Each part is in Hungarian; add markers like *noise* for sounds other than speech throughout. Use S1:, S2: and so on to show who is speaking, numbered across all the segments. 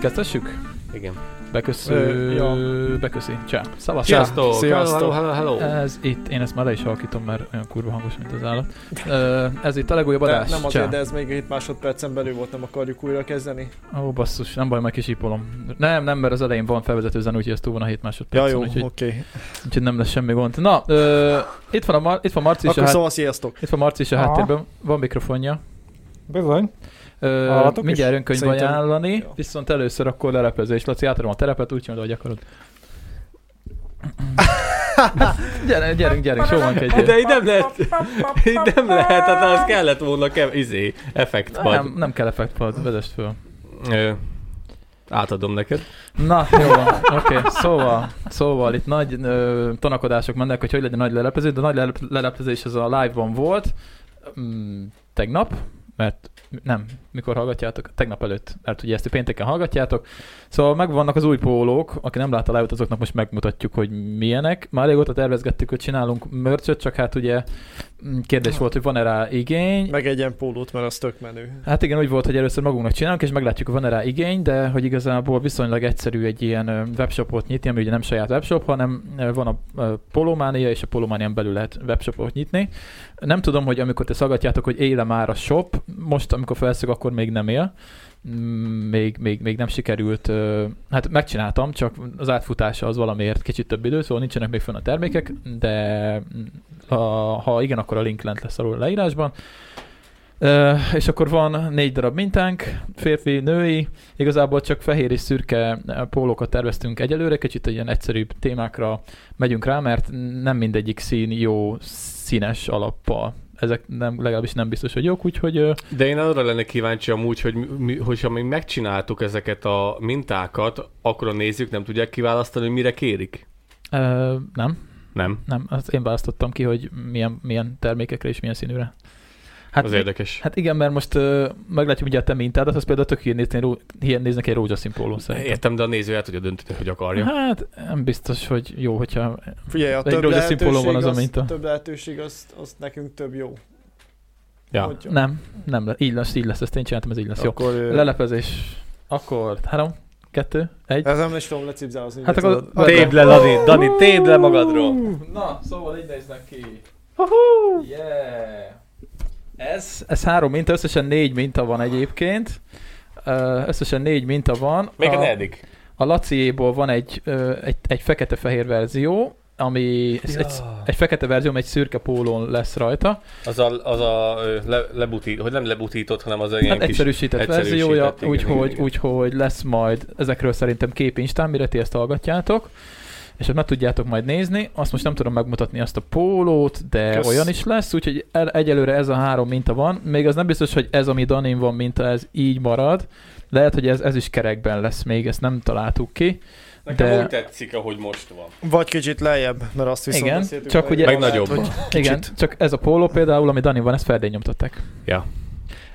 S1: Kezdhessük?
S2: Igen.
S1: Beköszö...
S3: Ö, ja.
S1: Beköszi. Csá. Szavaz.
S2: Sziasztok!
S3: Sziasztok.
S2: Hello, hello, hello.
S1: Ez itt, én ezt már le is halkítom, mert olyan kurva hangos, mint az állat. Ez itt a legújabb
S3: De
S1: adás.
S3: nem azért,
S1: Csá.
S3: de ez még 7 másodpercen belül volt, nem akarjuk újra kezdeni.
S1: Ó, basszus, nem baj, majd kisípolom. Nem, nem, mert az elején van felvezető zene, úgyhogy ez túl van a 7 másodperc.
S3: Ja, jó, oké.
S1: úgyhogy, nem lesz semmi gond. Na, ö, itt van a, Mar- itt van Marci is a,
S3: Akkor
S1: hát,
S3: szóval sziasztok.
S1: itt van Marci is a háttérben, van mikrofonja.
S4: Bizony.
S1: Ö,
S4: Hallatok
S1: mindjárt
S4: is?
S1: jön könyv
S3: Szerintem-
S1: ajánlani,
S3: Jó.
S1: viszont először akkor leleplezés. Laci, átadom a terepet, úgy csinálod, ahogy akarod. *laughs* Gyere, gyerünk, gyerünk, sóvankedjél.
S2: De így nem lehet, így nem lehet, hát az kellett volna kev, izé, effekt
S1: Nem, nem kell effektpad, vezest föl.
S2: Ö, átadom neked.
S1: Na, jó oké, okay. szóval, szóval itt nagy ö, tanakodások mennek, hogy hogy legyen nagy leleplező, de nagy lelep- leleplezés az a live-ban volt, mm, tegnap, mert nem, mikor hallgatjátok? Tegnap előtt, mert ugye ezt pénteken hallgatjátok. Szóval megvannak az új pólók, aki nem látta a live-ot, azoknak most megmutatjuk, hogy milyenek. Már régóta tervezgettük, hogy csinálunk mörcsöt, csak hát ugye mm, kérdés volt, hogy van-e rá igény.
S3: Meg egy ilyen pólót, mert az tök menő.
S1: Hát igen, úgy volt, hogy először magunknak csinálunk, és meglátjuk, hogy van-e rá igény, de hogy igazából viszonylag egyszerű egy ilyen webshopot nyitni, ami ugye nem saját webshop, hanem van a Polománia, és a Polománián belül lehet webshopot nyitni. Nem tudom, hogy amikor te szagatjátok, hogy éle már a shop, most amikor felszög, akkor még nem él. Mm, Még, még, még nem sikerült, hát megcsináltam, csak az átfutása az valamiért kicsit több idő, szóval nincsenek még fönn a termékek, de mm, ha, ha igen, akkor a link lent lesz alul a leírásban. És akkor van négy darab mintánk, férfi, női, igazából csak fehér és szürke pólókat terveztünk egyelőre, kicsit ilyen egyszerűbb témákra megyünk rá, mert nem mindegyik szín jó színes alappal. Ezek nem, legalábbis nem biztos, hogy jók, úgyhogy
S2: De én arra lennék kíváncsi amúgy, hogy mi, mi, hogyha még megcsináltuk ezeket a mintákat, akkor a nézők nem tudják kiválasztani, hogy mire kérik?
S1: ö, nem,
S2: Nem.
S1: nem, azt én választottam ki, hogy milyen, milyen termékekre és milyen színűre.
S2: Hát, az érdekes.
S1: Hát igen, mert most ö, meglátjuk ugye a te mintádat, az például tök nézni, hír néznek egy rózsaszín póló szerintem.
S2: Értem, de a néző el tudja dönteni, hogy akarja.
S1: Hát nem biztos, hogy jó, hogyha
S3: Figyelj, a
S1: Egy rózsaszín póló
S3: lehetőség,
S1: van az a
S3: az,
S1: minta.
S3: több lehetőség, az, az nekünk több jó.
S2: Ja.
S3: Hogy jó.
S1: nem, nem, így lesz, így lesz, ezt én csináltam, ez így lesz. Jó.
S3: Akkor, ö,
S1: Lelepezés. Akkor három, kettő, egy.
S3: Ez nem is tudom lecipzálozni.
S1: Hát akkor-.
S2: Tépd le, Dani, Dani, tépd le magadról.
S1: Na, szóval így néznek ki. Yeah! Ez, ez három minta, összesen négy minta van egyébként. Összesen négy minta van.
S2: Még a negyedik.
S1: a Laciéból van egy, egy, egy fekete-fehér verzió, ami ez egy, egy fekete verzió, ami egy szürke pólón lesz rajta.
S2: Az a, az a le, lebutít, hogy nem lebutított, hanem az a ilyen
S1: Hát
S2: kis...
S1: egyszerűsített,
S2: egyszerűsített,
S1: verziója, úgyhogy, úgyhogy lesz majd ezekről szerintem kép Instán, mire ti ezt hallgatjátok. És ott meg tudjátok majd nézni. Azt most nem tudom megmutatni azt a pólót, de
S3: Kösz.
S1: olyan is lesz, úgyhogy el, egyelőre ez a három minta van. Még az nem biztos, hogy ez, ami Danin van minta, ez így marad. Lehet, hogy ez, ez is kerekben lesz még, ezt nem találtuk ki.
S2: Nekem
S1: de-
S2: úgy tetszik, ahogy most van.
S3: Vagy kicsit lejjebb, mert azt viszont
S1: Igen, csak
S3: hogy
S1: ugye-
S2: Meg nagyobb.
S3: hogy
S1: Igen, csak ez a póló például, ami Danin van, ezt ferdén nyomtatták.
S2: Ja.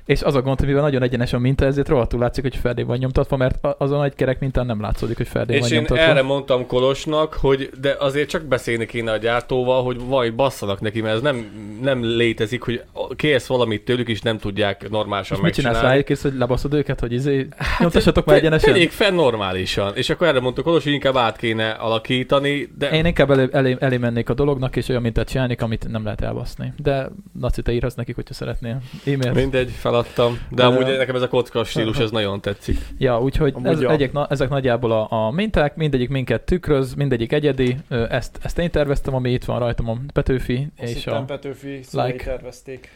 S1: És az a gond, hogy mivel nagyon egyenes a minta, ezért rohadtul látszik, hogy ferdén van nyomtatva, mert azon egy kerek mintán nem látszódik, hogy ferdén
S2: És
S1: van
S2: én
S1: nyomtatva.
S2: erre mondtam Kolosnak, hogy de azért csak beszélni kéne a gyártóval, hogy vaj, basszanak neki, mert ez nem, nem létezik, hogy kérsz valamit tőlük, és nem tudják normálisan
S1: És mit csinálsz
S2: megcsinálni.
S1: rájuk, hogy lebaszod őket, hogy izé, nyomtassatok már egyenesen?
S2: Tegyék fel normálisan. És akkor erre mondta Kolos, hogy inkább át kéne alakítani, de
S1: Én inkább elé, elé, elé mennék a dolognak, és olyan mintát csinálnék, amit nem lehet elbaszni. De Laci, te írhatsz nekik, hogyha szeretnél. E-mail.
S2: mindegy, feladtam. De amúgy nekem ez a kocka stílus, ez nagyon tetszik.
S1: Ja, úgyhogy
S3: Amúgy
S1: ez,
S3: ja.
S1: egyek, na, ezek nagyjából a, a minták, mindegyik minket tükröz, mindegyik egyedi. Ezt, ezt én terveztem, ami itt van rajtam a Petőfi,
S3: Azt
S1: és a...
S3: Petőfi
S1: like.
S3: tervezték.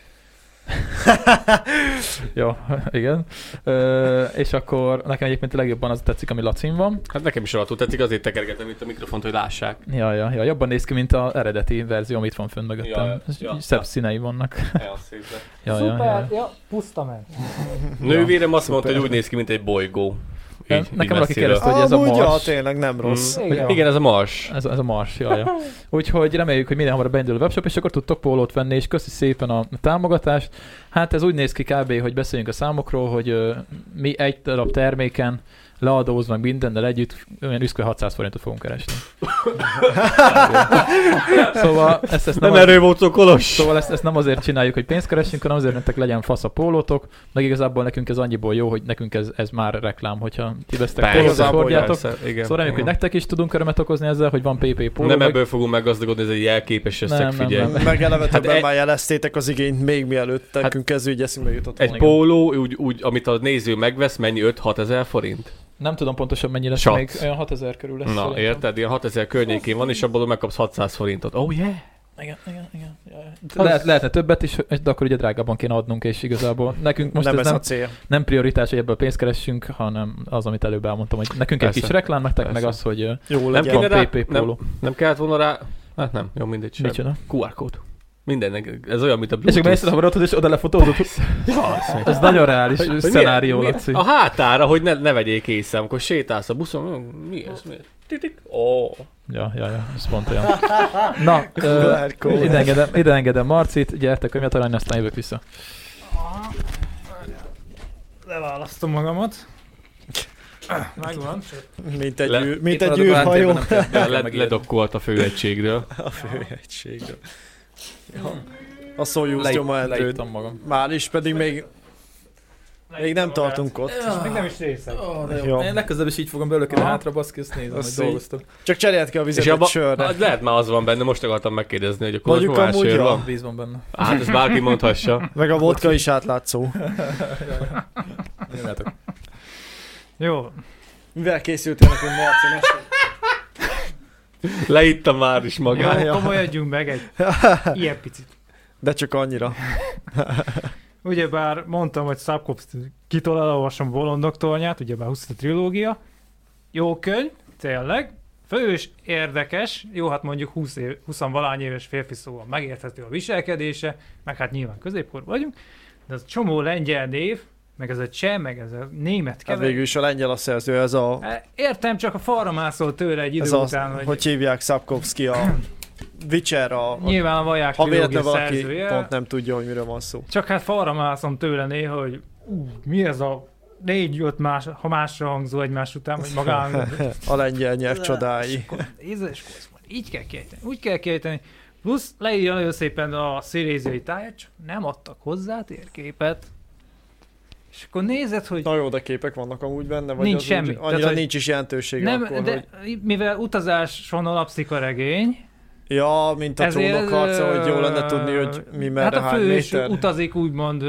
S3: *laughs*
S1: Jó, igen. Ö, és akkor nekem egyébként a legjobban az tetszik, ami lacin van.
S2: Hát nekem is alatul tetszik, azért tekergetem itt a mikrofont, hogy lássák.
S1: Ja, ja, ja, jobban néz ki, mint az eredeti verzió, amit van fönn mögöttem.
S2: Ja, ja, ja.
S1: Szebb színei vannak. Ja, ja,
S4: Szuper,
S1: ja.
S4: ja, puszta ment.
S2: Nővérem azt mondta, hogy úgy néz ki, mint egy bolygó.
S1: Nem, nekem valaki kérdezte, hogy ez a
S3: Amúgy, ja,
S1: Mars.
S3: tényleg nem rossz.
S2: Mm.
S4: Igen.
S2: Igen, ez a Mars.
S1: Ez, a- ez a Mars, jaj. Ja. Úgyhogy reméljük, hogy minden hamarabb beindul a webshop, és akkor tudtok pólót venni, és köszi szépen a támogatást. Hát ez úgy néz ki kb., hogy beszéljünk a számokról, hogy ö, mi egy darab terméken leadóz, meg mindennel együtt olyan üszkő 600 forintot fogunk keresni. *laughs* szóval ezt, ezt nem,
S2: Nem erről volt szó, Kolos.
S1: szóval ezt, ezt, nem azért csináljuk, hogy pénzt keresünk, hanem azért, nektek legyen fasz a pólótok, meg igazából nekünk ez annyiból jó, hogy nekünk ez, ez már reklám, hogyha ti vesztek pólót, hordjátok. Szóval reméljük, hogy nektek is tudunk örömet okozni ezzel, hogy van PP póló.
S2: Nem
S1: meg-
S2: ebből fogunk meggazdagodni, ez egy jelképes összeg,
S1: Nem, nem,
S2: figyelj.
S1: nem.
S3: Meg eleve
S2: Hát e-
S3: már jeleztétek az igényt, még mielőtt nekünk ez ügy eszünkbe jutott
S2: Egy póló, úgy, úgy, amit a néző megvesz, mennyi 5-6 ezer forint?
S1: Nem tudom pontosan mennyi lesz, még olyan 6000 körül lesz.
S2: Na,
S1: szerintem.
S2: érted? Ilyen 6000 környékén van, és abból megkapsz 600 forintot. Oh yeah!
S1: Igen, igen, igen. Ja. Lehet, lehetne többet is, de akkor ugye drágában kéne adnunk, és igazából nekünk most
S3: nem
S1: ez
S3: ez
S1: nem,
S3: a cél.
S1: nem prioritás, hogy ebből pénzt keressünk, hanem az, amit előbb elmondtam, hogy nekünk
S2: Persze.
S1: egy kis reklám, nektek meg
S2: Persze.
S1: az, hogy
S3: Jó
S2: Nem kéne
S1: van
S2: rá-
S1: PP
S2: nem. Nem kellett volna rá... Hát nem, jó, mindegy sem.
S1: Micsoda?
S2: QR kód. Mindennek, ez olyan, mint a
S1: És
S2: Bluetooth.
S1: akkor mész a haverotod, és oda lefotózod. *laughs* Ez nagyon reális
S2: Hogy- hogy
S1: szenárió,
S2: milyen-
S1: Laci.
S2: A hátára, hogy ne, ne vegyék észre, amikor sétálsz a buszon, "Hm, mi ez, mi ez? Titik. Ó,
S1: Ja, ja, ja, ez pont olyan. Na, *laughs* ö, ide engedem, ide engedem Marcit, gyertek könyvet arany, aztán jövök vissza.
S4: Leválasztom magamat. Megvan.
S3: Mint egy,
S2: Le-
S3: űr, mint egy
S1: a
S3: űrhajó. *laughs*
S2: ledokkolt a főegységről.
S3: A főegységről. A Soyuz.
S1: Leittam magam.
S3: Már is, pedig még, még nem tartunk ott.
S4: És még nem is részeg.
S1: Oh, de
S3: Jó.
S1: jó. Én legközelebb is így fogom belőle
S4: Aha.
S1: hátra, baszki, ezt nézem, hogy dolgoztam.
S3: Csak cserélt ki a vizet
S2: abba,
S3: egy sörre.
S2: hát lehet már az van benne, most akartam megkérdezni, hogy akkor
S3: Mondjuk
S2: most más sör
S3: ja.
S2: van.
S1: Víz van benne.
S2: Hát ezt bárki mondhassa. *laughs*
S3: Meg a vodka is átlátszó.
S4: Jó.
S3: Mivel készültél nekünk, Marci?
S2: Leitta már is magát.
S3: ja.
S4: komolyodjunk meg egy ilyen picit.
S3: De csak annyira.
S4: Ugyebár mondtam, hogy Subcops kitól elolvasom Bolondok tornyát, ugyebár 20 trilógia. Jó könyv, tényleg. Fős, érdekes, jó, hát mondjuk 20, év, 20 valány éves férfi szóval megérthető a viselkedése, meg hát nyilván középkor vagyunk, de az csomó lengyel név, meg ez a cseh, meg ez a német
S3: Hát
S4: kever.
S3: végül is a lengyel a szerző, ez a...
S4: E, Értem, csak a falra mászol tőle egy idő
S3: Ez a,
S4: után, hogy,
S3: hogy hívják Sapkowski a *clears throat* Witcher, a, a
S4: nyilván a vaják
S3: ha véletlen valaki
S4: szerzője.
S3: pont nem tudja, hogy miről van szó.
S4: Csak hát falra mászom tőle néha, hogy ú, mi ez a négy-öt más, ha másra hangzó egymás után, hogy magán. *laughs*
S3: A lengyel nyelv csodái.
S4: Ízes, így kell kiejteni, úgy kell kiejteni. Plusz leírja nagyon szépen a sziléziai táját, nem adtak hozzá térképet. És akkor nézed, hogy
S3: Na jó, de képek vannak amúgy benne, vagy
S4: Nincs
S3: az
S4: semmi.
S3: Úgy,
S4: Tehát,
S3: annyira
S4: hogy
S3: nincs is jelentősége
S4: nem,
S3: akkor,
S4: de
S3: hogy...
S4: mivel utazáson alapszik a regény,
S3: Ja, mint a
S4: ezért,
S3: trónok harca, hogy jó lenne tudni, hogy mi
S4: hát
S3: merre
S4: a
S3: hány
S4: fős
S3: méter.
S4: utazik úgymond,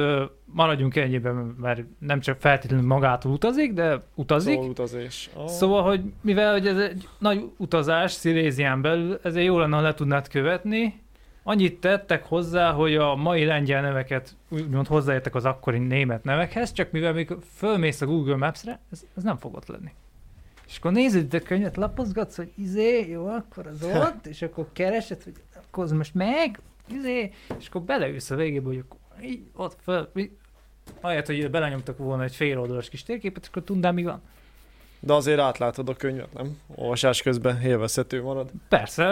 S4: maradjunk ennyiben, mert nem csak feltétlenül magától utazik, de utazik.
S3: Szóval utazás. Oh.
S4: Szóval, hogy mivel hogy ez egy nagy utazás Szilézián belül, ezért jó lenne, ha le tudnád követni. Annyit tettek hozzá, hogy a mai lengyel neveket úgymond hozzáértek az akkori német nevekhez, csak mivel még fölmész a Google Maps-re, ez, ez nem fog ott lenni. És akkor nézed a könyvet, lapozgatsz, hogy izé, jó, akkor az *laughs* ott, és akkor keresed, hogy akkor most meg, izé, és akkor beleülsz a végébe, hogy akkor így, ott föl, ahelyett, hogy belenyomtak volna egy fél oldalas kis térképet, akkor tudnám, mi van.
S3: De azért átlátod a könyvet, nem? Olvasás közben élvezhető marad.
S4: Persze,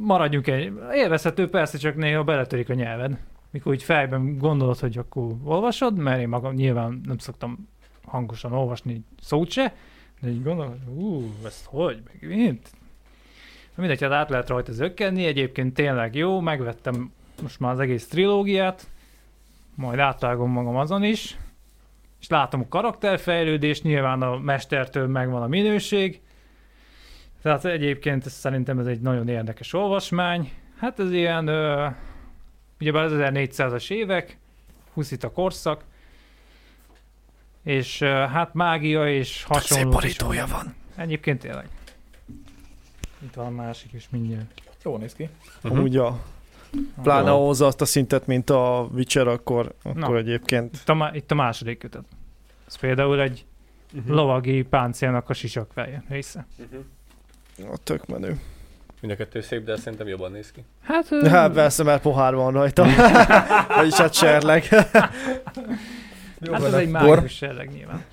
S4: maradjunk egy. Élvezhető persze, csak néha beletörik a nyelved. Mikor úgy fejben gondolod, hogy akkor olvasod, mert én magam nyilván nem szoktam hangosan olvasni szót se, de így gondolod, hogy ú, ezt hogy, meg mint? Mindegy, hát át lehet rajta zökkenni, egyébként tényleg jó, megvettem most már az egész trilógiát, majd átvágom magam azon is, és látom a karakterfejlődést, nyilván a mestertől megvan a minőség, tehát egyébként szerintem ez egy nagyon érdekes olvasmány. Hát ez ilyen, ö, ugyebár az 1400-as évek, huszita korszak, és ö, hát mágia és hasonló.
S3: van.
S4: Egyébként tényleg. Itt van a másik is mindjárt.
S1: Jó néz ki.
S2: Mhm.
S3: Amúgy ja. Pláne
S2: Jó.
S3: ahhoz azt a szintet, mint a Witcher, akkor, akkor
S4: Na.
S3: egyébként
S4: Itt a, itt a második kötet. Ez például egy
S2: Mhm.
S4: lovagi páncélnak a sisakfeje része.
S3: a tök menő.
S2: Mind a kettő szép, de szerintem jobban néz ki.
S4: Hát, ö,
S3: Hát persze, mert pohár van rajta. *laughs* Vagyis hát serleg. *laughs*
S4: Hát ez egy mágikus jelleg nyilván.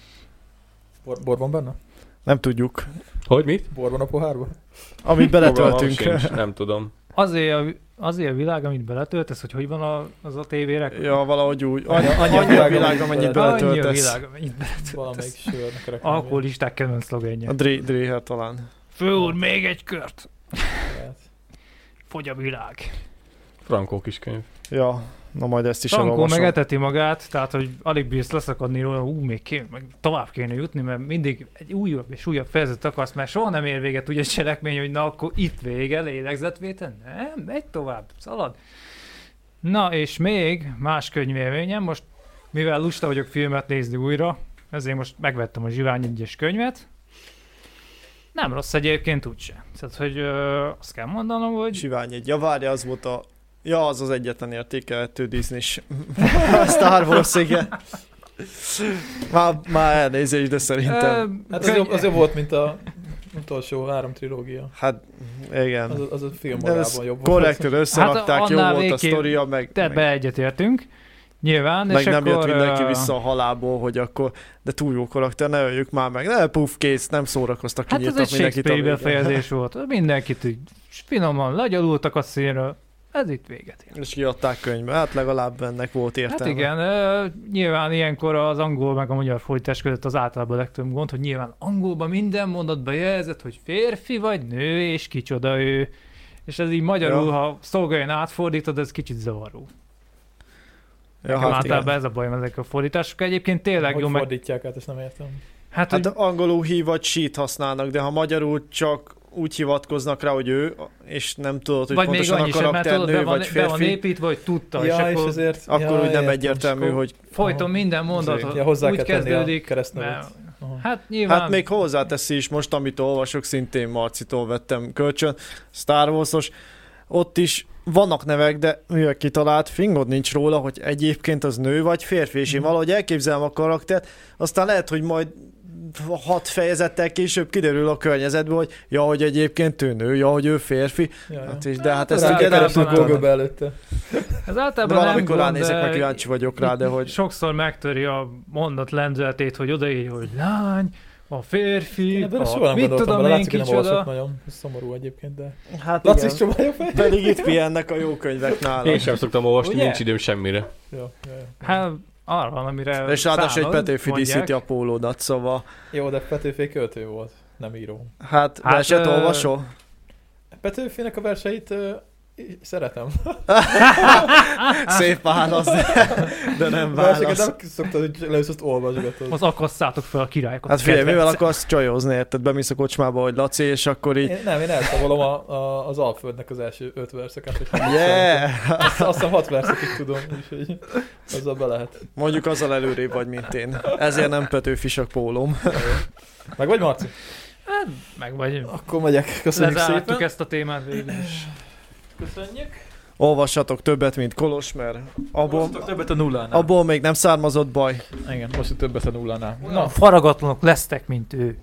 S1: Bor, bor van benne?
S3: Nem tudjuk.
S2: Hogy mit?
S1: Bor van a pohárban?
S3: Amit beletöltünk.
S2: sincs, Nem tudom.
S4: Azért a azért a világ, amit beletöltesz, hogy hogy van a, az a tévére?
S3: Ja, valahogy úgy.
S1: Annyi-
S3: Annyi,
S1: annyi a világ, amennyit
S3: amennyit
S1: bele-
S4: Annyi a
S3: beletöltesz.
S4: világ, amennyit beletöltesz.
S1: Valamelyik sörnek a reklámja.
S4: Alkoholisták kedvenc szlogenje.
S3: A Dre- Dreher talán.
S4: Főúr, még egy kört. Fogy a világ.
S2: Frankó kiskönyv.
S3: Ja, na majd ezt is
S4: Frankó
S3: elolvasom.
S4: megeteti magát, tehát hogy alig bírsz leszakadni róla, ú, még kéne, meg tovább kéne jutni, mert mindig egy újabb és újabb fejezet akarsz, mert soha nem ér véget ugye cselekmény, hogy na akkor itt vége, lélegzetvétel, nem, megy tovább, szalad. Na és még más könyvélményem, most mivel lusta vagyok filmet nézni újra, ezért most megvettem a Zsivány egyes könyvet. Nem rossz egyébként úgyse. Tehát, hogy ö, azt kell mondanom, hogy
S3: Sivány egy. Ja, várja, az volt a... Ja, az az egyetlen értékelhető disney *laughs* Star Wars, igen. Már, már elnézést, de szerintem...
S1: Hát az jobb, az jobb volt, mint a utolsó három trilógia.
S3: Hát, igen.
S1: Az, az a film magában jobb
S3: Korrektül összerakták,
S4: Hát
S3: jó volt a sztoria, meg,
S4: te
S3: meg,
S4: be egyetértünk. Nyilván,
S3: meg
S4: és
S3: nem
S4: akkor,
S3: jött mindenki vissza a halából, hogy akkor, de túl jó karakter, ne öljük már meg, ne puff, kész, nem szórakoztak,
S4: Hát ez egy
S3: mindenkit a végén.
S4: befejezés volt. Mindenkit így finoman legyalultak a színről. Ez itt véget ér.
S3: És kiadták könyvbe, hát legalább ennek volt
S4: Hát
S3: értelme.
S4: igen, ö, nyilván ilyenkor az angol meg a magyar fordítás között az általában a legtöbb gond, hogy nyilván angolban minden mondatban jelzett, hogy férfi vagy nő, és kicsoda ő. És ez így magyarul,
S3: Ja.
S4: ha szolgáljon átfordítod, ez kicsit zavaró.
S3: Ja,
S4: Nekem
S3: hát,
S4: általában
S3: igen.
S4: ez a bajom ezek a fordítások. Egyébként tényleg
S1: Hogy
S4: jó, meg...
S1: fordítják át, ezt nem értem.
S4: Hát,
S3: hát
S4: hogy,
S3: angolul hív vagy sheet használnak, de ha magyarul csak úgy hivatkoznak rá, hogy ő, és nem tudod, hogy
S4: vagy
S3: pontosan a karakter nő
S4: van,
S3: vagy
S4: be van
S3: férfi,
S4: építve, vagy tudta, és
S1: ja, és
S4: akkor
S1: ezért...
S3: akkor
S1: ja,
S3: úgy nem
S1: értem.
S3: egyértelmű,
S4: akkor
S3: hogy
S4: folyton minden mondat
S1: Ja, hozzá
S4: úgy kezdődik.
S1: Aha.
S4: Hát nyilván...
S3: Hát még hozzáteszi is most, amit olvasok, szintén Marcitól vettem kölcsön, Star Wars-os, ott is vannak nevek, de mivel kitalált, fingod nincs róla, hogy egyébként az nő vagy férfi, és én
S1: Mhm.
S3: valahogy elképzelem a karaktert, aztán lehet, hogy majd hat fejezettel később kiderül a környezetből, hogy ja, hogy egyébként ő nő, ja, hogy ő férfi,
S1: Ja, ja.
S3: hát, és, de hát
S1: Ezt
S3: ugye nem
S1: előtte.
S4: Ez
S3: De
S4: általában nem
S3: valamikor
S4: gond,
S3: ránézek,
S4: de
S3: mert kíváncsi vagyok rá, de hogy
S4: Sokszor megtöri a mondat lendületét, hogy odaírja, hogy lány, a férfi,
S1: Én ebben
S4: a,
S1: soha nem
S4: mit
S1: gondoltam
S4: tudom én,
S1: látszik, hogy nem
S4: kicsoda.
S1: nagyon. Ez szomorú egyébként, de...
S3: hát
S1: Laci is
S3: igen,
S1: csomálja fel.
S3: pedig itt pihennek a jó könyvek nálam.
S2: Én sem szoktam olvasni,
S1: Ugye?
S2: nincs időm semmire.
S1: Jó, jó, jó.
S4: Hát arra van, amire
S3: És ráadásul egy Petőfi
S4: mondják.
S3: díszíti a pólódat, szóval
S1: Jó, de Petőfi költő volt, nem író.
S3: hát,
S4: Hát,
S3: verset
S4: ö,
S3: olvasol?
S1: Petőfinek a verseit szeretem. *laughs*
S3: Szép válasz, de, nem válasz.
S1: nem szoktad, hogy leülsz, azt olvasgatod.
S4: Az akasszátok fel a királyokat.
S3: Hát figyelj, mivel akarsz csajozni, érted? Bemész a kocsmába, hogy Laci, és akkor így...
S1: Én, nem, én elszavolom a, a, az Alföldnek az első öt verszeket. hogy
S3: Yeah!
S1: Azt, azt hiszem hat verszakig tudom, úgyhogy azzal be lehet.
S3: Mondjuk azzal előrébb vagy, mint én. Ezért nem Petőfi pólóm. *laughs*
S1: Meg vagy Marci?
S4: Hát, meg vagy.
S1: Akkor megyek. Köszönjük
S4: Lezártuk
S1: szépen.
S4: ezt a témát végül is. Köszönjük.
S3: Olvassatok többet, mint Kolos, mert abból,
S1: többet a nullánál.
S3: abból még nem származott baj.
S1: Igen, most többet a nullánál.
S4: Na,
S1: Na,
S4: faragatlanok lesztek, mint ő.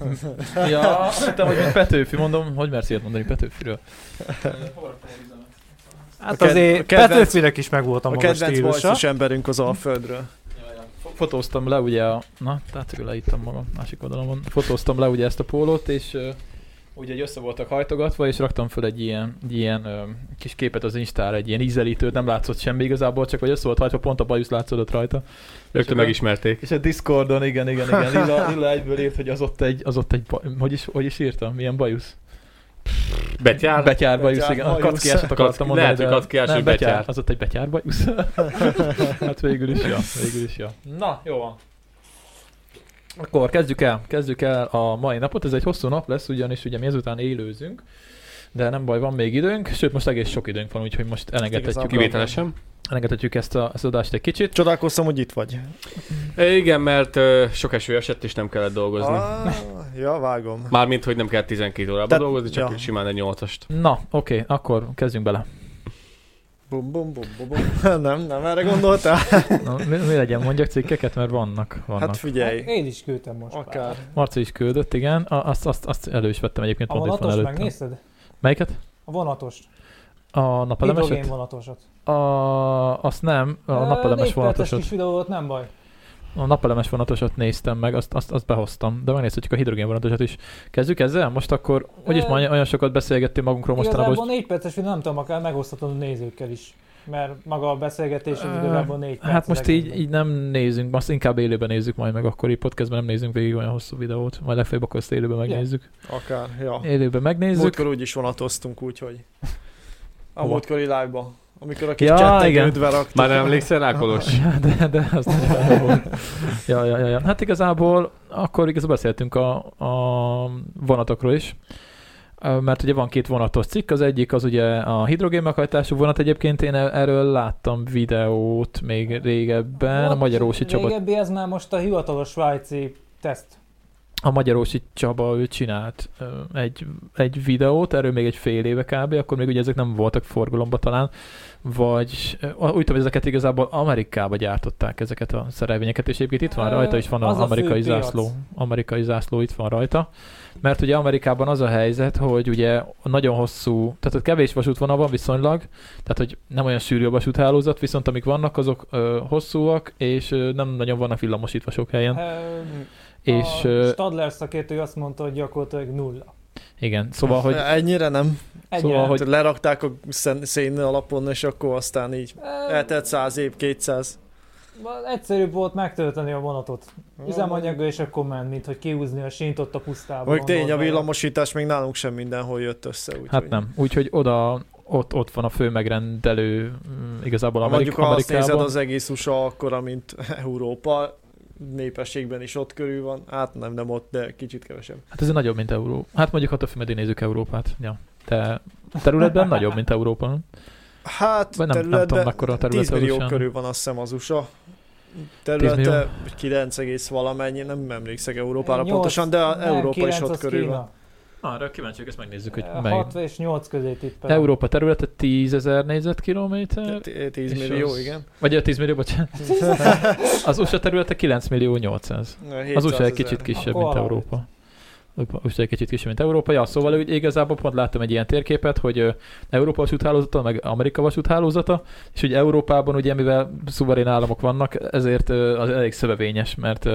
S4: *laughs*
S1: ja, hittem, hogy mint Petőfi, mondom, hogy mersz ilyet mondani Petőfiről?
S4: Hát
S3: A
S4: azért
S3: a kedvenc-
S4: Petőfinek is megvolt a
S3: A
S4: maga
S3: kedvenc
S4: stílusa.
S3: bajszos emberünk az Alföldről.
S1: Fotóztam le ugye a... Na, tehát leittem magam, másik oldalon van. Fotóztam le ugye ezt a pólót, és ugye egy össze voltak hajtogatva, és raktam föl egy ilyen, egy ilyen uh, kis képet az Instára, egy ilyen ízelítőt, nem látszott semmi igazából, csak hogy össze volt hajtva, pont a bajusz látszódott rajta.
S2: Rögtön
S1: És
S2: megismerték.
S1: És a Discordon, igen, igen, igen, Lilla, *laughs* Lilla egyből írt, hogy az ott egy, az ott egy, hogy is, hogy is írtam, milyen bajusz?
S2: Betyár?
S1: Betyár bajusz, igen. A
S3: bajusz.
S1: kackiásat akartam
S2: Kacki-
S1: mondani,
S2: lehet, hogy hogy
S1: betyár.
S2: betyár.
S1: Az ott egy betyár bajusz. *laughs* hát végül is, ja, végül is, ja. Na, jó van. Akkor kezdjük el, kezdjük el a mai napot. Ez egy hosszú nap lesz, ugyanis ugye mi ezután élőzünk, de nem baj, van még időnk, sőt most egész sok időnk van, úgyhogy most elengedhetjük.
S2: Kivételesen.
S1: elengedhetjük ezt, a, ezt az adást egy kicsit.
S3: Csodálkoztam, hogy itt vagy.
S2: E, igen, mert ö, sok eső esett, és nem kellett dolgozni.
S3: Ah, ja, vágom.
S2: Mármint, hogy nem kell 12 órában
S3: Tehát-
S2: dolgozni, csak
S3: ja.
S2: simán egy 8-ast.
S1: Na, oké, akkor kezdjünk bele.
S3: Bum, bum, bum, bum, bum. *laughs* Nem, nem erre gondoltál? *laughs*
S1: Na, mi, mi legyen, mondjak cikkeket, mert vannak. vannak.
S3: Hát figyelj.
S4: Én is küldtem most.
S3: Akár.
S1: Marci is küldött, igen. A- Azt, azt, azt elő is vettem egyébként,
S4: A vonatos megnézted?
S1: Melyiket?
S4: A vonatost.
S1: A napelemeset?
S4: Hidrogén vonatosat.
S1: A, azt nem, a napelemes
S4: Négy perces
S1: vonatosat.
S4: kis videó volt, nem baj.
S1: A napelemes vonatosat néztem meg, azt, azt, azt behoztam, de megnézhetjük a hidrogén vonatosat is. Kezdjük ezzel? Most akkor, úgyis már olyan sokat beszélgettünk magunkról mostanában,
S4: Igazából
S1: hogy
S4: négy perces nem tudom, akár megoszthatod a nézőkkel is. Mert maga a beszélgetés az igazából négy perc.
S1: Hát most így, így nem nézünk, azt inkább élőben nézzük majd meg, akkor így podcastben nem nézünk végig olyan hosszú videót, majd legfeljebb akkor ezt élőben megnézzük.
S3: Akár, ja.
S1: Élőben megnézzük.
S3: Múltkor úgy is vonatoztunk, úgyhogy. A múltkori live-ba. Amikor a kis
S1: Ja, igen.
S2: Már nem emlékszel rá, Kolos? *laughs*
S1: Ja, de, de az nagyon jó volt. Ja, ja, ja, ja. Hát igazából akkor igazából beszéltünk a, a vonatokról is. Mert ugye van két vonatos cikk, az egyik az ugye a hidrogén meghajtású vonat, egyébként én e- erről láttam videót még régebben, a
S4: Volt
S1: Magyarósi Csaba,
S4: Régebbi ez már most a hivatalos svájci teszt.
S1: A Magyarósi Csaba ő csinált egy, egy videót, erről még egy fél éve kb, akkor még ugye ezek nem voltak forgalomba talán, vagy úgy tudom, hogy ezeket igazából Amerikába gyártották ezeket a szerelvényeket, és egyébként itt van rajta is van
S4: az
S1: az amerikai zászló. Amerikai zászló itt van rajta. Mert ugye Amerikában az a helyzet, hogy ugye nagyon hosszú, tehát ott kevés vasútvonal van viszonylag, tehát hogy nem olyan sűrű a vasúthálózat, viszont amik vannak, azok ö, hosszúak, és ö, nem nagyon vannak villamosítva sok helyen.
S4: Ö,
S1: és
S4: a Stadler szakértő azt mondta, hogy gyakorlatilag nulla.
S1: igen, szóval, hogy
S3: Ennyire nem.
S4: Ennyire.
S1: Szóval, hogy-
S3: Hogy lerakták a szén, alapon, és akkor aztán így eltelt 100 év, 200.
S4: Egyszerűbb volt megtölteni a vonatot. Üzemanyaggal és akkor ment, mint hogy kiúzni a sínt ott a pusztában.
S3: Mondjuk tény, a villamosítás még nálunk sem mindenhol jött össze. Úgy,
S1: hát nem. Úgyhogy oda, ott, ott van a fő megrendelő mm, igazából
S3: Ha
S1: Amerik-
S3: mondjuk ha azt nézed az egész USA akkora, mint Európa, népességben is ott körül van, hát nem, nem ott, de kicsit kevesebb.
S1: Hát ez nagyobb, mint Európa. Hát mondjuk attól függ, meddig nézzük Európát. Ja. De területben nagyobb, mint Európa.
S3: Hát
S1: Vagy nem- nem tudom, mekkora a terület
S3: 10 millió
S1: az
S3: körül van azt hiszem az USA.
S1: 10 millió?
S3: Területe 9, egész valamennyi, nem emlékszek Európára
S4: Nyolc-
S3: pontosan, de
S4: nem,
S3: Európa is ott körül
S4: Kína.
S3: van.
S1: Arra kíváncsiak, ezt megnézzük, hogy
S4: Ö,
S1: mely.
S4: 6 és 8 közé tippel.
S1: Európa területe 10 ezer négyzetkilométer,
S3: 10
S1: És
S3: millió,
S1: az-
S3: igen.
S1: vagy a 10 millió, bocsánat. *laughs* Az USA területe 9 millió 800. Az
S3: 700
S1: USA egy kicsit kisebb,
S4: Akkor
S1: mint. Európa. USA egy kicsit kisebb, mint Európa. Ja, szóval úgy igazából pont láttam egy ilyen térképet, hogy Európa vasúthálózata, meg Amerika vasúthálózata, és ugye Európában ugye, mivel szuverén államok vannak, ezért az elég szövevényes, mert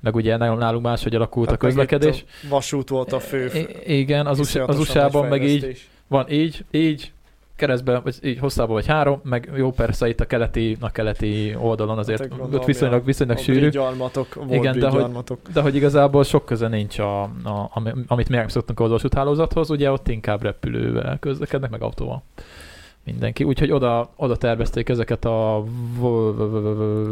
S1: meg ugye nálunk máshogy alakult
S3: Hát
S1: a
S3: meg
S1: közlekedés.
S3: a vasút volt a fő.
S1: I- igen, az, USA, az USA-ban meg így van így, így, keresztbe, vagy így hosszában vagy három, meg jó persze itt a keleti, a keleti oldalon azért
S3: Hát,
S1: ott viszonylag, viszonylag
S3: A
S1: sűrű.
S3: bridge-almatok, volt
S1: Igen, de hogy-. De hogy igazából sok köze nincs, a, a, ami- amit mi megszoktunk az vasúthálózathoz, ugye ott inkább repülővel közlekednek, meg autóval. Mindenki. Úgyhogy oda, oda tervezték ezeket a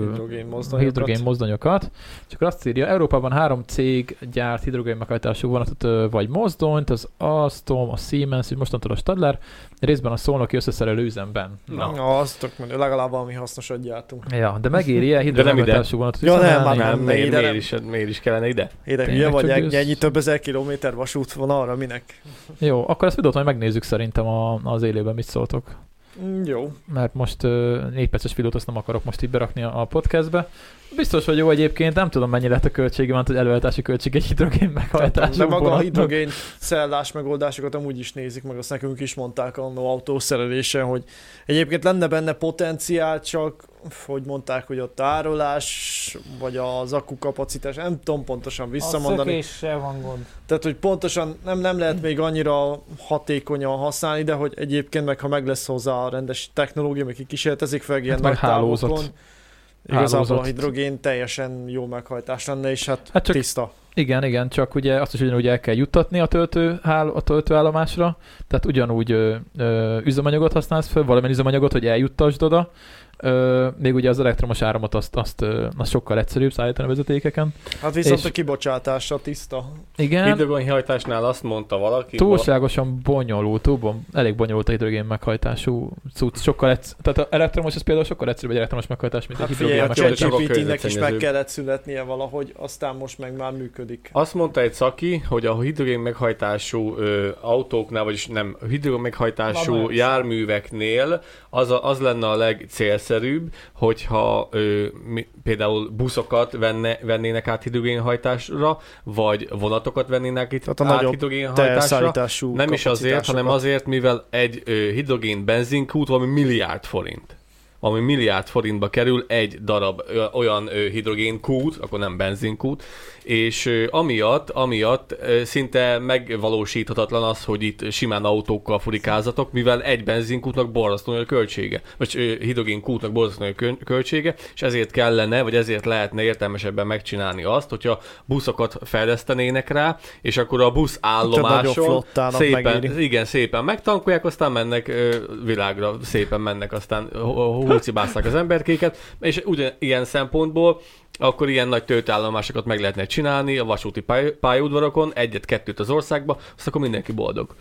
S3: Hidrogén mozdonyokat.
S1: hidrogén mozdonyokat. Akkor azt írja, Európában három cég gyárt hidrogén meghajtású vonatot, vagy mozdonyt, az Alstom, a Siemens, és mostantól a Stadler, részben a szolnoki összeszerelő üzemben.
S2: Na.
S3: Na, azt tök menő, legalább valami hasznosat gyártunk.
S1: Ja, de megéri ilyen
S2: ide.
S1: meghajtású vonatot
S3: Ja, nem, már
S2: Nem,
S3: nem,
S2: miért,
S3: ide
S2: miért, is, miért is kellene ide?
S1: Tényleg,
S3: hülye vagy,
S1: csak
S3: ennyi, több ezer kilométer vasút van arra, minek?
S1: Jó, akkor ezt videót majd megnézzük szerintem a, az élőben, mit szóltok.
S3: Jó.
S1: mert most uh, 4 perces videót azt nem akarok most így berakni a, a podcastbe. Biztos, hogy jó egyébként, nem tudom mennyi lett a költsége, mert hogy előállítási költség egy hidrogén meghajtású
S3: De maga a hidrogén cellás megoldásokat amúgy is nézik meg, azt nekünk is mondták annó autószerelésen, hogy egyébként lenne benne potenciál, csak hogy mondták, hogy a tárolás, vagy az akku kapacitás, nem tudom pontosan
S4: A
S3: visszamondani.
S4: szökéssel van gond.
S3: Tehát, hogy pontosan nem, nem lehet még annyira hatékonyan használni, de hogy egyébként meg, ha meg lesz hozzá a rendes technológia, meg kísérletezik fel ilyen
S1: Hát
S3: nagy
S1: hálózat.
S3: távokon, igazából a hidrogén teljesen jó meghajtás lenne, és hát,
S1: Hát csak-
S3: tiszta.
S1: Igen, igen, csak ugye azt is ugyanúgy el kell juttatni a, töltő, a töltőállomásra, tehát ugyanúgy ö, ö, üzemanyagot használsz föl, valamilyen üzemanyagot, hogy eljuttasd oda, Ö, még ugye az elektromos áramot azt, azt, azt sokkal egyszerűbb szállítani a vezetékeken.
S3: Hát viszont
S1: És-
S3: a kibocsátása tiszta.
S1: Igen,
S2: Hidrogénhajtásnál azt mondta valaki,
S1: túlságosan bonyolult, túl, elég bonyolult a hidrogén meghajtású cucc. Sokkal egysz- tehát az elektromos az például sokkal egyszerűbb egy elektromos meghajtás, mint
S3: Hát
S1: egy hidrogén
S3: a
S1: meghajtás.
S2: a
S3: ChatGPT-nek is meg kellett születnie valahogy, aztán most meg már működik.
S2: Azt mondta egy szaki, hogy a hidrogén meghajtású ö, autóknál, vagyis nem, hidrogén meghajtású
S4: olyan.
S2: járműveknél az, a, az lenne a legcélszerűbb, hogyha ö, mi, például buszokat venne, vennének át hidrogénhajtásra, vagy vonatokat vennének itt
S3: Tehát a
S2: át hidrogénhajtásra. Nem is azért, hanem azért, mivel egy ö, hidrogén benzinkút valami milliárd forint. Ami milliárd forintba kerül egy darab olyan hidrogénkút, akkor nem benzinkút, és amiatt, amiatt szinte megvalósíthatatlan az, hogy itt simán autókkal furikázatok, mivel egy benzinkútnak borzasztó nagy a költsége, vagy hidrogénkútnak borzasztó nagy a kö- költsége, és ezért kellene, vagy ezért lehetne értelmesebben megcsinálni azt, hogyha buszokat fejlesztenének rá, és akkor a busz állomáson szépen,
S3: megéri.
S2: igen, szépen megtankolják, aztán mennek világra, szépen mennek, aztán húcibásznak az emberkéket, és ugyan ilyen szempontból akkor ilyen nagy töltőállomásokat meg lehetne csinálni a vasúti pály- pályaudvarokon, egyet-kettőt az országba, azt akkor mindenki boldog.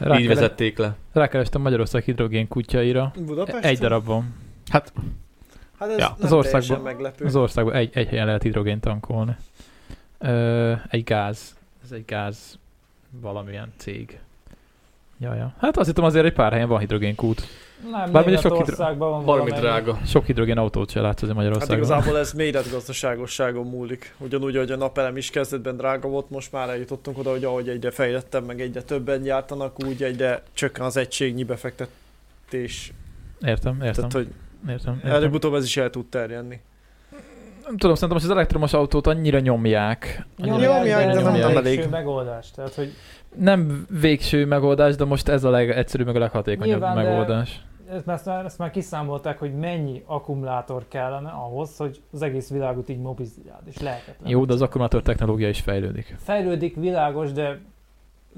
S2: Így
S1: Rákere-
S2: vezették le.
S1: Rákerestem Magyarország hidrogén kutyáira.
S3: Budapesten?
S1: Egy darab van. Hát
S3: Hát ez
S2: Ja.
S1: Az országban-
S3: meglepő.
S1: az országban egy, egy helyen lehet hidrogén tankolni. Ö, egy gáz. Ez egy gáz valamilyen cég. Ja, ja. Hát azt hittem azért egy pár helyen van hidrogénkút.
S4: Nem,
S1: Bármilyen sok
S4: Németországban van
S2: Valami drága.
S1: Sok hidrogén autót se látsz azért
S3: Hát
S1: Magyarországon.
S3: igazából ez méretgazdaságosságon múlik. Ugyanúgy, hogy a napelem is kezdetben drága volt, most már eljutottunk oda, hogy ahogy egyre fejlettem, meg egyre többen gyártanak, úgy egyre csökken az egységnyi befektetés.
S1: Értem, értem.
S3: Tehát, hogy
S1: értem, értem.
S3: előbb-utóbb ez is el tud terjedni.
S1: Nem tudom, szerintem most az elektromos autót annyira nyomják. Annyira
S3: Nyomják, de nem-
S1: nyomják.
S3: nem elég.
S4: megoldás. Tehát, hogy
S1: Nem végső megoldás, de most ez a legegyszerűbb, meg a leghatékonyabb
S4: Nyilván, de-
S1: megoldás.
S4: ezt, ezt, már, ezt már kiszámolták, hogy mennyi akkumulátor kellene ahhoz, hogy az egész világot így mobilizáld, és lehetetlen.
S1: Jó, de az akkumulátor technológia is fejlődik.
S4: Fejlődik, világos, de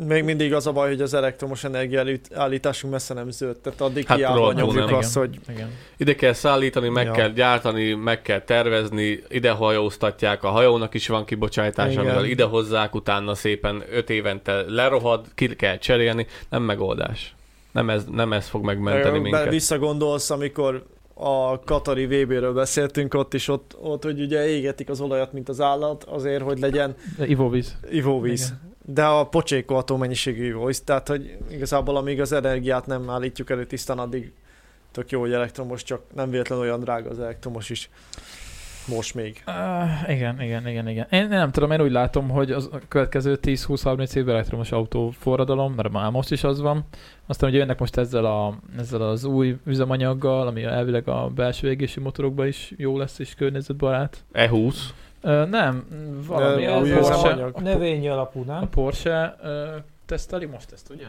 S3: Még mindig az a baj, hogy az elektromos energiaállításunk messze nem zöld. Tehát addig
S2: Hát
S3: hiába nyomjuk azt, hogy
S1: Igen.
S2: Ide kell szállítani, meg
S3: Ja.
S2: kell gyártani, meg kell tervezni, ide hajóztatják, a hajónak is van kibocsátása,
S3: Igen.
S2: amivel ide hozzák, utána szépen öt évente lerohad, ki kell cserélni, nem megoldás. Nem ez, nem ez fog megmenteni minket.
S3: visszagondolsz, amikor a Katari VB-ről beszéltünk ott is, ott, ott, hogy ugye égetik az olajat, mint az állat, azért, hogy legyen
S1: ivóvíz.
S3: ivóvíz. De a pocsékolható mennyiségű ivóvíz, tehát hogy igazából amíg az energiát nem állítjuk elő tisztán, addig tök jó, hogy elektromos, csak nem véletlen olyan drága az elektromos is. Most még.
S1: Uh, igen, igen, igen, igen. Én, nem tudom, én úgy látom, hogy az a következő 10-20-30 évben elektromos autó forradalom, mert már most is az van. Aztán ugye jönnek most ezzel, a, ezzel az új üzemanyaggal, ami elvileg a belső égési motorokban is jó lesz és környezetbarát.
S2: E20.
S1: Uh, nem, valami
S3: De
S1: a
S3: új
S1: Porsche, a,
S4: növényi alapú,
S1: a
S4: nem?
S1: Porsche uh, teszteli most ezt, ugye?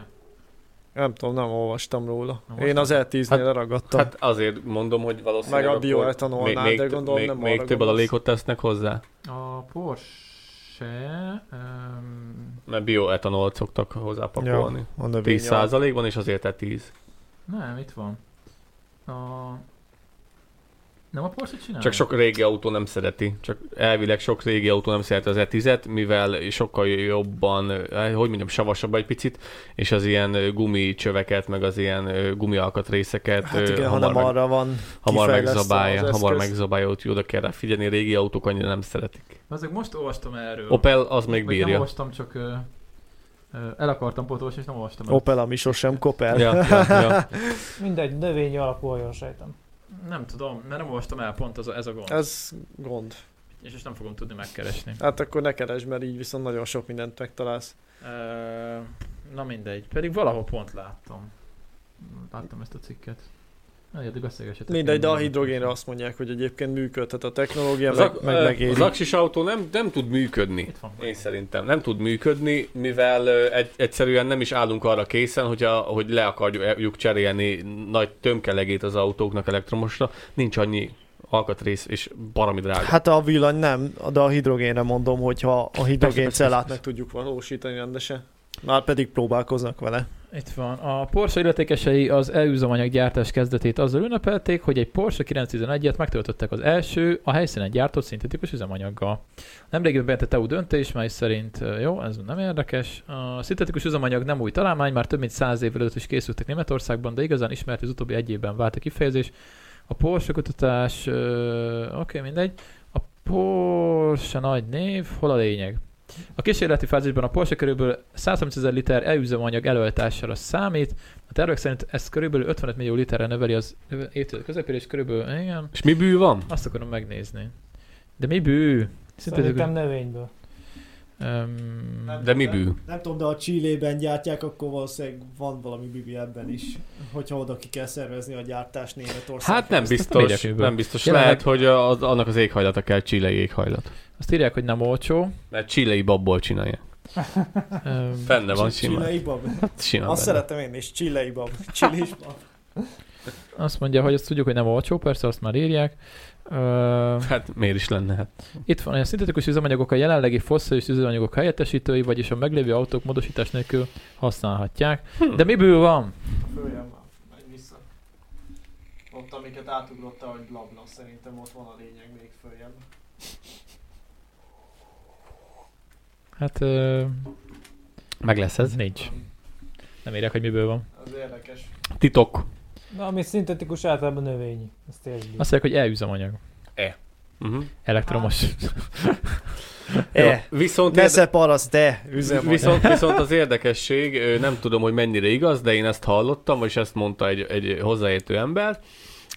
S3: Nem tudom, nem olvastam róla.
S1: Nem
S3: Én az E10-nél
S2: Hát-
S3: leragadtam.
S2: Hát azért mondom, hogy valószínűleg
S3: Meg a bioetanolnál,
S2: még,
S3: de
S2: még,
S3: gondolom
S2: még,
S3: nem
S2: még több adalékot tesznek hozzá,
S1: A Porsche... Um,
S2: mert bioetanolt szoktak hozzápakolni.
S3: a növény
S2: 10 százalékban, és azért te 10.
S1: nem, itt van. A... Nem a Porsche csinál?
S2: Csak sok régi autó nem szereti. Csak elvileg sok régi autó nem szereti az E10-et, mivel sokkal jobban, eh, hogy mondjam, savasabb egy picit, és az ilyen eh, gumicsöveket, meg az ilyen eh, gumialkatrészeket
S3: Hát igen,
S2: hamar,
S3: hanem
S2: meg,
S3: arra van
S2: hamar megzabálja, hamar megzabálja, hogy oda kell rá figyelni, a régi autók annyira nem szeretik.
S1: Ezek most olvastam erről.
S2: Opel az még
S1: Vagy nem
S2: bírja.
S1: olvastam, csak el akartam potolni, és nem olvastam el.
S3: Opel, ami sosem kopel.
S2: Ja, ja, ja. *laughs*
S4: Mindegy, növényi alapú, jól sejtem.
S1: Nem tudom, mert nem olvastam el, pont az a, ez a gond. Ez...
S3: Gond.
S1: És, és nem fogom tudni megkeresni.
S3: Hát akkor ne keresd, mert így viszont nagyon sok mindent megtalálsz.
S1: Na mindegy, pedig valahol pont láttam. Láttam ezt a cikket. Na, addig beszélgessetek.
S3: Mindegy, de a
S1: Én-
S3: hidrogénre azt mondják, hogy egyébként működhet a technológia,
S2: Az,
S3: meg, meg megéri.
S2: az aksis autó nem, nem tud működni.
S1: Itt van.
S2: Én szerintem nem tud működni, mivel egy, egyszerűen nem is állunk arra készen, hogy, a, hogy le akarjuk cserélni nagy tömkelegét az autóknak elektromosra. Nincs annyi alkatrész, és baromi drága.
S3: Hát a villany nem, de a hidrogénre mondom, hogyha a hidrogén
S1: persze,
S3: cellát
S1: persze.
S3: meg tudjuk valósítani rendesen. Már pedig próbálkoznak vele.
S1: Itt van. A Porsche illetékesei az e-üzemanyag gyártás kezdetét azzal ünnepelték, hogy egy Porsche 911-et megtöltöttek az első, a helyszínen gyártott szintetikus üzemanyaggal. Nemrégiben bejelentett EU döntés, mely szerint jó, ez nem érdekes. A szintetikus üzemanyag nem új találmány, már több mint száz évvel előtt is készültek Németországban, de igazán ismert az utóbbi egy évben vált a kifejezés. A Porsche kutatás, oké, okay, mindegy. A Porsche nagy név, hol a lényeg? A kísérleti fázisban a Porsche körülbelül 130 ezer liter e-üzemanyag előállítására számít. A tervek szerint ez körülbelül 55 millió literre növeli az évtized közepére, és körülbelül, igen,
S2: És mi bű van?
S1: azt akarom megnézni. De mi bű? Szintetikus-
S4: Szerintem növényből.
S1: Um,
S2: De mi bű?
S3: Nem tudom, de ha Csillében gyártják, akkor valószínűleg van valami bibi ebben is, hogyha oda ki kell szervezni a gyártást Németországban.
S2: Hát nem
S1: nem
S2: biztos, nem biztos.
S1: Jelenleg-
S2: Lehet, hogy az, annak az éghajlata kell csillai éghajlat.
S1: azt írják, hogy nem olcsó.
S2: Mert csillai babból csinálják.
S1: Um,
S2: Benne van simán.
S3: Csillai bab. *laughs*
S2: simán
S3: Azt
S2: benne.
S3: szeretem én is, csillai bab. Csillis bab.
S1: azt mondja, hogy azt tudjuk, hogy nem olcsó, persze azt már írják. Uh,
S2: Hát miért is lenne? Hát.
S1: itt van, a szintetikus üzemanyagok a jelenlegi fosszilis üzemanyagok helyettesítői, vagyis a meglévő autók módosítás nélkül használhatják.
S2: Hm.
S1: De miből van?
S3: Följön már, megy vissza. Ott, amiket átugrotta, hogy blabla, szerintem ott van a lényeg még följebb.
S1: Hát uh,
S2: Meg lesz ez.
S1: nincs. Nem írják, hogy miből van.
S3: Az érdekes.
S2: Titok.
S4: Na, ami szintetikus általában növényi. Ezt értjük.
S1: Azt mondják, hogy elüzemanyag.
S2: Uh-huh.
S1: Elektromos.
S3: E,
S2: Viszont,
S3: nesze paraszt, de üzemanyag.
S2: viszont, viszont az érdekesség, nem tudom, hogy mennyire igaz, de én ezt hallottam, vagy ezt mondta egy, egy hozzáértő ember,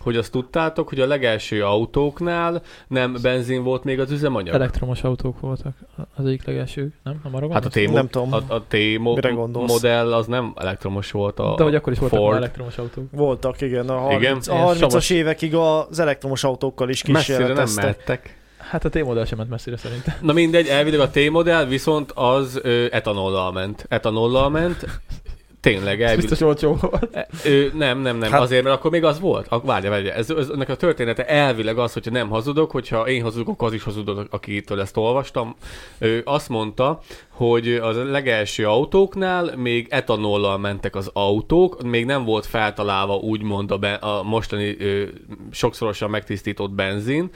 S2: hogy azt tudtátok, hogy a legelső autóknál nem benzin volt még az üzemanyag.
S1: Elektromos autók voltak az egyik legelső, nem? Nem arra
S2: Hát a? T,
S3: Nem tudom.
S2: a, a T mo- modell az nem elektromos volt a
S1: De hogy akkor is voltak
S2: Ford.
S1: elektromos autók.
S3: Voltak, igen. A 30,
S2: Igen?
S3: a
S2: Ilyen
S3: 30-as
S2: savas-
S3: évekig az elektromos autókkal is
S2: Messzire nem
S3: kísérleteztek.
S2: mehettek.
S1: Hát a T-modell sem ment messzire szerintem.
S2: Na mindegy, elvileg a T-modell viszont az ö, etanollal ment. Etanollal ment. Tényleg, elvileg.
S1: biztos olcsó volt.
S2: E, Ö, nem, nem, nem. Hát... Azért, mert akkor még az volt. Ak- Várja, várja. Ez, ez, ennek a története elvileg az, hogyha nem hazudok, hogyha én hazudok, az is hazudok, akitől ezt olvastam. Ö, azt mondta, hogy az legelső autóknál még etanollal mentek az autók, még nem volt feltalálva úgymond a, be, a mostani ö, sokszorosan megtisztított benzin,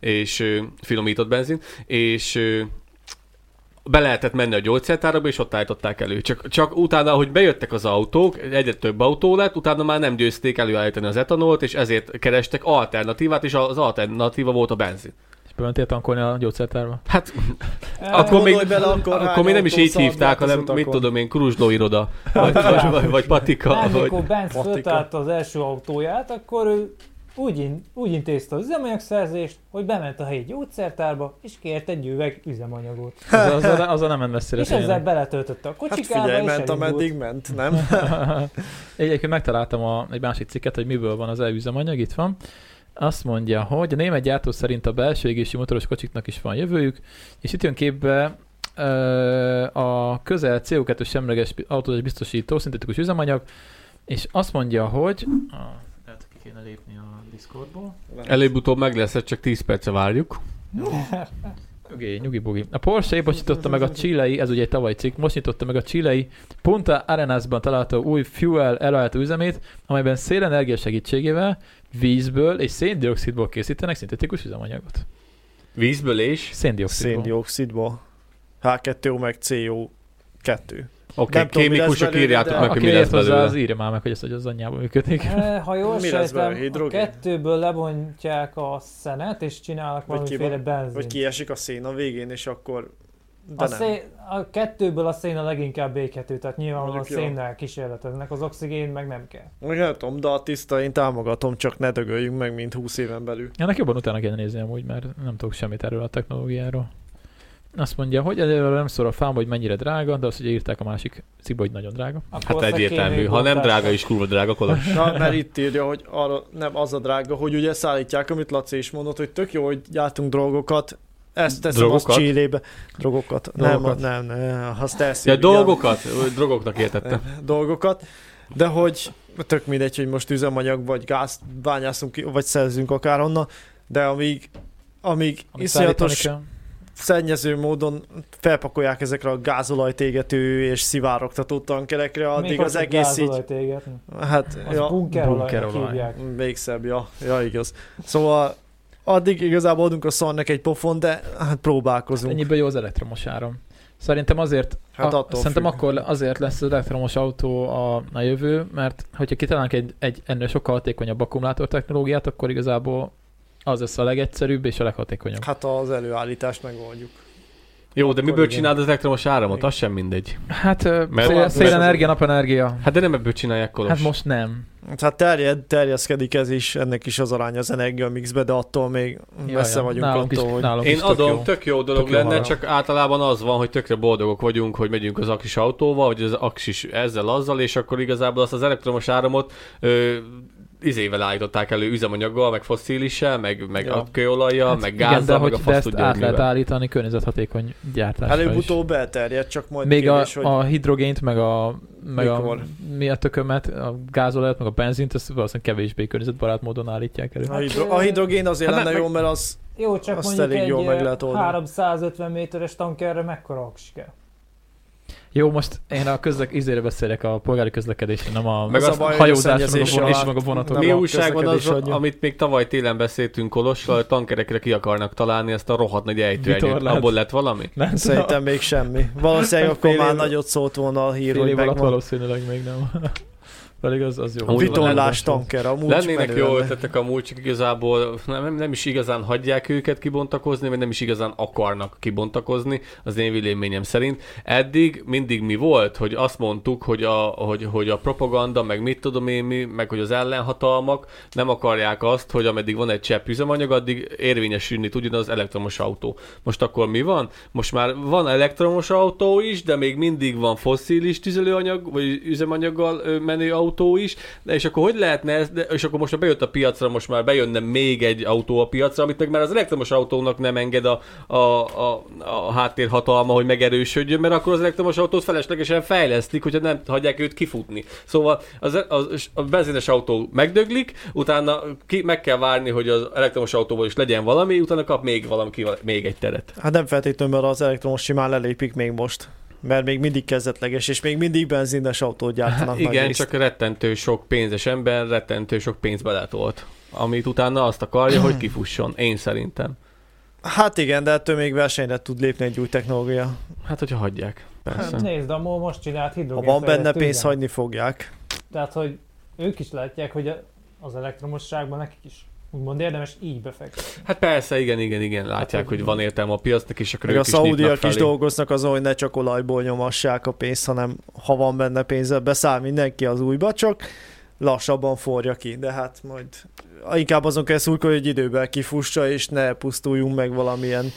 S2: és ö, finomított benzin, és ö, be lehetett menni a gyógyszertárba, és ott állították elő. Csak, csak utána, hogy bejöttek az autók, egyre több autó lett, utána már nem győzték előállítani az etanolt, és ezért kerestek alternatívát, és az alternatíva volt a benzin.
S1: És bementél tankolni a gyógyszertárba.
S2: Hát *laughs*
S4: Eh,
S2: akkor még,
S3: bele, akkor
S2: akkor még nem is így hívták, hanem mit tudom én, Kruzsló iroda, vagy, *laughs* vagy, vagy, vagy Patika,
S4: Nem,
S2: vagy...
S4: mikor Benz föltalálta az első autóját, akkor ő úgy, in, úgy intézte az üzemanyagszerzést, hogy bement a helyi gyógyszertárba, és kért egy üveg üzemanyagot. *laughs*
S1: Az, az, az, az nem ment messzire.
S4: és ezzel beletöltötte a
S3: Hát
S4: kocsikába,
S3: figyelj,
S4: és
S3: ment ameddig ment, nem? *laughs*
S1: Egyébként megtaláltam a, egy másik cikket, hogy miből van az elüzemanyag, itt van. Azt mondja, hogy a német gyártó szerint a belső égési motoros kocsiknak is van jövőjük, és itt jön képbe ö, a közel CO2 semleges autózás biztosító szintetikus üzemanyag, és azt mondja, hogy... Kéne lépni a Discordból.
S2: Előbb-utóbb meg lesz, csak 10 perce várjuk.
S1: Nyugi, nyugi bugi. A Porsche most nyitotta meg a csilei, ez ugye egy tavalyi cikk, most nyitotta meg a csilei Punta Arenasban található új fuel előállító üzemét, amelyben szélenergia segítségével vízből és széndiokszidból készítenek szintetikus üzemanyagot.
S2: Vízből és...
S1: Széndiokszidból.
S3: Széndiokszidból. H2O meg CO2.
S2: Oké,
S3: lesz
S2: kémikusok írjátok meg, hogy mi lesz belőle.
S1: az írja már meg, hogy ez hogy az anyjában működik.
S4: Eh, Ha jól
S3: Mi
S4: sejtem, a
S3: hidrogén?
S4: kettőből lebontják a szenet, és csinálnak
S3: Vagy
S4: valamiféle
S3: van-
S4: benzin.
S3: Vagy kiesik a szén a végén, és akkor... De
S4: A,
S3: nem.
S4: szén, a kettőből a szén a leginkább békető, tehát nyilvánvalóan a szénnel kísérleteznek, az oxigén meg nem kell.
S3: Meg nem tudom, de a tiszta én támogatom, csak ne dögöljünk meg, mint 20 éven belül.
S1: Ennek jobban utána kéne nézni amúgy, mert nem tudok semmit erről a technológiáról. Azt mondja, hogy előre nem szól a fám, hogy mennyire drága, de azt ugye írták a másik cikkba, hogy nagyon drága.
S4: Akkor
S2: Hát
S4: a
S2: egyértelmű. Ha nem drága is kurva drága, Kolos.
S3: Na, mert itt írja, hogy arra nem az a drága, hogy ugye szállítják, amit Laci is mondott, hogy tök jó, hogy gyártunk drogokat, ezt teszem
S2: Drogokat?
S3: azt Csillébe. Drogokat.
S1: Drogokat.
S3: Nem, nem, nem, azt elszív.
S2: Ja, dolgokat? Drogoknak értettem.
S3: dolgokat, de hogy tök mindegy, hogy most üzemanyag vagy gázt bányászunk ki, vagy szerzünk akár onnan, de amíg, amíg
S1: Amit
S3: iszonyatos szennyező módon felpakolják ezekre a gázolajtégető és szivárogtató tankerekre,
S4: Még
S3: addig
S4: hogy
S3: az egész így,
S4: égetni.
S3: hát,
S4: Az
S3: ja,
S4: bunkerolajnak
S1: bunkerolaj.
S3: még szebb, ja, ja, igaz. Szóval addig igazából adunk a szarnak egy pofon, de hát próbálkozunk.
S1: Ennyiből jó az elektromos áram. Szerintem azért,
S3: Hát
S1: a, szerintem
S3: függ.
S1: akkor azért lesz az elektromos autó a, a jövő, mert hogyha kitalálunk egy, egy ennél sokkal hatékonyabb akkumulátor technológiát, akkor igazából az lesz a legegyszerűbb és a leghatékonyabb.
S3: Hát az előállítást megoldjuk.
S2: Jó, de miből
S3: igen.
S2: csinálod az elektromos áramot? Az sem mindegy.
S1: Hát
S2: Mert-
S1: szél,
S2: mert-
S1: szélenergia, napenergia.
S2: Hát de nem ebből csinálják kolos.
S1: Hát most nem.
S3: Hát terjed, terjeszkedik ez is, ennek is az arány az energia mixbe, de attól még messze
S1: Jaj,
S3: vagyunk
S1: nálunk
S3: attól,
S1: is,
S3: hogy...
S1: nálunk
S2: Én
S1: is tök
S2: adom,
S1: jó.
S2: tök jó dolog
S1: Tök jó
S2: lenne,
S1: hallom.
S2: csak általában az van, hogy tökre boldogok vagyunk, hogy megyünk az aksis autóval, vagy az aksis ezzel, azzal, és akkor igazából azt az elektromos áramot ö, izével állították elő üzemanyaggal, meg fosszilissel, meg, meg
S3: Ja.
S2: a kőolajjal,
S1: Hát
S2: meg
S1: igen,
S2: gázzal,
S1: de
S2: meg
S1: hogy
S2: a
S1: de
S2: fasz
S1: ezt át lehet állítani környezethatékony gyártásra.
S3: Előbb-utóbb elterjed, csak majd
S1: Még a,
S3: kérdés, hogy...
S1: a hidrogént, meg a, meg a,
S3: Mikor?
S1: mi a tökömet, a gázolajat, meg a benzint, ezt valószínűleg kevésbé környezetbarát módon állítják elő.
S3: A, hidro- a hidrogén azért
S2: Hát
S3: lenne
S2: meg-
S3: jó, mert az...
S4: Jó, csak
S3: Azt
S4: mondjuk
S3: elég
S4: egy
S3: jól meg
S4: eh,
S3: lehet oldani.
S4: 350 méteres tankerre mekkora aks kell?
S1: Jó, most én a közlek, izére beszélek a polgári közlekedésre, nem a,
S2: Meg
S3: az a a
S1: hajózásra, meg a, és meg a vonatok.
S2: Mi
S3: a
S2: újság van az,
S3: adja.
S2: amit még tavaly télen beszéltünk Kolossal, hogy tankerekre ki akarnak találni ezt a rohadt nagy ejtőernyőt. Abból lett valami?
S1: Nem,
S3: Szerintem még semmi. Valószínűleg akkor már nagyot szólt volna a hír,
S1: fél
S3: hogy megvan.
S1: valószínűleg még nem. Pedig az, az jó.
S2: Amúgy
S3: Vitorlás tanker, amúgy
S2: Lennének jó ötletek amúgy, csak igazából nem, nem is igazán hagyják őket kibontakozni, vagy nem is igazán akarnak kibontakozni, az én véleményem szerint. Eddig mindig mi volt, hogy azt mondtuk, hogy a, hogy, hogy a propaganda, meg mit tudom én mi, meg hogy az ellenhatalmak nem akarják azt, hogy ameddig van egy csepp üzemanyag, addig érvényesülni tudjon az elektromos autó. Most akkor mi van? Most már van elektromos autó is, de még mindig van fosszilis tüzelőanyag, vagy üzemanyaggal menő autó is, de és akkor hogy lehetne ez, és akkor most már bejött a piacra, most már bejönne még egy autó a piacra, amit meg már az elektromos autónak nem enged a, a, a, a háttérhatalma, hogy megerősödjön, mert akkor az elektromos autót feleslegesen fejlesztik, hogyha nem hagyják őt kifutni. Szóval az, az, a benzines autó megdöglik, utána ki, meg kell várni, hogy az elektromos autóból is legyen valami, utána kap még valami, még egy teret.
S3: Hát nem feltétlenül, mert az elektromos simán lelépik még most. Mert még mindig kezdetleges, és még mindig benzines autót gyártanak
S2: Hát *laughs* igen,
S3: részt.
S2: csak rettentő sok pénzes ember, rettentő sok pénz beletolt. Amit utána azt akarja, hogy *clears throat* kifusson. Én szerintem.
S3: Hát igen, de ettől még versenyre tud lépni egy új technológia.
S2: Hát, hogyha hagyják. Persze.
S4: Hát nézd, a MOL most csinált
S3: Ha
S4: hidrogén
S3: van benne pénz,
S4: üzemet.
S3: hagyni fogják.
S4: Tehát, hogy ők is látják, hogy az elektromosságban nekik is úgymond érdemes így befektetni.
S2: Hát persze, igen, igen, igen. Látják,
S4: Hát,
S2: hogy van értelme a piacnak, és akkor ők
S3: a
S2: is
S3: szaudiak is dolgoznak azon, hogy ne csak olajból nyomassák a pénzt, hanem ha van benne pénze, beszáll mindenki az újba, csak lassabban forja ki, de hát majd inkább azon kell szurkolni, hogy időben kifussa, és ne pusztuljunk meg valamilyen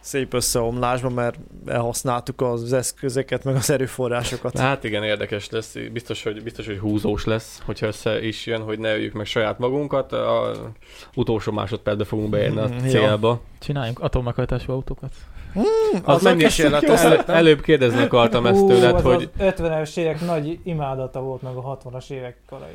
S3: szép összeomlásba, mert elhasználtuk az eszközeket, meg az erőforrásokat.
S2: Hát igen, érdekes lesz. Biztos, hogy, biztos, hogy húzós lesz, hogyha össze is jön, hogy ne öljük meg saját magunkat. A utolsó másodpercben fogunk beérni a
S3: Mm, ja.
S2: célba.
S1: Csináljunk atommeghajtású autókat.
S3: Hmm,
S2: Az
S3: az kísérletes.
S2: El, előbb kérdezni akartam ezt tőled, hogy
S4: az 50-es évek nagy imádata volt meg a 60-as évek korai.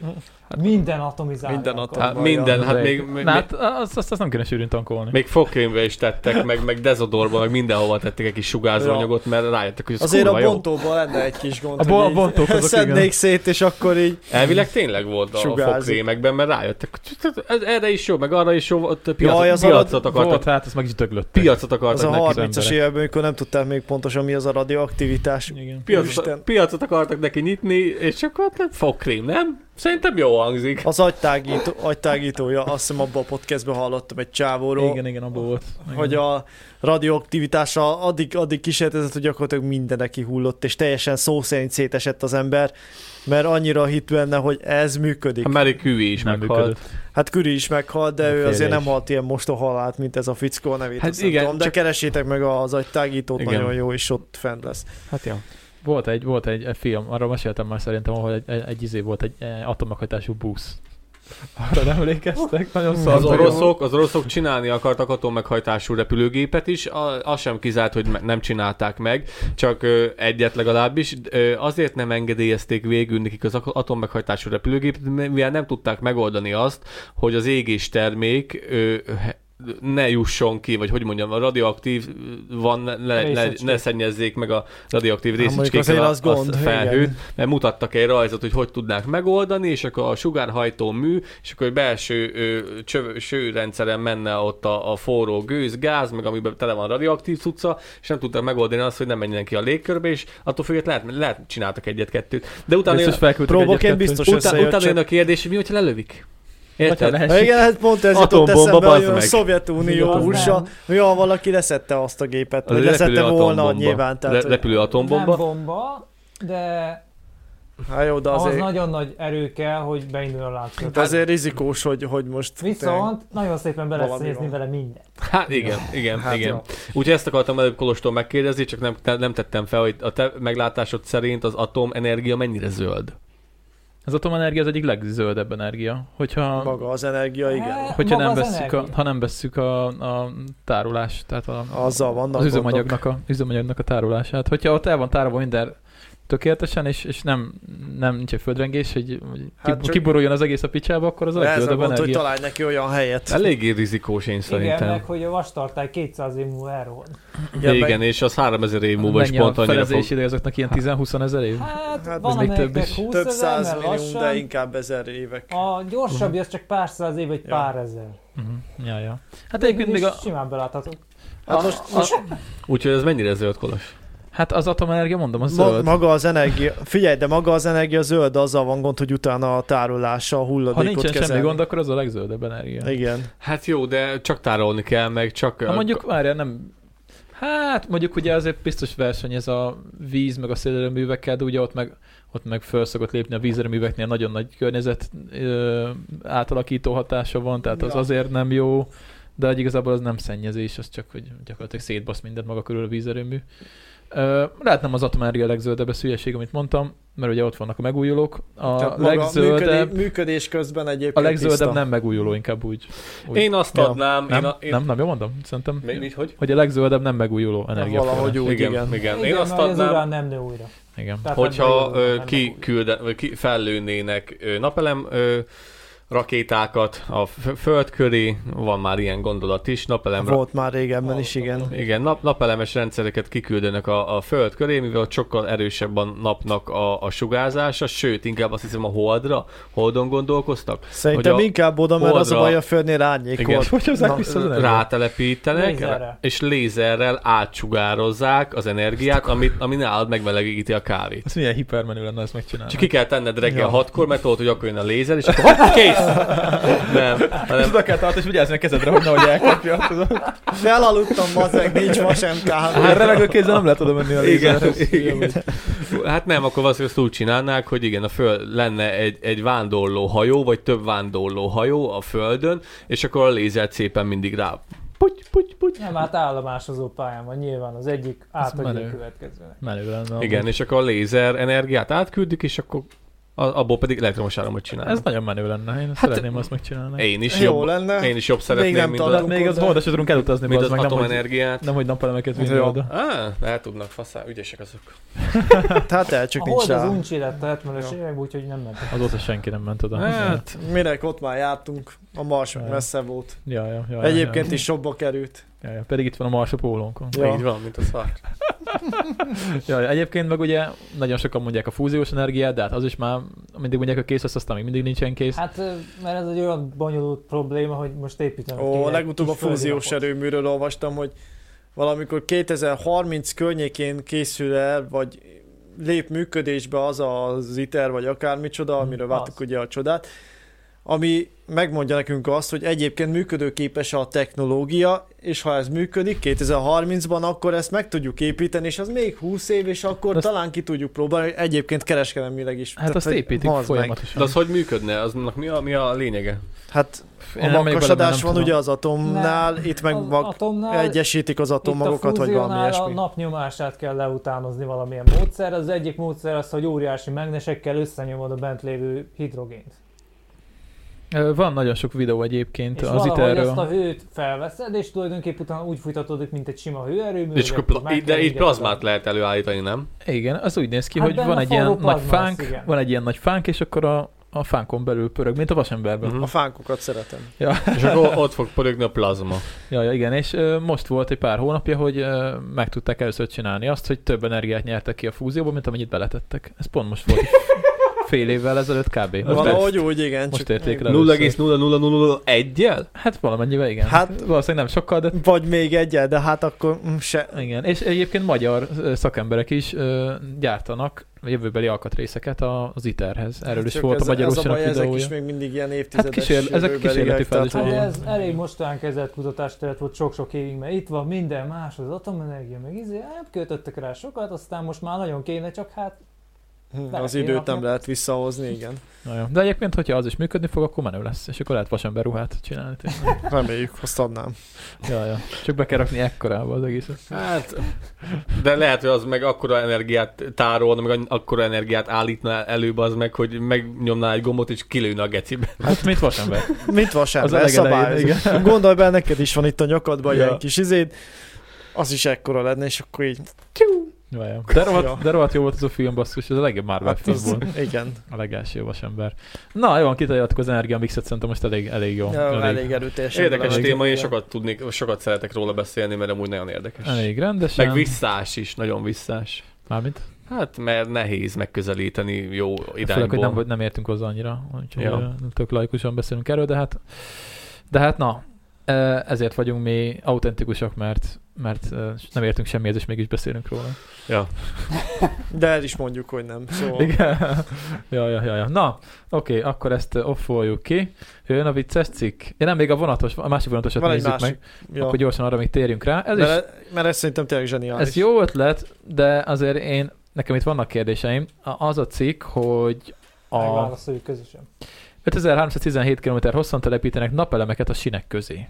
S4: Minden atomizálni
S3: Minden atom-
S2: hát minden, hát
S1: Az
S2: még, még,
S1: Na, hát azt, azt, azt nem kéne sűrűn tankolni.
S2: még fogkrémbe is tettek, meg, meg dezodorba, meg mindenhova tettek egy kis sugárzóanyagot, mert rájöttek, hogy ez
S3: Azért
S2: kurva
S3: a bontóban lenne egy kis gond,
S1: A bo-
S3: hogy
S1: a bontók azok
S3: szednék
S1: igen.
S3: szét, és akkor így
S2: Elvileg tényleg volt a
S3: Sugárzik.
S2: fogkrémekben, mert rájöttek, ez erre is jó, meg arra is jó, ott piacot,
S3: Jaj, az
S2: piacot
S1: Volt,
S2: akartak,
S1: hát azt meg is döglött.
S2: piacot
S3: az
S2: akartak
S3: a
S2: neki.
S3: 30-as
S1: emberek.
S3: években, amikor nem tudták még pontosan mi az a radioaktivitás.
S1: Igen.
S2: Piacot, piacot akartak neki nyitni, és akkor hát fogkrém, nem? Szerintem jó hangzik.
S3: Az agytágító, agytágítója, azt hiszem abban a podcastben hallottam egy csávóról,
S1: Igen, igen, abból volt. Igen.
S3: hogy a radioaktivitása addig, addig kísérletezett, hogy gyakorlatilag mindenek kihullott, és teljesen szó szerint szétesett az ember, mert annyira hit benne, hogy ez működik.
S2: A Mary Curie is
S1: nem
S2: meghalt.
S1: működött.
S3: Hát Küri is meghalt, de
S1: A
S3: ő azért nem halt ilyen mostohalált, mint ez a fickó a nevét.
S2: Hát igen,
S3: tudom, de
S2: csak-
S3: keresétek meg az agytágítót,
S2: Igen.
S3: nagyon jó, és ott fent lesz.
S2: Hát jó.
S1: Volt egy, volt egy, film, arra meséltem már szerintem, ahol egy, egy, egy izé volt, egy atommeghatású busz. Arra nem emlékeztek? Nagyon szar.
S2: Az oroszok, az oroszok csinálni akartak atommeghajtású repülőgépet is, az sem kizárt, hogy nem csinálták meg, csak egyet legalábbis. Azért nem engedélyezték végül nekik az atommeghajtású repülőgépet, mivel nem tudták megoldani azt, hogy az égés termék ne jusson ki, vagy hogy mondjam, a radioaktív van, ne, ne, ne, szennyezzék meg a radioaktív részecskékkel
S3: azért
S2: a,
S3: az gond,
S2: felhőt,
S3: igen.
S2: mert mutattak egy rajzot, hogy hogy tudnák megoldani, és akkor a sugárhajtó mű, és akkor egy belső ö, csöv, sőrendszeren menne ott a, a forró gőz, gáz, meg amiben tele van radioaktív cucca, és nem tudtak megoldani azt, hogy nem menjen ki a légkörbe, és attól függetlenül lehet, lehet csináltak egyet-kettőt. De utána,
S1: Biztos
S2: jön,
S3: biztos
S2: utána, utána jön a kérdés, hogy mi, hogyha lelövik? Érted?
S1: Ha
S3: igen, hát pont ez jutott eszembe, hogy a. Szovjetunió
S4: Az
S3: USA,
S4: nem.
S3: mi van, valaki leszette azt a gépet,
S2: Az
S3: vagy leszette volna
S2: atombomba.
S3: nyilván. Tehát,
S2: Le- repülő
S4: Nem
S2: atombomba.
S4: bomba, de
S3: Hát jó, de
S4: ahhoz
S3: azért,
S4: nagyon nagy erő kell, hogy beindul a
S3: de azért rizikós, hogy, hogy most...
S4: Viszont nagyon szépen be szézni
S3: van.
S4: vele mindent.
S2: Hát igen, igen,
S3: Hát
S2: igen.
S3: jó.
S2: Úgyhogy ezt akartam előbb Kolostól megkérdezni, csak nem, te- nem tettem fel, hogy a te meglátásod szerint az atomenergia mennyire zöld?
S1: Az atomenergia az egyik legzöldebb energia. Hogyha,
S3: Maga az energia, igen.
S4: Hát,
S1: hogyha
S4: maga
S1: nem vesszük a, ha nem vesszük a, a tárolás, tehát a,
S3: Azzal vannak
S1: az üzemanyagnak a, üzemanyagnak a tárolását. Hogyha ott el van tárolva minden tökéletesen, és, és nem, nem nincs egy földrengés, hogy,
S3: Hát csak-
S1: kiboruljon az egész a picsába, akkor az a
S3: Ez a gond, hogy
S1: energia.
S3: találj neki olyan helyet.
S2: Eléggé rizikós én
S4: Igen,
S2: szerintem.
S4: meg hogy a vastartály 200 év múlva elrohad.
S3: Igen,
S2: Igen,
S3: meg-
S2: és az 3000 év múlva is pont annyira
S1: felezési
S2: fog...
S1: idő azoknak ilyen 10-20 ezer év?
S4: Hát,
S3: Hát
S4: van
S1: még több is.
S4: 20
S3: Több száz millió, de inkább ezer évek.
S4: A gyorsabb az csak pár száz év, vagy
S3: Ja.
S4: pár ezer.
S1: Uh-huh. Ja, ja. Hát egyébként még a,
S4: Simán belátható.
S3: Hát most, most
S2: Úgyhogy ez mennyire zöld kolos?
S1: Hát az atomenergia, mondom, az
S3: ma,
S1: zöld.
S3: maga az energia, figyelj, de maga az energia zöld, de azzal van gond, hogy utána a tárolása, a
S1: Ha
S3: hulladékot
S1: nincsen semmi
S3: kezelni.
S1: gond, akkor az a legzöldebb energia.
S3: Igen.
S2: Hát jó, de csak tárolni kell, meg csak...
S1: Ha mondjuk, várjál, nem... Hát mondjuk ugye azért biztos verseny ez a víz, meg a szélerőművekkel, de ugye ott meg, ott meg föl szokott lépni a vízerőműveknél nagyon nagy környezet ö, átalakító hatása van, tehát az
S3: Ja.
S1: azért nem jó, de igazából az nem szennyezés, az csak, hogy gyakorlatilag szétbasz mindent maga körül a vízerőmű. Lehet nem az atomenergia a legzöldebb, ez hülyeség, amit mondtam, mert ugye ott vannak a megújulók. A
S3: Tehát
S1: legzöldebb,
S3: működés, működés közben egyébként
S1: a legzöldebb
S3: tiszta.
S1: nem megújuló, inkább úgy. úgy.
S2: Én azt
S3: Ja.
S2: adnám...
S1: nem,
S2: én a, én...
S1: nem, nem, jól mondom? Szerintem,
S2: Mi, mit, hogy?
S1: hogy a legzöldebb nem megújuló energia.
S3: Valahogy úgy, igen.
S2: igen, igen. Én
S4: Igen,
S2: azt
S4: mert az
S2: adnám...
S4: urán nem nő újra.
S1: Igen.
S4: Tehát
S2: hogyha
S4: igazán
S2: ki, fellőnének napelem ö, rakétákat a föld köré, van már ilyen gondolat is, napelem
S3: Volt már régebben is, igen.
S2: igen, nap, napelemes rendszereket kiküldenek a, a föld köré, mivel ott sokkal erősebb a napnak a, a sugárzása, sőt, inkább azt hiszem a holdra, holdon gondolkoztak,
S3: Szerintem
S2: Hogy
S3: inkább oda, mert az a
S2: holdra-
S3: baj a földnél árnyék
S2: Igen.
S3: volt.
S1: Hogy hozzák
S3: Na,
S1: vissza az energiát?
S2: rátelepítenek,
S4: Lézerrel.
S2: és lézerrel átsugározzák az energiát, amit, ami nálad megmelegíti a kávét.
S1: Ez milyen hipermenő lenne ezt megcsinálni.
S2: Csak ki kell tenned reggel
S3: Ja.
S2: hatkor, mert tudod, hogy akkor jön a lézer, és akkor kész! Nem, hanem
S1: oda kell tartani, és vigyázni a kezedre, hogy nehogy elkapja. Tudod?
S3: Felaludtam, bazeg, nincs ma sem kávé.
S1: Hát remegő kézzel nem lehet oda menni a
S2: Igen,
S1: lézerhez.
S2: igen. Hát nem, akkor valószínűleg ezt úgy csinálnák, hogy igen, a föld lenne egy, egy vándorló hajó, vagy több vándorló hajó a földön, és akkor a lézert szépen mindig rá. Puty, puty, puty.
S4: Nem, hát állomásozó pályán van nyilván, az egyik átadja a következőnek.
S1: Menő lenne.
S2: Igen, és akkor a lézer energiát átküldik, és akkor a- abból pedig elektromos áramot csinálnak.
S1: Ez nagyon menő lenne. Én
S2: Hát-
S1: szeretném azt megcsinálni.
S2: Én is
S3: Jó
S2: jobb,
S3: lenne.
S2: én is jobb
S3: Még
S2: szeretném,
S3: nem
S2: mint,
S1: De
S2: a,
S1: hát még az holda se tudunk elutazni,
S2: mint
S1: az
S2: az
S1: meg nem, hogy,
S2: atomenergiát.
S1: nem, hogy napelemeket vinni oda.
S2: Á, el tudnak, faszá, ügyesek azok. *laughs*
S3: Hát el, csak
S4: a
S3: nincs
S4: hold az
S3: rá.
S4: uncsi lett a 70-es
S3: Jó.
S4: években, úgyhogy nem ment.
S1: Azóta senki nem ment oda.
S2: Hát,
S3: Minek ott már jártunk, a Mars meg messze volt.
S1: Ja, ja, ja,
S3: Egyébként
S1: ja,
S3: is sokba került.
S1: Ja, ja. Pedig itt van a Mars a pólónkon.
S3: Ja.
S2: így van, mint a szar.
S1: Ja, egyébként meg ugye nagyon sokan mondják a fúziós energiát, de hát az is már mindig mondják, hogy kész lesz, aztán még mindig nincsen kész.
S4: Hát, mert ez egy olyan bonyolult probléma, hogy most építenek.
S3: Ó, legutóbb a fúziós erőműről olvastam, hogy valamikor 2030 környékén készül el, vagy lép működésbe az az ITER, vagy akármicsoda, amiről
S4: Az.
S3: vártuk ugye a csodát, ami megmondja nekünk azt, hogy egyébként működőképes a technológia, és ha ez működik 2030-ban, akkor ezt meg tudjuk építeni, és az még 20 év, és akkor
S1: Azt-
S3: talán ki tudjuk próbálni, egyébként kereskedelmileg is.
S1: Hát azt
S3: hogy
S1: építik
S3: meg.
S1: folyamatosan.
S2: De az hogy működne? Aznak mi a, mi a lényege?
S3: Hát a
S1: nem nem
S3: van
S1: tudom.
S3: ugye az atomnál, itt meg
S4: Az
S3: mag,
S4: atomnál,
S3: egyesítik az atommagokat, vagy valami ilyesmi.
S4: a napnyomását kell leutánozni valamilyen módszer. Az egyik módszer az, hogy óriási megnesekkel összenyomod a bent lévő hidrogént.
S1: Van nagyon sok videó egyébként
S4: És
S1: az
S4: valahogy
S1: iterről.
S4: ezt a hőt felveszed, és tulajdonképpen utána úgy folytatódik, mint egy sima hőerőmű.
S2: És akkor pla- de így
S4: éged
S2: plazmát
S4: oda.
S2: lehet előállítani, nem?
S1: Igen, az úgy néz ki,
S4: Hát
S1: hogy van egy ilyen nagy fánk,
S4: lesz, igen.
S1: van egy ilyen nagy fánk, és akkor a, a fánkon belül pörög, mint a vasemberben.
S2: Mhm.
S3: A fánkokat szeretem.
S2: És akkor ott fog pörögni a plazma.
S1: Ja, ja, igen, és ö, most volt egy pár hónapja, hogy ö, meg tudták először csinálni azt, hogy több energiát nyertek ki a fúzióból, mint amennyit beletettek. Ez pont most volt. *laughs* fél évvel ezelőtt kb.
S3: Valahogy úgy, igen.
S1: most
S3: csak
S1: érték le.
S2: 0,0001-jel?
S1: Hát valamennyivel igen.
S3: Hát-
S1: Hát valószínűleg nem sokkal, de
S3: Vagy még egyel, de hát akkor mm, se.
S1: igen. És egyébként magyar szakemberek is ö, gyártanak jövőbeli alkatrészeket a- az ITER-hez. Erről is volt a
S3: ez, ez a baj, ezek
S1: videója.
S3: is még mindig ilyen évtizedes
S1: kísér- ezek kísérleti
S3: hogy-
S4: Hát ez elég mostán kezdett kutatásterület volt sok-sok évig, mert itt van minden más, az atomenergia, meg izé, hát költöttek rá sokat, aztán most már nagyon kéne, csak hát Bele
S3: Az időt nem lehet visszahozni, igen.
S1: Na jó. De egyébként, hogyha az is működni fog, akkor menő lesz. És akkor lehet vasember ruhát csinálni. tényleg.
S3: Reméljük, azt adnám.
S1: ja, ja. Csak be kell rakni ekkorába az egészet.
S2: Hát, de lehet, hogy az meg akkora energiát tárolna, meg akkora energiát állítna előbb az meg, hogy megnyomná egy gombot, és kilőne a gecibe.
S1: Hát, mint vasember.
S3: Mint vasember, szabályozó. Gondolj be, neked is van itt a nyakadban
S1: Ja.
S3: ilyen kis izéd, az is ekkora lenne, és akkor így...
S1: Ja, ja. De, rohadt,
S3: Ja.
S1: de rohadt jó volt az a film, basszus, ez a legjobb Marvel
S3: Hát
S1: film
S3: az,
S1: volt.
S3: igen,
S1: A legelső vasember. Na, jó, kitaláltuk az energiamixet, szerintem most elég, elég jó.
S3: ja, elég erőteljes.
S2: Érdekes
S1: elég-
S2: téma, én sokat tudnék, sokat szeretek róla beszélni, mert amúgy nagyon érdekes.
S1: Elég rendesen.
S2: Meg visszás is, nagyon visszás.
S1: Mármint?
S2: Hát, mert nehéz megközelíteni jó
S1: Főleg, hogy
S2: irányból.
S1: nem, nem értünk hozzá annyira, úgyhogy
S2: Ja.
S1: tök laikusan beszélünk erről, de hát, de hát na, ezért vagyunk mi autentikusak, mert, mert e, nem értünk semmihez, és mégis beszélünk róla.
S2: Ja. *laughs*
S3: De el is mondjuk, hogy nem. Szóval...
S1: Igen. *laughs* ja, ja, ja, ja. Na, oké, akkor ezt offoljuk ki. Jön a vicces cikk. Ja, nem, még a vonatos, a másik vonatosat
S3: Van
S1: nézzük
S3: másik.
S1: meg.
S3: Ja.
S1: Akkor gyorsan arra még térjünk rá. Ez is
S3: mert, mert ez szerintem tényleg zseniális.
S1: Ez jó ötlet, de azért én, nekem itt vannak kérdéseim. Az a cikk, hogy a
S4: megválaszoljuk közösen.
S1: 5317 km hosszan telepítenek napelemeket a sinek közé.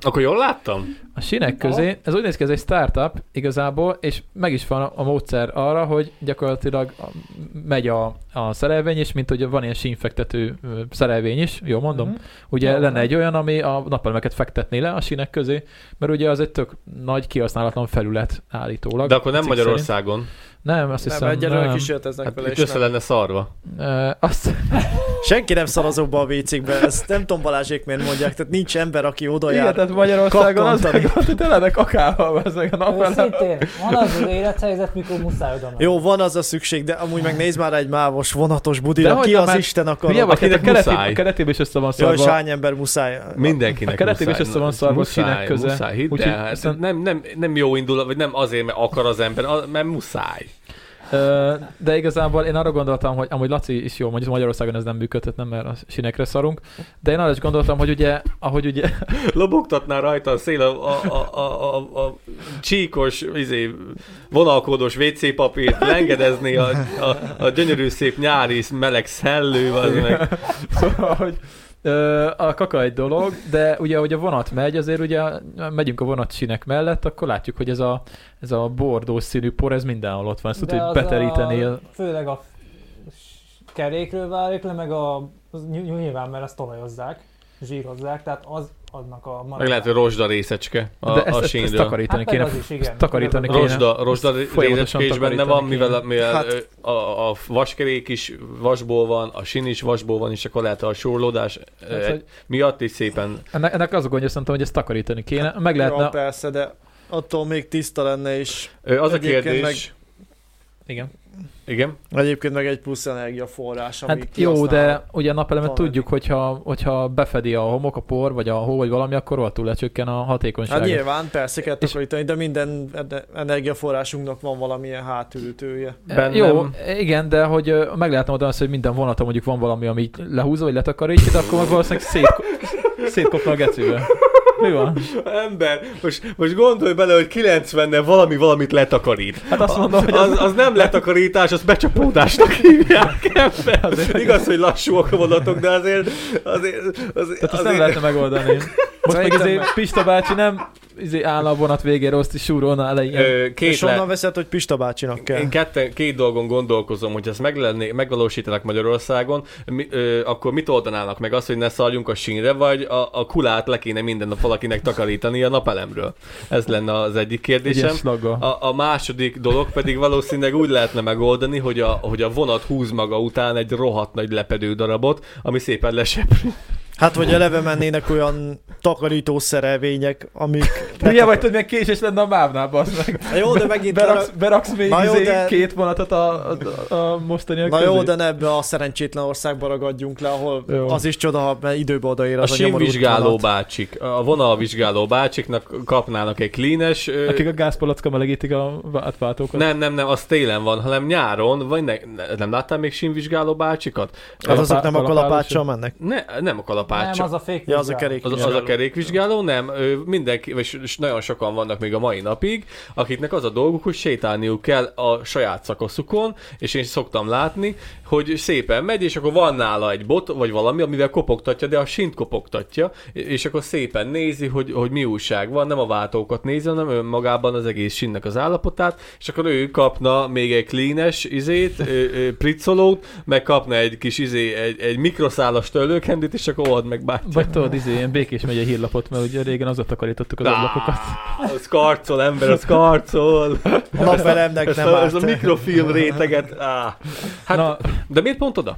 S2: Akkor jól láttam?
S1: A sinek közé, ez úgy néz ki, ez egy startup igazából, és meg is van a módszer arra, hogy gyakorlatilag megy a, a szerelvény is, mint hogy van ilyen sínfektető szerelvény is, jól mondom?
S4: Mhm.
S1: Ugye
S4: Jó,
S1: lenne egy olyan, ami a napelemeket fektetné le a sinek közé, mert ugye az egy tök nagy kihasználatlan felület állítólag.
S2: De akkor nem Magyarországon.
S1: szerint. Nem, azt
S3: nem,
S1: hiszem,
S3: egyelőre
S1: nem.
S3: kísérleteznek
S2: Hát
S3: vele,
S2: össze
S3: nem.
S2: lenne szarva.
S1: Ö, azt,
S3: Senki nem szar azokba a vécékbe, ezt nem tudom Balázsék miért mondják, tehát nincs ember, aki oda
S1: igen,
S3: jár.
S1: tehát Magyarországon az meg, hogy tele kakával ezek a napelem.
S4: Őszintén, van az az élethelyzet, mikor muszáj oda menni.
S3: Jó, van az a szükség, de amúgy meg nézd már egy mávos vonatos budira,
S1: De
S3: ki az
S1: már-
S3: Isten akar.
S1: Ugye, hát a, keretében,
S2: muszáj.
S1: a keretében is össze van szarva.
S3: hány ember muszáj?
S2: Mindenkinek
S1: A keretében is össze van szarva a
S2: muszáj,
S1: sinek köze.
S2: Muszáj, hidd hát nem, nem, nem jó indul, vagy nem azért, mert akar az ember, mert muszáj.
S1: De igazából én arra gondoltam, hogy amúgy Laci is jó, mondjuk Magyarországon ez nem működhet, nem, mert a sinekre szarunk. De én arra is gondoltam, hogy ugye, ahogy ugye, *laughs*
S2: Lobogtatná rajta a szél a, a, a, a, a, a csíkos, izé, vonalkódos WC papírt, lengedezni a, a, a gyönyörű szép nyári meleg szellő, az meg. *laughs*
S1: szóval, hogy a kaka egy dolog, de ugye, ahogy a vonat megy, azért ugye megyünk a vonat sinek mellett, akkor látjuk, hogy ez a, ez a bordós színű por, ez mindenhol ott van. Ezt tudod, hogy beteríteni.
S4: A, főleg a kerékről válik le, meg a, nyilván, mert ezt talajozzák, zsírozzák, tehát az adnak a maradvány.
S2: Meg lehet, hogy rozsda részecske a,
S1: De ezt,
S2: a
S1: ezt, ezt takarítani
S4: Hát
S1: kéne.
S4: az is, igen.
S1: takarítani kéne.
S2: Rozsda, rozsda részecske is benne van,
S1: takarítani
S2: mivel,
S1: kéne.
S2: mivel
S3: Hát-
S2: hát, a, a vaskerék is vasból van, a sin is vasból van, és akkor lehet a surlódás
S1: Tehát,
S2: eh,
S1: hogy
S2: miatt is szépen
S1: ennek, ennek az a gondja szerintem, hogy ezt takarítani kéne. Meg
S3: Jó,
S1: lehetne...
S3: persze, de attól még tiszta lenne,
S2: Ö, Az a kérdés...
S3: meg-
S1: Igen.
S2: Igen?
S3: egyébként meg egy plusz energiaforrás, ami
S1: Hát jó, de ugye a napelemet tudjuk, hogyha, hogyha befedi a homok, a por, vagy a hó, vagy valami, akkor rohadtul lecsökken a hatékonyság.
S3: Hát nyilván, persze kell
S1: És-
S3: takarítani, de minden energiaforrásunknak van valamilyen hátültője.
S2: Bennem-
S1: Jó, igen, de hogy meg lehetne oda azt, hogy minden vonaton mondjuk van valami, ami lehúzza, vagy letakarítja, de akkor meg valószínűleg szét, *laughs* szétkopna a gecibe. Mi van?
S2: Ember, most, most gondolj bele, hogy 90-nel valami valamit letakarít.
S1: Hát azt mondom, hogy
S2: az, az nem letakarítás, az becsapódásnak *laughs* hívják ember. Igaz, hogy lassúak a vonatok, de azért... azért, azért,
S1: Tehát azt
S2: azért
S1: nem lehetne megoldani. Most meg izé Pista bácsi nem izé áll a vonat végére, azt is súrolna elején.
S2: Ö,
S3: És
S2: két,
S3: onnan
S2: le,
S3: veszed, hogy Pista bácsinak kell.
S2: én ketten, két dolgon gondolkozom, hogy ezt meg lenné, megvalósítanak Magyarországon, mi, ö, akkor mit oldanának meg? Azt, hogy ne szarjunk a sínre, vagy a, a kulát le kéne minden nap valakinek takarítani a napelemről? Ez lenne az egyik kérdésem. A, a második dolog pedig valószínűleg úgy lehetne megoldani, hogy a, hogy a vonat húz maga után egy rohadt nagy lepedő darabot, ami szépen lesepri.
S3: Hát, vagy eleve mennének olyan takarító szerelvények, amik...
S1: Hülye vagy, hogy meg késés lenne a mávnál, bazd meg.
S3: Na jó, de megint...
S1: Beraksz, beraksz még
S3: Na jó,
S1: izé
S3: de-
S1: két vonatot a, a, a mostaniak
S3: Na
S1: közé.
S3: jó, de ne ebbe a szerencsétlen országba ragadjunk le, ahol
S1: Jó.
S3: az is csoda, ha be- időbe odaér
S2: A
S3: az a,
S2: sínvizsgáló
S3: vonat.
S2: bácsik, a vonalvizsgáló bácsiknak kapnának egy cleanes... ö,
S1: Akik a gázpalacka melegítik a átváltókat.
S2: Nem, nem, nem, az télen van, hanem nyáron, vagy ne, ne, nem láttál még sínvizsgáló bácsikat?
S3: Hát azok nem a kalapáccsal mennek.
S2: Ne, nem a kalapács,
S4: Nem, az a fék
S3: Ja, az a kerék.
S2: az, az a kerékvizsgáló, nem, ö, mindenki, vagy s- nagyon sokan vannak még a mai napig, akiknek az a dolguk, hogy sétálniuk kell a saját szakaszukon, és én szoktam látni, hogy szépen megy, és akkor van nála egy bot, vagy valami, amivel kopogtatja, de a sint kopogtatja, és akkor szépen nézi, hogy, hogy mi újság van, nem a váltókat nézi, hanem önmagában az egész sinnek az állapotát, és akkor ő kapna még egy cleanes izét, ö, ö, pricolót, meg kapna egy kis izé, egy, egy mikroszálas tőlőkendit, és akkor old meg bátya.
S1: Vagy tudod, izé, ilyen békés megye hírlapot, mert ugye régen azzal takarítottuk az ablakokat.
S2: Az karcol, ember, az karcol.
S3: A napvelemnek nem
S2: a, ez a mikrofilm réteget. Á. Hát,
S1: Na,
S2: de miért pont oda?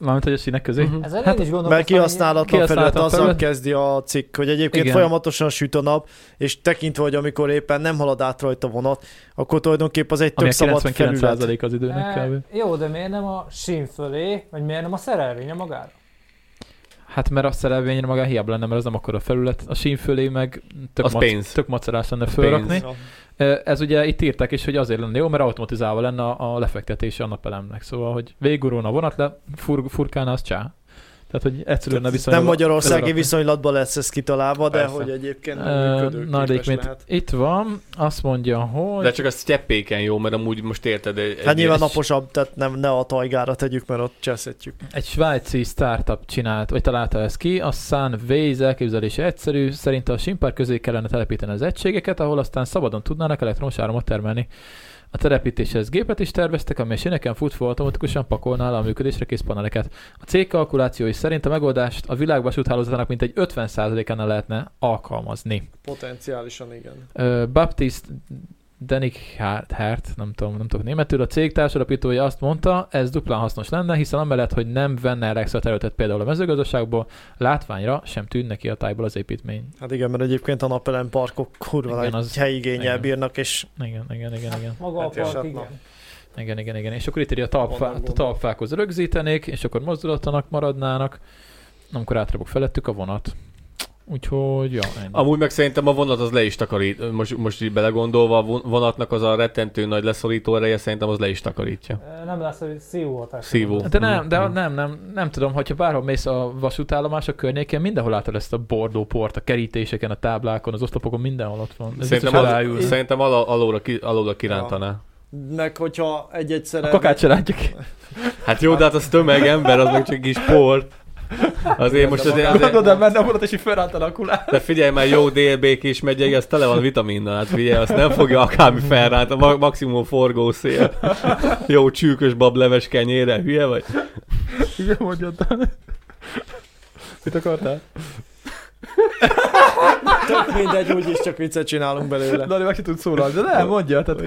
S1: mármint, hogy a színek közé.
S2: Mhm.
S4: Ezzel
S1: Hát,
S4: is.
S3: Mert kihasználatlan felület, azzal kezdi a cikk, hogy egyébként
S1: Igen.
S3: Folyamatosan süt a nap, és tekintve, hogy amikor éppen nem halad át rajta vonat, akkor tulajdonképpen az egy
S1: Ami
S3: tök
S1: a
S3: szabad felület.
S1: 99% az időnek kb.
S4: E, jó, de miért nem a sín fölé, vagy miért nem a szerelvénye magára?
S1: Hát mert a szerelvényre magán hiába lenne, mert az nem akkor a felület. A sín fölé meg tök,
S2: Az pénz.
S1: tök macerás lenne fölrakni.
S2: Pénz.
S1: Ez ugye itt írták is, hogy azért lenne jó, mert automatizálva lenne a a lefektetése a napelemnek. Szóval, hogy végigurulna a vonat le, fur, furkálna, az csá. Tehát, hogy egyszerűen
S3: Tehát
S1: viszonylag...
S3: nem magyarországi viszonylatban lesz ez kitalálva, de
S2: Persze.
S3: hogy egyébként nem
S1: Na, de
S3: lehet.
S1: itt van, azt mondja, hogy...
S2: De csak a steppéken jó, mert amúgy most érted. Egy,
S3: Hát nyilván
S2: egy,
S3: naposabb, tehát nem, ne a tajgára tegyük, mert ott cseszetjük.
S1: Egy svájci startup csinált, vagy találta ezt ki, a Sunways elképzelése egyszerű, szerint a simpár közé kellene telepíteni az egységeket, ahol aztán szabadon tudnának elektromos áramot termelni. A telepítéshez gépet is terveztek, amely sineken futva automatikusan pakolná le a működésre kész paneleket. A cég kalkulációi szerint a megoldást a világvasút hálózatának mintegy 50%-ánál lehetne alkalmazni.
S3: Potenciálisan igen.
S1: Baptist Denik Hart, nem tudom, nem tudok németül, a cég társadalapítója azt mondta, ez duplán hasznos lenne, hiszen amellett, hogy nem venne el extra területet például a mezőgazdaságból, látványra sem tűnne ki a tájból az építmény.
S3: Hát igen, mert egyébként a napelem parkok kurva
S1: Igen, az-
S3: helyigényel
S1: igen.
S3: bírnak, és
S1: Igen, igen, igen, igen.
S4: Maga
S3: Hát
S4: a
S3: és
S4: park,
S3: hát
S4: igen.
S1: Igen, igen, igen. És akkor itt írja a, talpfá, a talpfákhoz rögzítenék, és akkor mozdulatlanak maradnának, amikor átrabok felettük a vonat. Úgyhogy, ja, ennyi.
S2: Amúgy meg szerintem a vonat az le is takarít. Most, most így belegondolva, a von- vonatnak az a rettentő nagy leszorító ereje, szerintem az le is takarítja.
S4: Nem lesz, hogy szívó hatás.
S2: Szívó.
S1: De nem, de
S2: Mhm.
S1: nem, nem, nem tudom, hogyha bárhol mész a vasútállomások környékén, mindenhol látod ezt a bordó port, a kerítéseken, a táblákon, az oszlopokon, mindenhol ott van. Ez
S2: Szerintem, az, szerintem al- alóra, ki, alóra kirántaná.
S3: meg hogyha egy-egyszer...
S1: A kakát se látjuk.
S2: Hát jó, de hát az tömeg ember, az meg csak kis por. Azért most azért, azért,
S1: Gondolod, menne a vonat, és így felrántana a kulát.
S2: de figyelj már, jó délbékés megyei, az tele van vitaminnal, hát figyelj, azt nem fogja akármi felránt, a ma- maximum forgószél. Jó csűkös bableves kenyére, hülye vagy?
S1: Igen, mondjad. Mit akartál?
S3: Tök mindegy, úgyis csak viccet csinálunk belőle.
S1: Dani meg se tud szólalni, de nem, mondja. Tehát,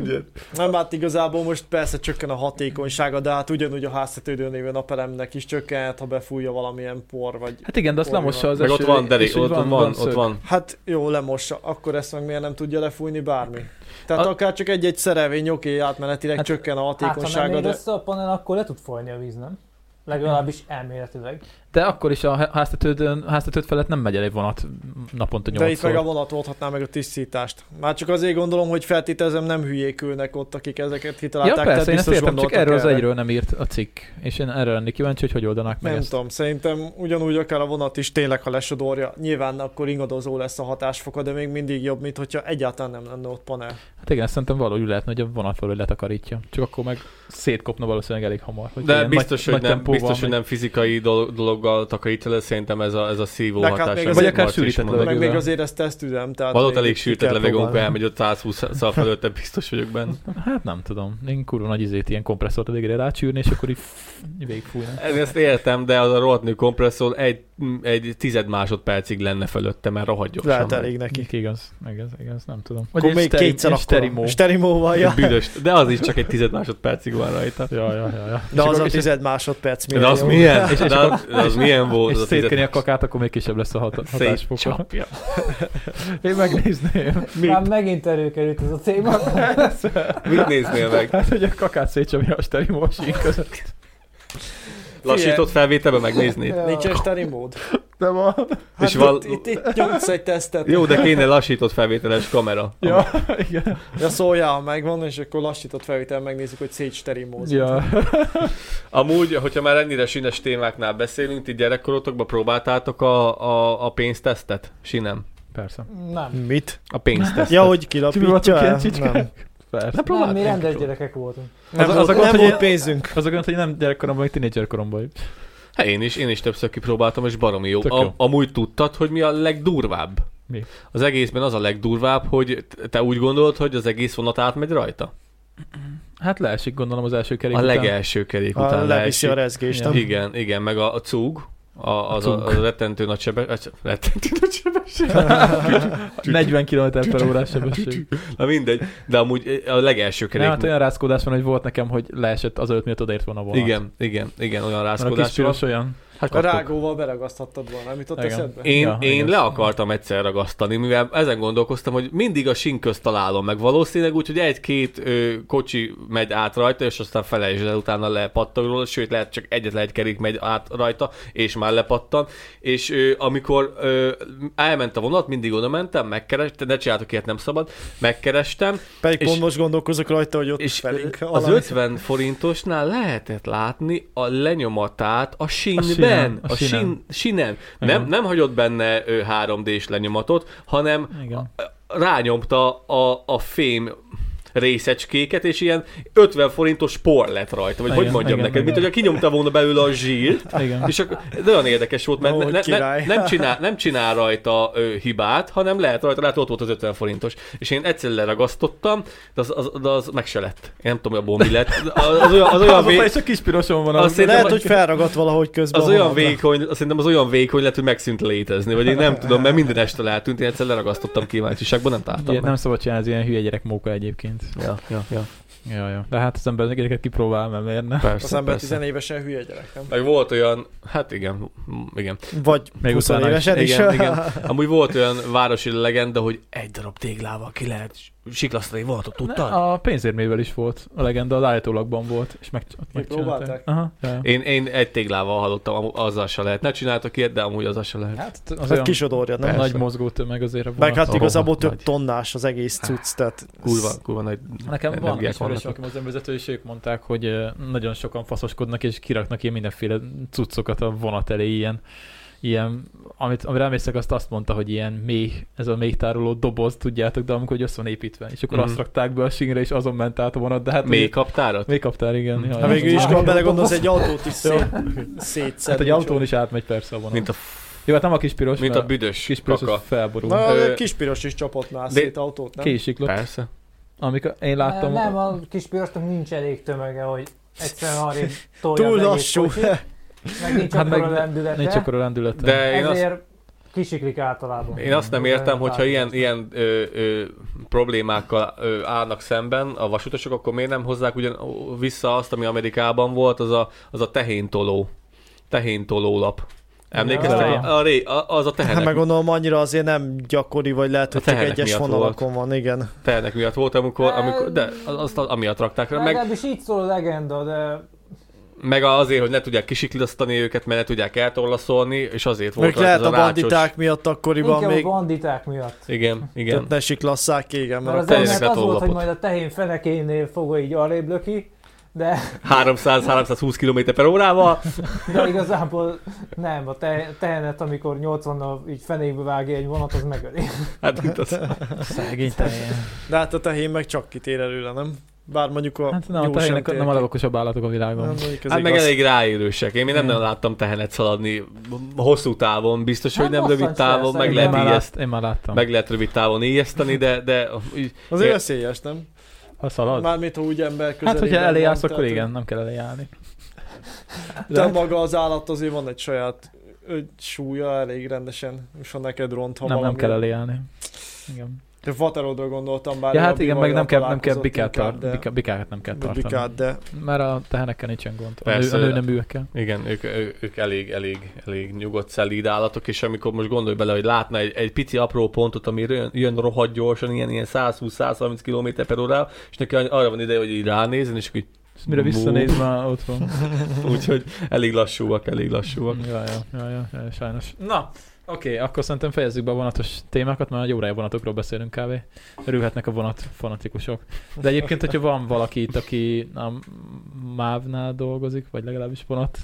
S3: Nem, hát igazából most persze csökken a hatékonysága, de hát ugyanúgy a háztetődő névő napelemnek is csökkenhet, ha befújja valamilyen por, vagy...
S1: hát igen, de azt lemossa az
S2: Meg ott
S1: eső,
S2: van,
S1: és
S2: derék, ott van, van, ott van.
S3: Hát jó, lemossa, akkor ezt meg miért nem tudja lefújni bármi? Tehát
S1: A-
S3: akár csak egy-egy szerelvény, oké, átmenetileg
S1: Hát-
S3: csökken a
S4: Hát, ha nem
S3: hatékonysága, de...
S4: össze a panel, akkor le tud folyni a víz, nem? Legalábbis elméletileg.
S1: De akkor is a háztetőd, háztetőd felett nem megy el egy vonat naponta
S3: De itt meg a
S1: nyolcszor.
S3: vonat oldhatná meg a tisztítást. Már csak azért gondolom, hogy feltételezem nem hülyék ülnek ott, akik ezeket
S1: Ja,
S3: kitalálták.
S1: persze,
S3: tehát
S1: én ezt értem, csak erről az egyről nem írt a cikk. És én erre lennék kíváncsi, hogy hogy oldanák meg
S3: Nem
S1: ezt.
S3: tudom, szerintem ugyanúgy akár a vonat is tényleg, ha lesodorja, nyilván akkor ingadozó lesz a hatásfoka, de még mindig jobb, mint hogyha egyáltalán nem lenne ott panel.
S1: Hát igen, szerintem valahogy lehetne, hogy a vonat valahogy letakarítja. Csak akkor meg szétkopna valószínűleg elég hamar. Hogy
S2: De biztos,
S1: nagy,
S2: hogy
S1: nagy
S2: nem, biztos, hogy nem fizikai dolog, dologgal takarítja le, szerintem ez a, ez a szívó
S3: Meg hát
S2: hatás.
S3: még
S2: amit
S1: Vagy akár sűrített
S2: mondott.
S3: Meg
S1: levegővel.
S3: még azért ez tesztüzem, tehát... Még
S2: elég sűrített levegő, amikor elmegy ott 120 szal felőtte, biztos vagyok benne.
S1: Hát nem tudom. Én kurva nagy izét, ilyen kompresszort a végére rácsűrni, és akkor így végigfújni.
S2: Ez- Ezt értem, de az a rohadt kompresszor egy egy tized másodpercig lenne fölötte, mert rohadt gyorsan.
S3: Lehet elég neki.
S1: Igaz, igaz, igaz, nem tudom.
S3: Akkor
S1: egy
S3: még
S1: steri-
S3: kétszer
S1: egy
S3: akkor.
S1: sterimó.
S3: Sterimóval, ja.
S2: Büdös, de az is csak egy tized másodpercig van rajta.
S1: Ja, ja, ja, ja.
S3: De
S1: És
S3: az a
S1: akkor-
S3: tized másodperc
S2: De az
S3: jó.
S2: milyen?
S1: És- és
S2: De az, az milyen volt?
S1: És
S2: az a tized
S1: szétkeni a kakát, akkor még kisebb lesz a hat- hatásfoka. Én megnézném.
S4: Már megint előkerült ez a téma.
S2: Mit néznél meg?
S1: Hát, hogy a kakát szétcsapja a sterimó a között.
S2: Lassított felvételben megnéznéd?
S3: Nincsen sterimód?
S1: De van.
S3: Hát
S2: És val-
S3: itt, itt, itt nyomsz egy tesztet.
S2: Jó, de kéne lassított felvételes kamera.
S1: Ja, igen.
S3: Ja, szóljál, megvan, és akkor lassított felvétel megnézzük, hogy szétsterimózott.
S1: Ja. *laughs*
S2: Amúgy, hogyha már ennyire sines témáknál beszélünk, ti gyerekkorotokban próbáltátok a, a, a pénztesztet? Sinem.
S1: Persze.
S4: Nem.
S3: Mit?
S2: A pénztesztet.
S3: Ja, hogy kilapítja? Nem.
S1: Persze.
S2: Ne
S4: Nem,
S2: próbáld
S4: mi rendes gyerekek voltunk.
S3: Nem,
S1: Az- az a gond,
S3: nem
S1: hogy-
S3: volt pénzünk.
S1: Az a gond, hogy nem gyerekkoromban, hogy tinédzserkoromban.
S2: Hát én is, én is többször kipróbáltam, és baromi jó.
S1: Tök
S2: A,
S1: jó.
S2: amúgy tudtad, hogy mi a legdurvább?
S1: Mi?
S2: Az egészben az a legdurvább, hogy te úgy gondolod, hogy az egész vonat átmegy rajta?
S1: Hát leesik gondolom az első kerék
S2: A
S1: után.
S2: legelső kerék
S3: Ha
S2: után
S3: leviszi a
S2: leesik.
S3: rezgést?
S2: Igen, igen, meg a, a cúg, a, az, a, az a rettentő nagy sebesség. Rettentő nagy sebesség. *laughs*
S1: 40 km per órás sebesség.
S2: Na mindegy, de amúgy a legelső kerék.
S1: Hát olyan rázkódás van, hogy volt nekem, hogy leesett az előtt, miatt odaért volna a vonat.
S2: igen, igen, igen, olyan
S1: Mert a kis piros olyan.
S2: Hát
S3: A
S2: kaptok.
S3: rágóval beragaszthattad volna, nem jutott
S1: Igen.
S3: eszedbe?
S2: Én,
S1: Ja,
S2: én
S1: igen.
S2: le akartam egyszer ragasztani, mivel ezen gondolkoztam, hogy mindig a sín közt találom meg. Valószínűleg úgy, hogy egy-két ö, kocsi megy át rajta, és aztán felejtsd el, utána lepattog róla, sőt lehet csak egyetlen egy kerék megy át rajta, és már lepattan. És ö, amikor ö, elment a vonat, mindig oda mentem, megkerestem, ne csináltok ilyet, nem szabad, megkerestem,
S3: Pedig
S2: És-
S3: pont most gondolkozok rajta, hogy ott
S2: és
S3: felénk
S2: az
S3: valami.
S2: 50 forintosnál lehetett látni a lenyomatát a sínben,
S1: sínen,
S2: a,
S1: a sínen. Igen.
S2: Nem, nem hagyott benne ö, 3D-s lenyomatot, hanem
S1: Igen.
S2: rányomta a, a fém részecskéket, és ilyen 50 forintos por lett rajta, vagy
S1: Igen,
S2: hogy mondjam
S1: igen,
S2: neked,
S1: igen.
S2: mint hogy kinyomta volna belőle a zsírt, *laughs*
S1: Igen.
S2: és akkor, de olyan érdekes volt, mert
S3: Ó,
S2: ne, ne, nem, *laughs* csinál, nem csinál rajta ö, hibát, hanem lehet rajta, lehet ott volt az 50 forintos. És én egyszer leragasztottam, de az, az, de az meg se lett. Én nem tudom, hogy abból mi lett. Az, az olyan, az olyan,
S1: Az
S2: vé,
S1: és a kis piroson van. Az,
S3: Lehet, hogy felragadt valahogy közben.
S2: az olyan vékony, azt szerintem az olyan vékony lett, hogy megszűnt létezni, vagy én nem tudom, mert minden este eltűnt, én egyszer leragasztottam kíváncsiságban, nem találtam
S1: Ilyet nem szabad csinálni, ez ilyen hülye gyerek móka egyébként.
S2: Ja, ja, ja.
S1: Ja, ja. De hát az ember ezeket kipróbál, mert miért ne?
S2: Persze,
S3: Az ember
S2: persze.
S3: tizenévesen hülye gyerek, nem?
S2: Meg volt olyan, hát igen, igen.
S3: Vagy
S1: Még
S3: 20
S1: utána is.
S3: évesen is.
S2: Igen, igen. *laughs* Amúgy volt olyan városi legenda, hogy egy darab téglával ki lehet siklasztani vonatot, tudtad?
S1: A pénzérmével is volt. A legenda az állítólagban volt, és meg, ott megcsinálták. Aha, ja.
S2: Én, én egy téglával hallottam, azzal se lehet. Ne csináltak ilyet, de amúgy azzal se lehet.
S1: Hát az
S3: Hát
S1: olyan
S3: kisodorja, nem?
S1: Nagy mozgó tömeg azért a
S3: Meg
S1: vonat.
S3: hát
S2: Rohadt
S3: igazából több
S2: nagy.
S3: tonnás az egész cucc, tehát...
S2: Kurva, kurva nagy
S1: Nekem van ismerős, aki mozdonyvezető, és ők mondták, hogy nagyon sokan faszoskodnak, és kiraknak ilyen mindenféle cuccokat a vonat elé, ilyen, ilyen amit, amire emlékszek, azt azt mondta, hogy ilyen mély, ez a mély tároló doboz, tudjátok, de amikor hogy össze van építve, és akkor
S2: Mhm.
S1: azt rakták be a sínre, és azon ment át a vonat, de hát
S2: Még
S1: ugye-
S2: kaptárat?
S1: még kaptál, igen.
S3: Ha
S1: ja.
S3: végül is, ha belegondolsz, egy *laughs* autót is szét,
S1: Hát
S3: szétszed.
S1: egy autón is átmegy persze a vonat.
S2: Mint a,
S1: Jó, hát nem a kis piros,
S2: mint a büdös
S1: kis piros
S2: kaka.
S1: felborul.
S3: Na, egy kispiros is csapott már
S2: de-
S3: szét autót, nem?
S1: Késiklott.
S2: Persze.
S1: Amikor én láttam,
S4: Nem, a kis pirosnak nincs elég tömege, hogy egyszerűen arrébb *laughs* tolja
S3: Túl lassú.
S4: kocsit, *laughs* meg nincs
S1: Hát
S4: hát
S1: meg
S4: akkora lendülete,
S1: nincs akkor a lendülete.
S2: De én azt,
S4: ezért kisiklik általában.
S2: én azt nem értem, hogyha ilyen, ilyen ö, ö, problémákkal ö, állnak szemben a vasutasok, akkor miért nem hozzák ugyan vissza azt, ami Amerikában volt, az a, az a tehéntoló. Tehéntoló lap. Emlékeztek?
S1: Ja.
S2: A, a, ré, a, az a
S3: Hát
S2: tehenek,
S3: meg gondolom annyira azért nem gyakori, vagy lehet, hogy csak egyes vonalakon van, igen.
S2: tehenek miatt volt, amikor, amikor de az- azt amiatt rakták rá. Meg,
S4: Legalábbis így szól a legenda, de
S2: meg azért, hogy ne tudják kisiklasztani őket, mert ne tudják eltorlaszolni, és azért volt
S3: Még lehet a
S2: a rácsos...
S3: banditák miatt akkoriban
S4: inkább
S3: még
S4: a banditák miatt.
S2: Igen, igen.
S3: tehát ne siklasszák ki, igen,
S4: Mert
S3: mert
S4: az az volt, hogy majd a tehén fenekénél fogva így arrébb löki, de,
S2: 300-320 km per órával.
S4: de igazából nem, a te, tehenet, amikor 80 így fenékbe vágja egy vonat, az megöli.
S2: Hát itt az... *laughs*
S1: Szegény tehén.
S3: De hát a tehén meg csak kitér előle, nem? Bár mondjuk a
S1: Hát nem, a tehének nem a legokosabb állatok a világon.
S3: Nem,
S2: Hát meg
S3: igaz.
S2: elég ráérősek. Én még nem nagyon láttam tehenet szaladni hosszú távon. Biztos, hogy
S4: Hát
S2: nem rövid
S4: bosszant
S2: távon,
S4: persze,
S2: meg
S4: én
S1: én,
S2: lehet,
S1: már
S2: ijeszt,
S1: én már láttam.
S2: meg lehet rövid távon éjeszteni, de, de
S3: Azért
S2: Ja.
S3: veszélyes, nem?
S1: Ha szalad?
S3: Mármint, ha úgy ember
S1: Hát, hogyha elé állsz, akkor
S3: tehát,
S1: igen, nem kell elé állni.
S3: De maga az állat azért van egy saját súlya elég rendesen, és ha neked ront, ha
S1: nem, nem
S3: valami.
S1: kell eléállni. Igen.
S3: De Vaterodra gondoltam, bár
S1: Ja, hát
S3: a
S1: igen, meg nem kell, nem kell bikát, tart,
S3: de-
S1: bika, bikákat nem kell
S3: de
S1: tartani.
S3: Bikát, de
S1: Mert a tehenekkel nincsen gond. A, nő,
S2: Persze.
S1: a nő neműekkel.
S2: Igen, ők, ők elég, elég, elég nyugodt, szelíd állatok, és amikor most gondolj bele, hogy látna egy, egy pici apró pontot, ami jön, jön rohadt gyorsan, ilyen, ilyen 120-130 km per órával, és neki arra van ideje, hogy így ránézni, és akkor így,
S1: És mire visszanéz, már ott van. *laughs*
S2: úgyhogy elég lassúak, elég lassúak.
S1: Ja, ja, ja, ja, ja sajnos. Na, oké, okay, akkor szerintem fejezzük be a vonatos témákat, mert egy órája vonatokról beszélünk kávé. Örülhetnek a vonat fanatikusok. De egyébként, hogyha van valaki itt, aki a MÁV-nál dolgozik, vagy legalábbis vonat,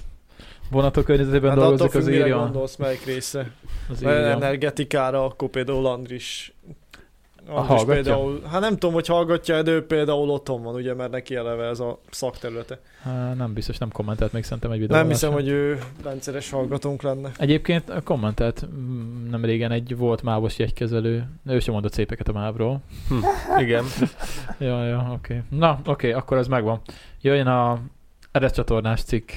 S1: vonatok környezetében
S3: hát
S1: dolgozik, az írjon.
S3: gondolsz, melyik része.
S1: Az írjon.
S3: energetikára, akkor például Andris. Andris
S1: hallgatja?
S3: például, hát nem tudom, hogy hallgatja, de ő például otthon van, ugye, mert neki eleve ez a szakterülete.
S1: Há, nem biztos, nem kommentelt még szerintem egy videó.
S3: Nem hiszem, hogy ő rendszeres hallgatónk lenne.
S1: Egyébként kommentelt mm, nem régen egy volt mávos jegykezelő, ő sem mondott szépeket a mávról.
S2: Igen.
S1: Ja, ja, oké. Okay. Na, oké, okay, akkor ez megvan. Jöjjön a Eres csatornás cikk.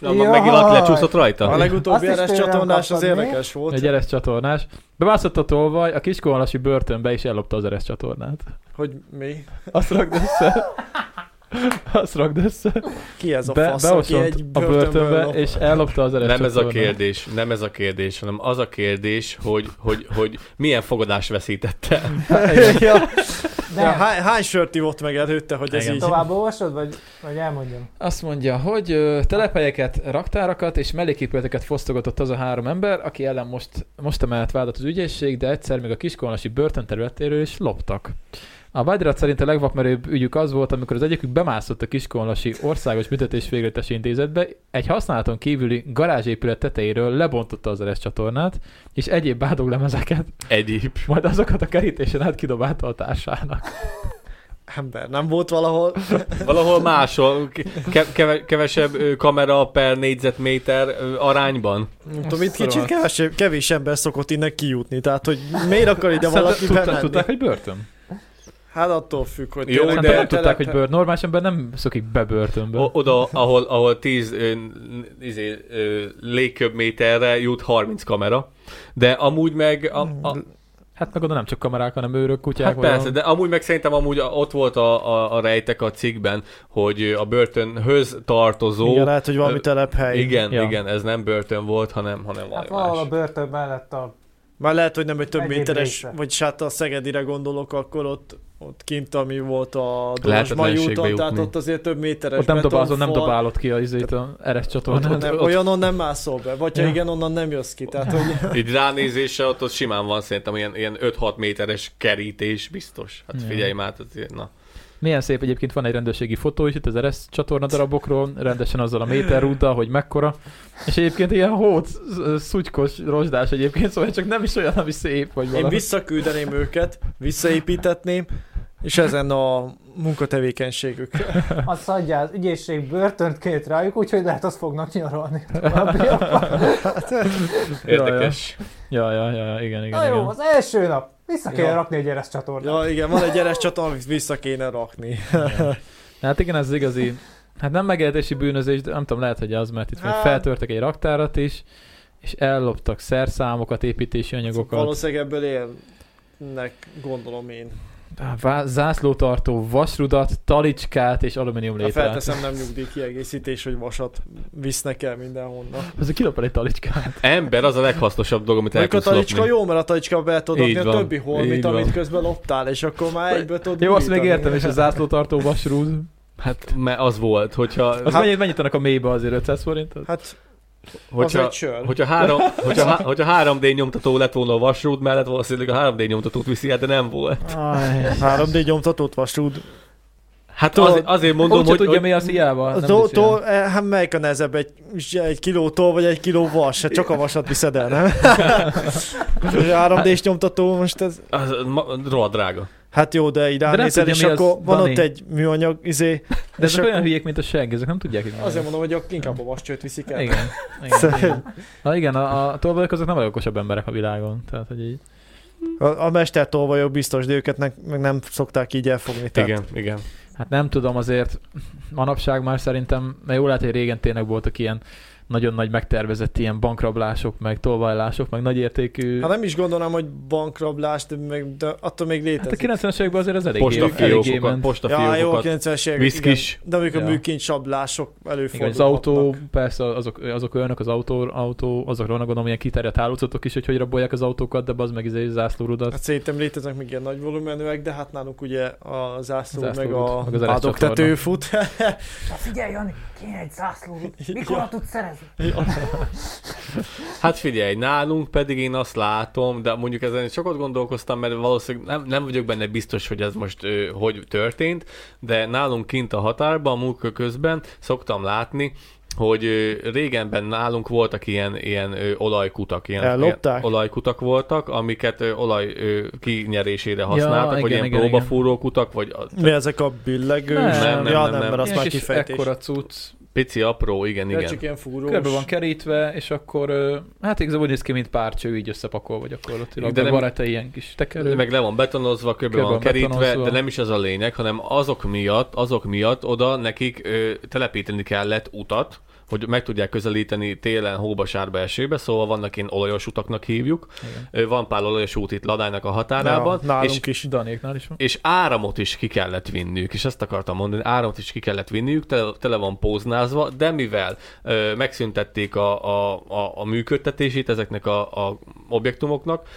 S2: Na,
S4: Jaj.
S2: megint lecsúszott rajta?
S3: A legutóbbi
S4: is tőlem
S3: csatornás az érdekes volt.
S1: Egy Eres csatornás. Bemászott a tolvaj, a kiskolonasi börtönbe és ellopta az Eres csatornát.
S3: Hogy mi?
S1: Azt rakd össze. *laughs* *laughs* Azt rakd össze.
S3: Ki ez a
S1: Be,
S3: fasz, aki egy
S1: a börtönbe,
S3: lop?
S1: és ellopta az Eres
S2: Nem ez a kérdés, nem ez a kérdés, hanem az a kérdés, hogy, hogy, hogy milyen fogadás veszítette. *laughs*
S3: ja.
S4: De
S3: Ja, hány, hány sört ivott meg előtte, hogy ez
S1: Igen.
S3: így...
S4: tovább olvasod, vagy, vagy elmondjam?
S1: Azt mondja, hogy ö, telephelyeket, raktárakat és melléképületeket fosztogatott az a három ember, aki ellen most, most emelt vádat az ügyészség, de egyszer még a kiskolonasi börtön területéről is loptak. A vádirat szerint a legvakmerőbb ügyük az volt, amikor az egyikük bemászott a kiskolonasi országos büntetés végrehajtási intézetbe, egy használaton kívüli garázsépület tetejéről lebontotta az eres csatornát, és egyéb bádoglemezeket,
S2: Egyéb.
S1: majd azokat a kerítésen át kidobálta a társának.
S3: Ember, nem volt valahol...
S2: Valahol máshol, ke- keve- kevesebb kamera per négyzetméter arányban.
S3: Nem tudom, itt kicsit
S1: van.
S3: kevés, kevés ember szokott innen kijutni, tehát hogy miért akar ide valaki bemenni?
S1: tudták, hogy börtön?
S3: Hát attól függ, hogy
S2: Jó,
S1: Nem,
S2: de-
S1: nem tudták, hogy bőr. Normális ember nem szokik be börtönbe.
S2: O- oda, ahol, ahol 10 ö, izé, légköbméterre jut 30 kamera, de amúgy meg a, a,
S1: Hát meg oda nem csak kamerák, hanem őrök, kutyák.
S2: Hát persze,
S1: valahol.
S2: de amúgy meg szerintem amúgy ott volt a, a, a rejtek a cikkben, hogy a börtönhöz tartozó...
S3: Igen, lehet, hogy valami telephely.
S2: igen,
S1: Ja.
S2: igen, ez nem börtön volt, hanem, hanem valami
S4: Hát valahol a
S2: más.
S4: börtön mellett a...
S3: Már lehet, hogy nem egy több méteres, vagy hát a Szegedire gondolok, akkor ott, ott kint, ami volt a
S2: Lehetetlenségbe
S3: úton, tehát ott azért több méteres
S1: Ott nem, dobálod, nem
S3: betonfal.
S1: dobálod ki a izét a eres
S3: Ott,
S1: csatornát.
S3: ott nem, olyanon nem mászol be, vagy ha
S1: Ja.
S3: igen, onnan nem jössz ki. Tehát, hogy *laughs*
S2: Így ránézése ott, ott simán van szerintem ilyen, ilyen 5-6 méteres kerítés biztos. Hát figyelj már, azért, na.
S1: Milyen szép egyébként van egy rendőrségi fotó is itt az eres csatorna darabokról, rendesen azzal a méterrúddal, hogy mekkora. És egyébként ilyen hót, szutykos, rozsdás egyébként, szóval csak nem is olyan, ami szép, vagy
S3: én
S1: valami.
S3: visszaküldeném őket, visszaépítetném, és ezen a munkatevékenységük.
S4: Azt adja, az ügyészség börtönt kért rájuk, úgyhogy lehet azt fognak nyaralni. *laughs* Továbbiakban.
S2: Érdekes.
S1: Ja, ja, ja, igen, igen,
S4: Na jó,
S1: igen.
S4: az első nap. Vissza kell
S3: Ja.
S4: rakni egy eres csatornát.
S3: Ja, igen, van egy eres csatorna, amit vissza kéne rakni.
S1: Hát igen, ez az igazi, hát nem megélhetési bűnözés, de nem tudom, lehet, hogy az, mert itt
S3: Hát-
S1: feltörtek egy raktárat is, és elloptak szerszámokat, építési anyagokat.
S3: Valószínűleg ebből élnek, gondolom én.
S1: Zászlótartó, vasrudat, talicskát és alumínium létrát.
S3: felteszem, nem *laughs* nyugdíj kiegészítés, hogy vasat visznek el mindenhonnan.
S1: Ez a kilopel egy talicskát.
S2: Ember az a leghasznosabb dolog, amit el
S3: Mondjuk a
S2: tudsz
S3: talicska
S2: lopni.
S3: jó, mert a talicska be tudod a többi holmit, amit közben loptál, és akkor már egyből tudod
S1: Jó, azt még értem, és a zászlótartó vasrúd.
S2: Hát, mert az volt, hogyha,
S1: Az mennyit, mennyit adnak a mélybe azért 500 forintot?
S3: Hát, az
S2: hogyha,
S3: egy sör.
S2: hogyha, három, *laughs* hogyha, há- hogyha 3D nyomtató lett volna a vasrút mellett, valószínűleg a 3D nyomtatót viszi el, de nem volt.
S1: Aj.
S3: 3D nyomtatott vasrúd.
S2: Hát
S3: Tudod,
S2: azért, mondom,
S1: Úgy
S2: hogy,
S1: tudja,
S2: hogy
S1: mi az hiába.
S3: A
S1: nem
S3: tó,
S1: biztos.
S3: tó, eh, hát melyik a nehezebb, egy, egy kilótól vagy egy kiló vas? Hát csak a vasat viszed el, nem? *laughs* *laughs* 3D-s nyomtató most ez...
S2: az, ma, rohadt drága.
S3: Hát jó, de így ránézel, és
S1: mi az,
S3: akkor van
S1: Dani.
S3: ott egy műanyag, izé,
S1: De ezek olyan hülyék, mint a segg, ezek nem tudják, hogy
S3: azért
S1: az.
S3: mondom, hogy inkább a vascsőt viszik el.
S1: Igen. *laughs* igen, igen. Na igen, a, a tolvajok azok nem a legokosabb emberek a világon. Tehát, hogy így.
S3: A, a mestertolvajok biztos, de őket meg, meg nem szokták így elfogni. Tehát
S2: Igen, igen.
S1: Hát nem tudom, azért manapság már szerintem, mert jól lehet, hogy régen tényleg voltak ilyen nagyon nagy megtervezett ilyen bankrablások, meg tolvajlások, meg nagyértékű...
S3: Hát nem is gondolom, hogy bankrablás, de, meg, de attól még létezik.
S1: Hát a 90-es években azért az eléggé, eléggé
S2: Postafiókokat,
S1: ment.
S3: Ja, jó, a
S2: postafiókokat,
S3: 90-es évek,
S2: viszkis.
S3: igen. De amikor
S1: Ja.
S3: műkincsablások
S1: Igen,
S3: előfordulhatnak.
S1: az autó, persze azok, azok olyanok, az autó, autó azokról gondolom ilyen kiterjedt hálózatok is, hogy hogy rabolják az autókat, de az meg izé zászlórudat.
S3: Hát szerintem léteznek még ilyen nagy volumenűek, de hát nálunk ugye a zászló,
S1: Zászló
S3: meg a
S1: meg az
S3: fut.
S4: Figyelj, Jani, kéne egy zászló. Mikor *laughs*
S3: Ja.
S4: tudsz szerezni? *laughs*
S2: Hát figyelj, nálunk pedig én azt látom, de mondjuk ezen sokat gondolkoztam, mert valószínűleg nem, nem vagyok benne biztos, hogy ez most ö, hogy történt, de nálunk kint a határban, a munka közben szoktam látni, hogy régenben nálunk voltak ilyen, ilyen olajkutak, ilyen,
S3: Ellopták?
S2: ilyen olajkutak voltak, amiket olaj kinyerésére használtak, vagy
S1: igen,
S2: ilyen
S1: igen, igen.
S2: próbafúrókutak, vagy a,
S3: Mi ezek a billegős?
S1: Nem,
S2: nem,
S3: ja,
S2: nem,
S3: nem,
S2: nem.
S3: mert az
S1: Ilyen
S3: már
S1: kis
S3: kifejtés.
S1: ekkora cucc,
S2: pici, apró, igen, igen.
S3: csak ilyen fúrós.
S1: körbe van kerítve, és akkor hát igazából úgy néz ki, mint párcső, így összepakolva gyakorlatilag.
S2: De
S1: De
S2: nem-
S1: van rajta ilyen kis tekerő.
S2: Meg le van betonozva, körbe
S1: Körbe
S2: van
S1: van
S2: kerítve,
S1: betonozva.
S2: de nem is az a lényeg, hanem azok miatt, azok miatt oda nekik ö, telepíteni kellett utat, hogy meg tudják közelíteni télen hóba, sárba, esőbe, szóval vannak ilyen olajos utaknak hívjuk.
S1: Igen.
S2: Van pár olajos út itt Ladánynak a határában,
S3: Ja, nálunk
S2: és,
S3: is.
S1: Danéknál is van.
S2: és áramot is ki kellett vinniük, és ezt akartam mondani, áramot is ki kellett vinniük, tele, tele van póznázva, de mivel ö, megszüntették a, a, a, a működtetését ezeknek a, a objektumoknak,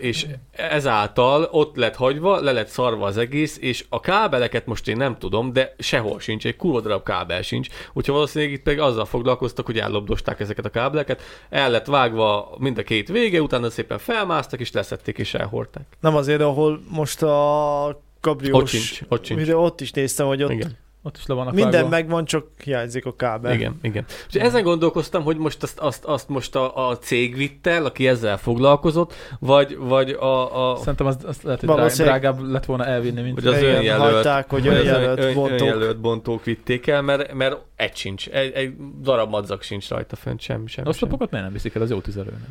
S2: és ezáltal ott lett hagyva, le lett szarva az egész, és a kábeleket most én nem tudom, de sehol sincs, egy kurva darab kábel sincs, úgyhogy valószínűleg itt pedig azzal foglalkoztak, hogy ellopdosták ezeket a kábeleket, el lett vágva mind a két vége, utána szépen felmásztak, és leszették és elhordták.
S3: Nem azért, ahol most a kabriós
S2: Ott sincs, ott sincs.
S3: videó, ott is néztem, hogy ott
S2: Igen.
S1: Ott is le vannak
S3: minden
S1: vágva.
S3: megvan, csak hiányzik a kábel.
S2: Igen, igen. És ezen gondolkoztam, hogy most azt, azt, azt most a, a cég vitt el, aki ezzel foglalkozott, vagy, vagy a, a
S1: Szerintem az, az lehet, hogy
S3: Valószínűleg-
S1: drágább lett volna elvinni, mint...
S2: Hogy az
S3: Igen,
S2: önjelölt-
S3: hagyták, hogy önjelölt
S2: ön, ön,
S3: bontók.
S2: önjelölt bontók vitték el, mert, mert egy sincs, egy, egy darab madzak sincs rajta fönt, semmi, semmi.
S1: Oszlopokat miért nem viszik el, az jó tüzelőnek.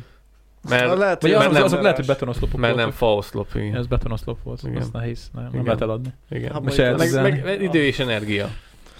S3: Na,
S2: Mert,
S3: lehet,
S1: Vagy
S3: hogy
S2: mert
S1: azok,
S2: nem-
S1: azok lehet, hogy betonoszlopok
S2: mert nem faoszlop, igen.
S1: Ez betonoszlop volt,
S2: Igen.
S1: az nehéz, nem, nem
S2: Igen.
S1: lehet eladni.
S2: igen.
S3: Hát
S1: el-
S3: az-
S2: meg,
S1: ezzel-
S2: meg, idő és energia.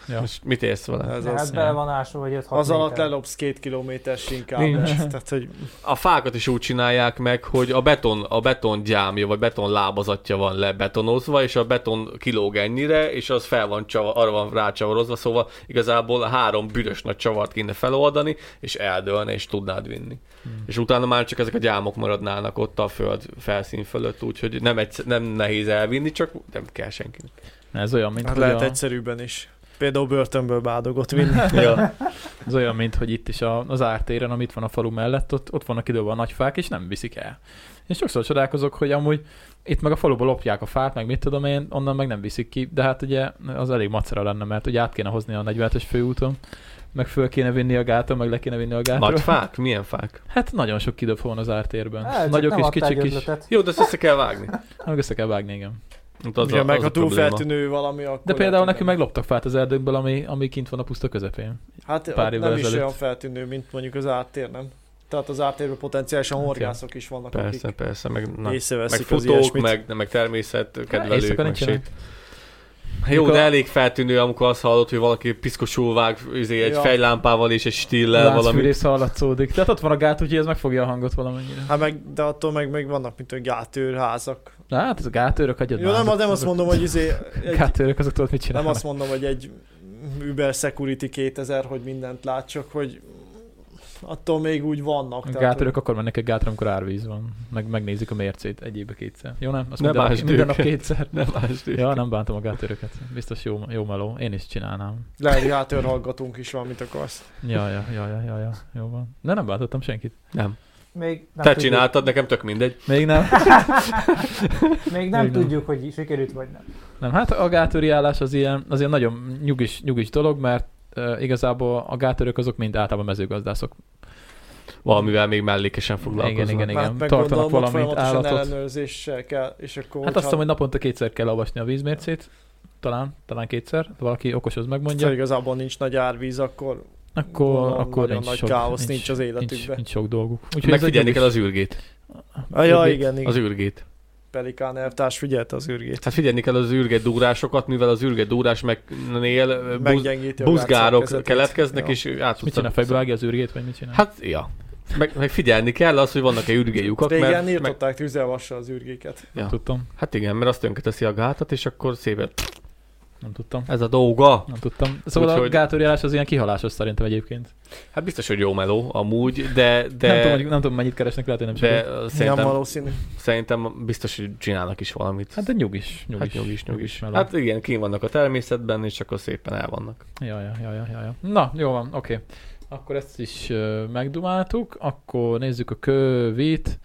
S1: Ja.
S2: Most mit érsz vele?
S3: Ez
S4: De
S3: az.
S4: hát bele van ásva, vagy 5
S3: Az alatt lelopsz két kilométer.
S2: Nincs. *laughs*
S3: Tehát, hogy
S2: A fákat is úgy csinálják meg, hogy a beton, a beton gyámja, vagy beton lábazatja van lebetonozva, és a beton kilóg ennyire, és az fel van csavar, arra van rácsavarozva, szóval igazából három büdös nagy csavart kéne feloldani, és eldőlne, és tudnád vinni.
S1: Hmm.
S2: És utána már csak ezek a gyámok maradnának ott a föld felszín fölött, úgyhogy nem, egy, nem nehéz elvinni, csak nem kell senkinek.
S1: Ez olyan, mint
S3: hát
S1: hogy
S3: lehet
S1: a,
S3: egyszerűbben is. Például börtönből bádogot vinni. *laughs*
S2: ja.
S1: ez olyan, mint hogy itt is a, az ártéren, amit van a falu mellett, ott, ott vannak időben a nagy fák, és nem viszik el. Én sokszor csodálkozok, hogy amúgy itt meg a faluba lopják a fát, meg mit tudom én, onnan meg nem viszik ki, de hát ugye az elég macera lenne, mert ugye át kéne hozni a 40-es főúton, meg föl kéne vinni a gáton, meg le kéne vinni a gátról.
S2: Nagy fák? Milyen fák?
S1: Hát nagyon sok kidob van az ártérben.
S4: Hát,
S1: Nagyok és kicsik is.
S2: Jó, de ezt össze kell vágni.
S1: Meg össze kell vágni, igen.
S2: Hát Az
S3: Ja,
S2: a,
S3: meg
S2: az
S3: ha
S2: a
S3: túl
S2: probléma.
S3: feltűnő valami, akkor
S1: De például nekünk
S3: hogy
S1: meg loptak fát az erdőkből, ami, ami kint van a puszta közepén.
S3: Hát
S1: pár
S3: nem is
S1: ezelőtt.
S3: olyan feltűnő, mint mondjuk az áttér, nem? Tehát az áttérben potenciálisan horgászok is vannak,
S2: Persze,
S3: akik
S2: persze, meg, na, meg futók, meg, meg természet kedvelők, meg sét. Jó,
S1: Mikor-
S2: de elég feltűnő, amikor azt hallod, hogy valaki piszkosul vág izé, egy
S3: Ja.
S2: fejlámpával és egy stillel valami.
S1: Hallatszódik. Tehát ott van a gát, úgyhogy ez megfogja a hangot valamennyire.
S3: Hát meg, de attól meg, meg vannak, mint a gátőrházak.
S1: Na, hát ez a gátőrök hagyjad
S3: Jó, nem, nem azt mondom, hogy izé, egy,
S1: Gátőrök, azok tudod mit
S3: nem
S1: csinálnak.
S3: azt mondom, hogy egy Uber Security 2000, hogy mindent lát, csak hogy attól még úgy vannak.
S1: A
S3: tehát,
S1: akkor mennek egy gátra, amikor árvíz van. Meg megnézik a mércét egy évbe kétszer. Jó, nem? Azt
S2: Ne
S1: minden, nap,
S2: bánsd
S1: minden nap kétszer.
S2: Nem másd
S1: Ja, nem bántom a gátőröket. Biztos jó, jó meló. Én is csinálnám.
S3: hogy lehet gátőrhallgatónk is van, mit akarsz.
S1: Ja, ja, ja, ja, ja, ja, jó van. De nem bántottam senkit.
S2: Nem.
S4: Még nem
S2: Te
S4: tudjuk,
S2: csináltad, nekem tök mindegy.
S1: Még nem. *laughs*
S4: Még nem
S1: Még nem.
S4: tudjuk, hogy sikerült vagy nem.
S1: Nem, hát a gátőri állás az ilyen, az ilyen nagyon nyugis, nyugis dolog, mert igazából a gátőrök azok mind általában mezőgazdászok.
S2: Valamivel még mellékesen foglalkozva.
S1: Igen, igen, igen.
S3: Hát
S1: Tartanak valamit, állatot.
S3: ellenőrzéssel kell, és akkor...
S1: Hát azt hiszem, hogy naponta kétszer kell olvasni a vízmércét. Talán, talán kétszer. Valaki okos az megmondja.
S3: ha igazából nincs nagy árvíz, akkor
S1: Akkor,
S3: Gondolom,
S1: akkor
S3: nagyon
S1: nincs
S3: nagy
S1: sok,
S3: káosz nincs az
S1: nincs,
S3: életükben.
S1: nincs sok dolguk. Úgyhogy
S2: Megfigyelni kell az űrgét.
S3: Ah, ja,
S1: Ürgét.
S3: igen, igen.
S2: Az űrgét.
S3: Pelikán elvtárs figyelte az űrgét.
S2: Hát figyelni kell az űrge dúrásokat, mivel az űrge dúrás megnél buz, buzgárok keletkeznek,
S3: Ja.
S2: és át
S1: Mit csinál, fejbe vágja az űrgét, vagy mit csinál?
S2: Hát, ja. Meg, meg figyelni kell az, hogy vannak-e ürgélyukak,
S3: Régen
S2: mert, meg,
S3: írtották tüzelvassal az űrgéket.
S2: ja.
S1: Tudtam,
S2: Hát igen, mert azt tönkreteszi a gátat, és akkor szépen
S1: nem tudtam.
S2: ez a dolga.
S1: Nem tudtam. Szóval
S2: Úgyhogy-
S1: a gátorjárás az ilyen kihalásos szerintem egyébként.
S2: Hát biztos, hogy jó meló amúgy, de,
S1: De... Nem, tudom, hogy, nem tudom, mennyit keresnek, lehet, hogy nem
S2: de
S1: sokat.
S3: Nem
S2: szerintem,
S3: valószínű.
S2: szerintem biztos, hogy csinálnak is valamit.
S1: Hát de nyugis, nyugis.
S2: hát nyugis, nyugis.
S1: meló.
S2: Hát igen, kín vannak a természetben, és akkor szépen el vannak.
S1: Ja, ja, ja, ja, ja, ja. Na, jó van, oké. Akkor ezt is uh, megdumáltuk, akkor nézzük a kövit.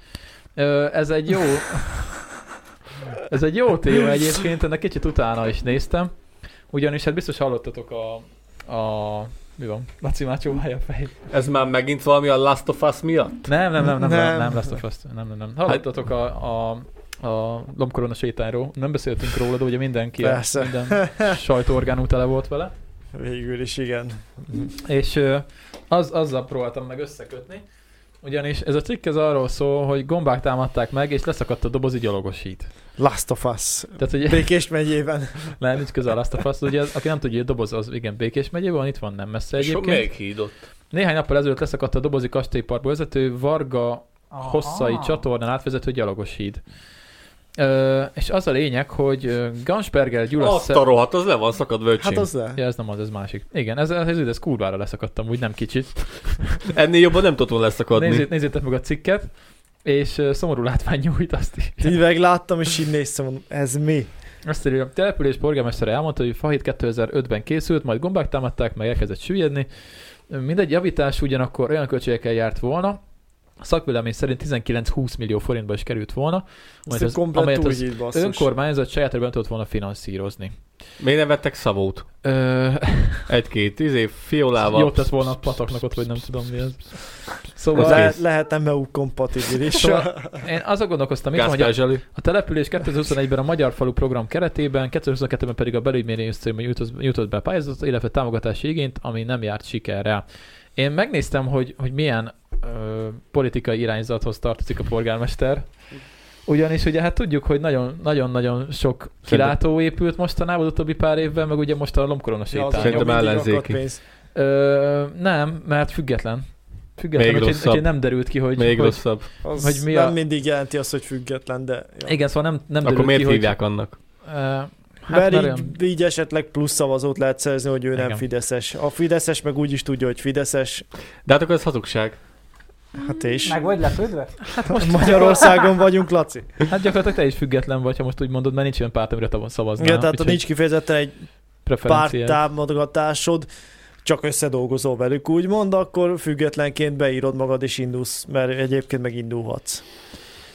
S1: Uh, ez egy jó... *laughs* ez egy jó téma egyébként, ennek kicsit utána is néztem. Ugyanis hát biztos hallottatok a... a mi van? Laci már csóválja a fejét.
S2: Ez már megint valami a Last of Us miatt?
S1: Nem, nem, nem, nem, nem,
S3: Nem.
S1: nem, Last of Us, nem, nem, nem. Hallottatok a, a, a lombkorona sétányról. Nem beszéltünk róla, de ugye mindenki, a,
S3: Persze.
S1: minden sajtóorgánú tele volt vele.
S3: Végül is igen.
S1: És az, azzal próbáltam meg összekötni, ugyanis ez a cikk ez arról szól, hogy gombák támadták meg, és leszakadt a doboz, gyalogos híd.
S3: Last of Us.
S1: Tehát, hogy
S3: Békés megyében. *laughs*
S1: nem, nincs közel a Last of Us, ugye, aki nem tudja, hogy a doboz az igen Békés megyében van, itt van nem messze egyébként.
S2: melyik hídott?
S1: Néhány nappal ezelőtt leszakadt a dobozi kastélyparkba vezető Varga hosszai csatornán átvezető gyalogos híd. Ö, és az a lényeg, hogy ö, Gansperger Gyula...
S2: Azt a rohadt, az le van szakadva, öcsém.
S3: Hát az le.
S1: Ja, ez nem az, ez másik. Igen, ez, ez, ez, ez kurvára leszakadtam, úgy nem kicsit. *laughs*
S2: Ennél jobban nem volna leszakadni.
S1: Nézzét, nézzétek meg a cikket, és szomorú látvány nyújt azt is.
S3: Így megláttam, és így néztem, mondom, ez mi?
S1: Azt írja, a település polgármestere elmondta, hogy Fahit 2005-ben készült, majd gombák támadták, meg elkezdett süllyedni. Mindegy javítás ugyanakkor olyan költségekkel járt volna, szakvélemény szerint 19-20 millió forintba is került volna,
S3: Ez
S1: az- amelyet az önkormányzat saját erőben tudott volna finanszírozni.
S2: Miért nem vettek szabót?
S1: Ö, *laughs*
S2: Egy-két izé, fiolával.
S1: jobb tett volna a pataknak ott, vagy nem tudom mi ez. Szóval
S3: Le, lehet MU kompatibilis.
S1: Szóval én azon gondolkoztam, itt, hogy a, a település 2021-ben a Magyar Falu program keretében, 2022-ben pedig a belügyminisztérium jutott, jutott be pályázatot, illetve támogatási igényt, ami nem járt sikerrel. Én megnéztem, hogy, hogy milyen ö, politikai irányzathoz tartozik a polgármester, ugyanis ugye hát tudjuk, hogy nagyon- nagyon-nagyon sok kilátó épült mostanában az utóbbi pár évben, meg ugye most a lomkorona sétány.
S2: Szerintem ellenzéki.
S1: Ö, nem, mert független. Független,
S2: Még
S1: úgyhogy,
S2: rosszabb.
S1: úgyhogy nem derült ki, hogy...
S2: Még
S1: hogy
S2: rosszabb.
S3: Az
S1: Hogy mi
S3: nem
S1: a-
S3: mindig jelenti azt, hogy független, de... Ja.
S1: Igen, szóval nem, nem
S2: Akkor
S1: derült
S2: miért
S1: ki, hogy...
S2: hívják annak?
S1: Ö, hát
S3: Mert
S1: mert
S3: így,
S1: olyan-
S3: így esetleg plusz szavazót lehet szerzni, hogy ő nem
S1: Igen.
S3: Fideszes. A Fideszes meg úgy is tudja, hogy Fideszes.
S2: De hát akkor ez hazugság.
S3: Hát és?
S4: Meg vagy lepődve?
S3: Magyarországon vagyunk, Laci.
S1: Hát gyakorlatilag te is független vagy, ha most úgy mondod, mert nincs olyan párt, amire te szavaznál.
S3: Igen, tehát nincs kifejezetten egy
S1: preferenciád.
S3: párttámogatásod, csak összedolgozol velük, úgymond, akkor függetlenként beírod magad és indulsz, mert egyébként meg indulhatsz.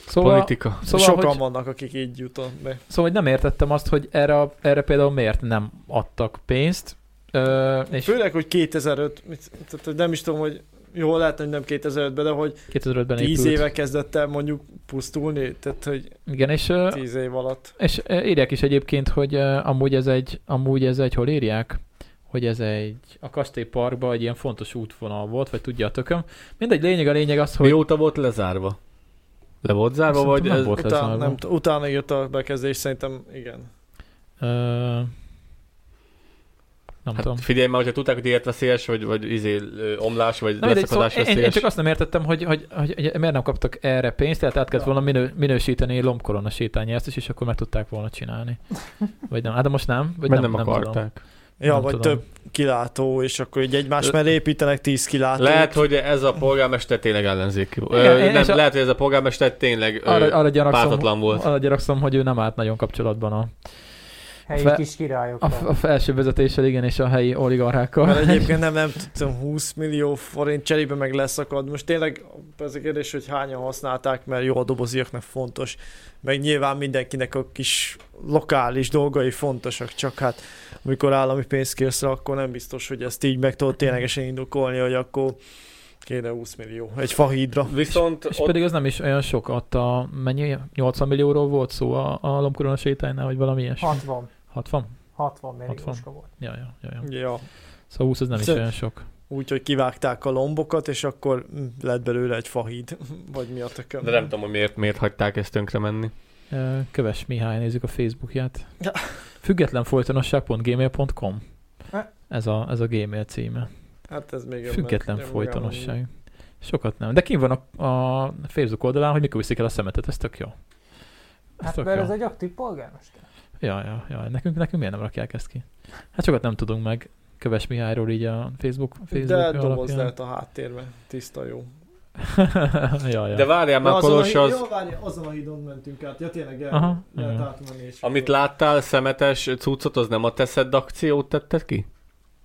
S1: Szóval,
S2: Politika.
S1: szóval,
S3: Sokan
S1: hogy,
S3: vannak, akik így jutnak be.
S1: szóval, hogy nem értettem azt, hogy erre, a- erre például miért nem adtak pénzt. Ö, és
S3: Főleg, hogy 2005, mit- tehát nem is tudom, hogy jó, lehet, hogy nem 2005-ben, de hogy
S1: 2005-ben
S3: 10
S1: épült.
S3: éve kezdett el mondjuk pusztulni, tehát hogy
S1: Igen, és, ö,
S3: 10 év alatt.
S1: és írják is egyébként, hogy amúgy ez egy, amúgy ez egy, hol írják? hogy ez egy, a kastélyparkban egy ilyen fontos útvonal volt, vagy tudja a tököm. Mindegy, lényeg a lényeg az, hogy
S2: Mióta volt lezárva? Le volt zárva,
S1: Szerintem
S2: vagy
S1: nem
S2: ez...
S1: volt.
S3: Utána,
S1: lezárva.
S3: nem, utána írta a bekezdés, szerintem igen.
S1: ö, nem tudom.
S2: Hát figyelj már, hogyha tudták, hogy életveszélyes, vagy, vagy izé, omlás, vagy
S1: Na mindegy, szóval
S2: leszakadás
S1: én, én, csak azt nem értettem, hogy, hogy, hogy, hogy miért nem kaptak erre pénzt, tehát át kellett volna minő, minősíteni lombkorona sétányjártást, és akkor meg tudták volna csinálni. Vagy nem, hát de most nem. Vagy
S2: Mert nem,
S1: tudom.
S2: akarták.
S3: Ja,
S1: Nem
S3: vagy
S1: tudom.
S3: több kilátó, és akkor így egymás mellé építenek 10 kilátót.
S2: Lehet, hogy ez a polgármester tényleg ellenzéki volt.
S1: Igen,
S2: Ö, nem,
S1: a-
S2: lehet, hogy ez a polgármester tényleg
S1: Arra, arra,
S2: pártatlan volt.
S1: arra gyanakszom, hogy ő nem állt nagyon kapcsolatban a,
S4: Helyi
S1: Fe-
S4: kis királyok.
S1: a, a felső vezetéssel, igen, és a helyi oligarchákkal.
S3: Mert *laughs* egyébként nem, nem tudom, 20 millió forint cserébe meg leszakad. Most tényleg ez a kérdés, hogy hányan használták, mert jó a doboziaknak fontos. Meg nyilván mindenkinek a kis lokális dolgai fontosak, csak hát amikor állami pénzt kérsz akkor nem biztos, hogy ezt így meg tudod ténylegesen indokolni, hogy akkor kéne 20 millió egy fahídra.
S2: Viszont
S1: És
S2: ott,
S1: pedig az nem is olyan sok, ott a, mennyi, 80 millióról volt szó a, a lombkorona sétánynál, vagy valami ilyesmi.
S4: 60.
S1: 60?
S4: 60 millióska volt.
S1: Ja, ja, ja, ja.
S3: Ja.
S1: Szóval 20 az nem is
S3: Szóval-
S1: olyan sok.
S3: Úgy, hogy kivágták a lombokat, és akkor lett belőle egy fahíd, *laughs* vagy mi a tököm.
S2: de nem tudom, hogy miért, miért hagyták ezt tönkre menni.
S1: Köves Mihály, nézzük a Facebookját.
S3: Ja.
S1: Függetlenfolytonosság.gmail.com
S4: Ha.
S1: ez a, ez a gmail címe.
S3: Hát ez még
S1: Független folytonosság. Sokat nem. De kim van a, a Facebook oldalán, hogy mikor viszik el a szemetet, ez tök jó. Ez
S4: Hát
S1: tök
S4: mert
S1: jó.
S4: ez egy aktív polgármester.
S1: Ja, ja, ja. Nekünk, nekünk miért nem rakják ezt ki? Hát sokat nem tudunk meg Köves Mihályról így a Facebook, Facebook
S3: De doboz
S1: alapján.
S3: lehet a háttérben. Tiszta jó. *laughs*
S1: ja, ja.
S2: De várjál már, Kolos, az,
S3: jó, várj, azon a hídon mentünk át. Ja, tényleg el,
S1: Aha,
S3: lehet átmenni.
S2: Amit láttál, szemetes cuccot, az nem a teszed akciót tetted ki?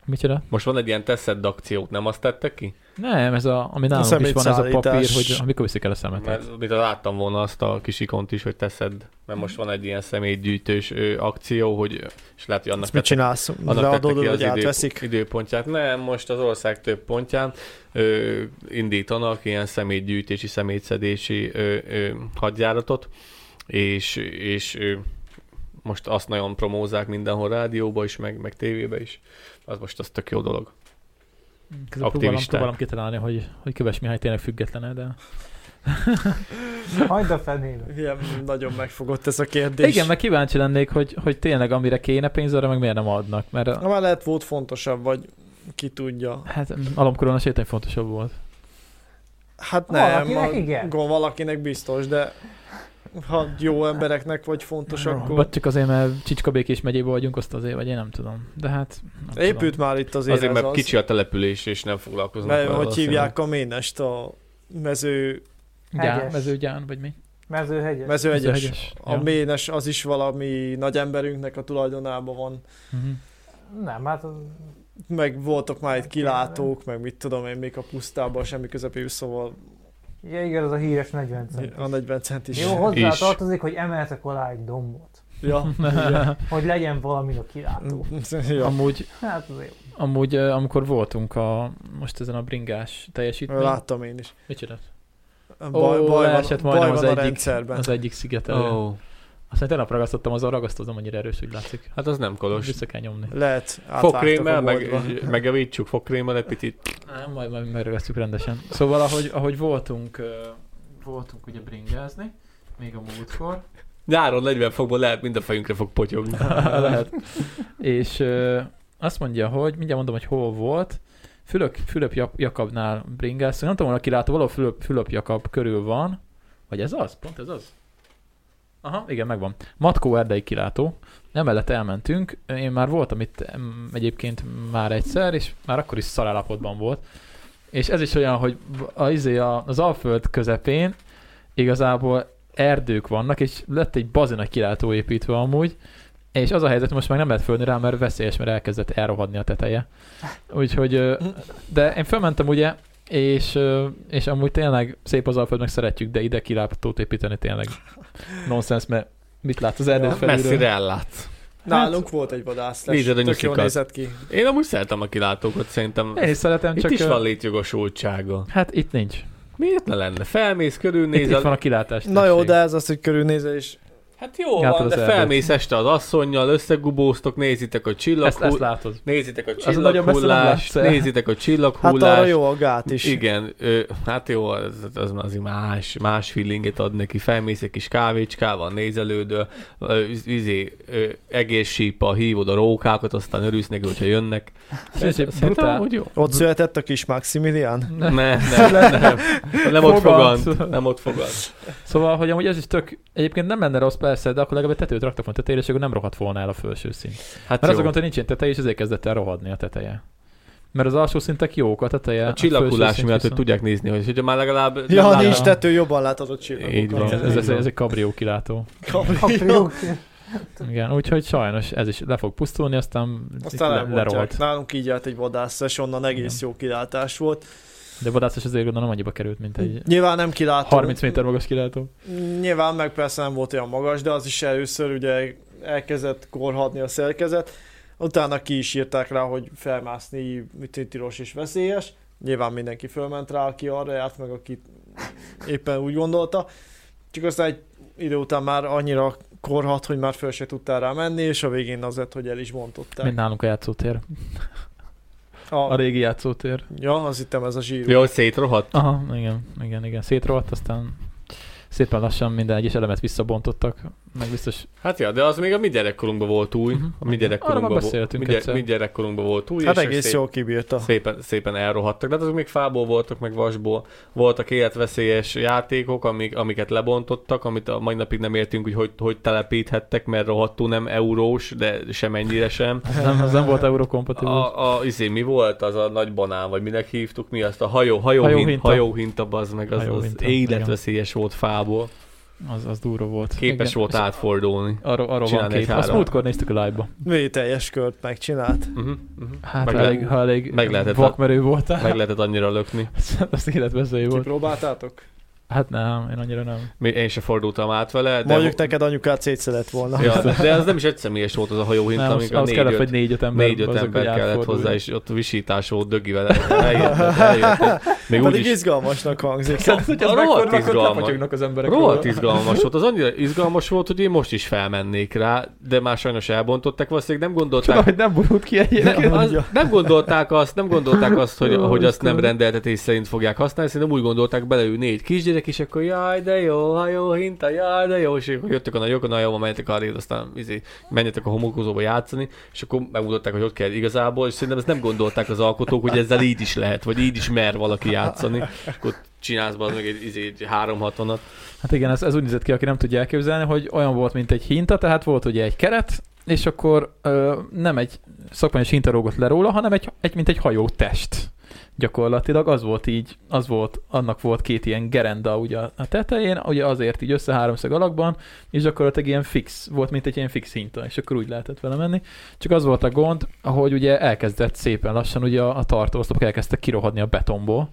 S1: Micsoda?
S2: Most van egy ilyen teszed akciót, nem azt tettek ki?
S1: Nem, ez a, ami nálunk is van, ez a papír, hogy amikor viszik el a szemetet.
S2: Mert mit láttam volna azt a kis ikont is, hogy teszed, mert most van egy ilyen személygyűjtős ö, akció, hogy és lehet, hogy annak
S3: mit csinálsz?
S2: annak ki
S3: hogy
S2: idő,
S3: átveszik?
S2: időpontját. Nem, most az ország több pontján ö, indítanak ilyen szemétgyűjtési, szemétszedési ö, ö, hadjáratot, és, és ö, most azt nagyon promózák mindenhol rádióba is, meg, meg tévébe is. Az most az tök jó dolog.
S1: Közben próbálom, próbálom kitalálni, hogy, hogy Köves Mihály tényleg független de...
S4: Hagyd a fenébe.
S3: Igen, nagyon megfogott ez a kérdés.
S1: Igen, meg kíváncsi lennék, hogy, hogy tényleg amire kéne pénz, arra meg miért nem adnak. Mert a,
S3: Na, már lehet volt fontosabb, vagy ki tudja.
S1: hát alomkorona sétány fontosabb volt.
S3: Hát nem,
S4: Valakinek
S3: a-
S4: igen.
S3: gond valakinek biztos, de ha jó embereknek vagy fontos, akkor...
S1: Vagy csak azért, mert Csicska Békés megyében vagyunk, azt azért, vagy én nem tudom. De hát... Nem
S3: Épült
S1: tudom.
S3: már itt azért,
S2: Azért, mert
S3: az.
S2: kicsi a település, és nem foglalkoznak
S3: Mert
S2: vele
S3: hogy hívják a Ménest a mező,
S1: Gyár,
S4: Hegyes.
S1: mezőgyán, vagy mi?
S4: Mezőhegyes.
S3: mezőegyes.
S1: Mezőhegyes.
S3: A
S1: Ja.
S3: Ménes az is valami nagy emberünknek a tulajdonában van.
S1: Mhm.
S4: Nem, hát az...
S3: Meg voltak már itt kilátók, meg mit tudom én, még a pusztában semmi közepén, szóval
S4: Ja, igen, az a híres 40 cent.
S3: a 40 cent is.
S4: Jó, hozzá
S2: is.
S4: tartozik, hogy emeltek alá egy dombot.
S3: Ja, igen. *laughs*
S4: Hogy legyen valami a kilátó. *laughs*
S3: ja.
S1: Amúgy,
S4: Hát azért.
S1: amúgy, amikor voltunk a, most ezen a bringás teljesítmény.
S3: Láttam én is.
S1: Mit csinált?
S3: Baj,
S1: Ó,
S3: baj
S1: leesett
S3: van, baj
S1: az
S3: van a
S1: egyik-
S3: rendszerben.
S1: Az egyik szigetelő.
S2: Ó,
S1: Oh. Aztán tegnap ragasztottam, az a ragasztó, az nem annyira erős, úgy látszik.
S2: hát az nem kolos.
S1: Vissza kell nyomni.
S3: Lehet,
S2: Fogkrémmel, meg, megjavítsuk fogkrémmel egy picit.
S1: Nem, majd, majd megragasztjuk rendesen. Szóval, ahogy, ahogy voltunk, uh, voltunk ugye bringázni, még a múltkor,
S2: Nyáron 40 fokban lehet, mind a fejünkre fog potyogni. *laughs*
S1: lehet. És uh, azt mondja, hogy mindjárt mondom, hogy hol volt. Fülöp, Fülöp Jak- Jakabnál bringáztunk. Nem tudom, hol a kilátó, valahol Fülöp, Fülöp Jakab körül van. Vagy ez az? Pont ez az? Aha, igen, megvan. Matkó erdei kilátó. Emellett elmentünk. Én már voltam itt egyébként már egyszer, és már akkor is szarállapotban volt. És ez is olyan, hogy izé a, az Alföld közepén igazából erdők vannak, és lett egy bazin nagy kilátó építve amúgy, és az a helyzet, most már nem lehet fölni rá, mert veszélyes, mert elkezdett elrohadni a teteje. Úgyhogy, de én felmentem ugye, és, és amúgy tényleg szép az Alföld, meg szeretjük, de ide kilátót építeni tényleg nonsens, mert mit lát az erdő
S3: Ja,
S1: felülről?
S2: Messzire ellátsz.
S3: Nálunk volt egy
S2: a
S3: tök jól
S2: nyuszikat.
S3: nézett ki.
S2: Én amúgy szeretem a kilátókat, szerintem.
S1: Én is szeretem,
S2: Itt
S1: csak...
S2: is
S1: ö,
S2: van létjogosultsága.
S1: Hát itt nincs.
S2: Miért ne lenne? Felmész,
S1: Itt,
S2: körülnézel.
S1: itt van a kilátás.
S3: Na jó, de ez az, hogy körülnézés.
S2: Hát jó van, de
S1: erdőt.
S2: felmész este az asszonynal, összegubóztok, nézitek a
S1: Ezt, ezt
S2: csillaghullást,
S1: látod.
S2: nézitek a
S1: nem
S2: csillaghullást, nézitek a
S3: Hát
S2: csillaghullást.
S3: arra jó a gát is.
S2: Igen, ö, hát jó, az, az azért más, más feelinget ad neki. Felmész egy kis kávécskával, nézelődő, izé, ö, egész sípa, hívod a rókákat, aztán örülsz neki, hogyha jönnek.
S1: És ez egy
S2: Szerintem amúgy jó.
S3: Ott született a kis Maximilian?
S2: Nem, *laughs* nem, nem, nem ott
S1: Fogant.
S2: fogant. Nem ott fogant.
S1: Szóval, hogy amúgy ez is tök, egyébként nem lenne rossz persze, de akkor legalább egy tetőt raktak volna tetejére, és akkor nem rohadt volna el a felső szint.
S2: Hát
S1: Mert az a
S2: jó.
S1: gond, hogy nincs teteje, és ezért kezdett el rohadni a teteje. Mert az alsó szintek jók, a teteje.
S2: A csillaghullás
S1: felső szint
S2: miatt, hogy
S1: viszont-
S2: tudják nézni, hogy hogyha már legalább...
S3: Ja,
S2: látod-
S3: nincs tető, jobban látod a csillagokat.
S2: Így van.
S1: Ez, ez, ez, egy kabrió kilátó.
S4: Kapriók. *laughs*
S1: Igen, úgyhogy sajnos ez is le fog pusztulni, aztán,
S3: Aztán
S1: le, lerolt.
S3: Nálunk így állt egy vadászás, onnan egész jó kilátás volt.
S1: De vadászás azért gondolom annyiba került, mint egy
S3: Nyilván nem kilátó.
S1: 30 méter magas kilátó.
S3: Nyilván meg persze nem volt olyan magas, de az is először ugye elkezdett korhadni a szerkezet. Utána ki is írták rá, hogy felmászni tilos és veszélyes. Nyilván mindenki fölment rá, aki arra járt, meg aki éppen úgy gondolta. Csak aztán egy idő után már annyira korhat, hogy már föl se tudtál rá menni, és a végén az lett, hogy el is bontották.
S1: Mint nálunk a játszótér. A
S3: A,
S1: régi játszótér.
S3: ja, az hittem ez a zsír.
S2: Jó, hogy szétrohadt.
S1: Aha, igen, igen, igen. Szétrohadt, aztán szépen lassan minden egyes elemet visszabontottak, meg biztos
S2: Hát ja, de az még a mi gyerekkorunkban volt új.
S1: Mhm.
S2: A mi gyerekkorunkban,
S1: beszéltünk
S2: mi, gy-
S1: egyszer.
S2: mi gyerekkorunkban volt új.
S3: Hát
S2: és
S3: egész
S2: szép,
S3: jól kibírta.
S2: Szépen, szépen elrohadtak, de hát azok még fából voltak, meg vasból. Voltak életveszélyes játékok, amik, amiket lebontottak, amit a mai napig nem értünk, hogy hogy, hogy telepíthettek, mert rohadtul nem eurós, de semennyire sem.
S1: az *laughs* nem, az nem volt eurokompatibilis.
S2: A, a, izé, mi volt az a nagy banán, vagy minek hívtuk, mi azt a hajó, hajó,
S1: Hajóhinta.
S2: hajó, hajóhinta, az meg, az, az életveszélyes volt fából.
S1: Az, az durva volt.
S2: Képes
S1: Igen.
S2: volt átfordulni.
S1: Arról, arról van kép. Azt múltkor néztük a live-ba.
S3: V teljes kört megcsinált.
S2: Uh-huh, uh-huh.
S1: Hát
S2: Meg
S1: ha elég, ha elég
S2: meg lehetett
S1: vakmerő voltál.
S2: Meg lehetett annyira lökni. *laughs*
S1: az életveszély volt.
S3: Kipróbáltátok?
S1: Hát nem, én annyira nem.
S2: Mi- Én se fordultam át vele, de,
S3: Mondjuk neked anyukát szétszedett volna.
S2: ja, de, de az nem is *laughs* egyszemélyes volt az a hajóhint,
S1: nem, az,
S2: amíg a
S1: az kellett, hogy
S2: négy-öt
S1: ember.
S2: négy-öt
S1: azok,
S2: ember kellett hozzá, és ott visítás volt dögivel. *laughs* Még úgy
S3: Pedig
S2: is
S3: izgalmasnak hangzik.
S1: Szóval, hogy az
S2: Rohadt izgalmas.
S1: az emberek.
S2: Rohadt izgalmas volt. Az annyira *laughs* izgalmas volt, hogy én most is felmennék rá, de már sajnos elbontották. Valószínűleg nem
S1: Csoda,
S2: gondolták,
S1: hogy nem borult ki
S2: nem,
S1: egyébként.
S2: az, nem gondolták azt, nem gondolták azt, hogy, hogy azt nem rendeltetés szerint fogják használni, szerintem úgy gondolták beleülni egy kisgyerek, és akkor jaj, de jó, ha jó, hinta, jaj, de jó, és akkor jöttek a nagyok, a nagyok, menjetek arra, aztán izé, menjetek a homokozóba játszani, és akkor megmutatták, hogy ott kell igazából, és szerintem ezt nem gondolták az alkotók, hogy ezzel így is lehet, vagy így is mer valaki játszani, akkor csinálsz be meg egy, izé, egy 360-at.
S1: Hát igen, ez, ez úgy nézett ki, aki nem tudja elképzelni, hogy olyan volt, mint egy hinta, tehát volt ugye egy keret, és akkor ö, nem egy szakmányos hinta rógott le róla, hanem egy, egy, mint egy hajó test. Gyakorlatilag az volt így, az volt, annak volt két ilyen gerenda ugye a tetején, ugye azért így össze háromszög alakban, és gyakorlatilag ilyen fix, volt mint egy ilyen fix hinta, és akkor úgy lehetett vele menni. Csak az volt a gond, ahogy ugye elkezdett szépen lassan ugye a, a tartóoszlopok elkezdtek kirohadni a betonból,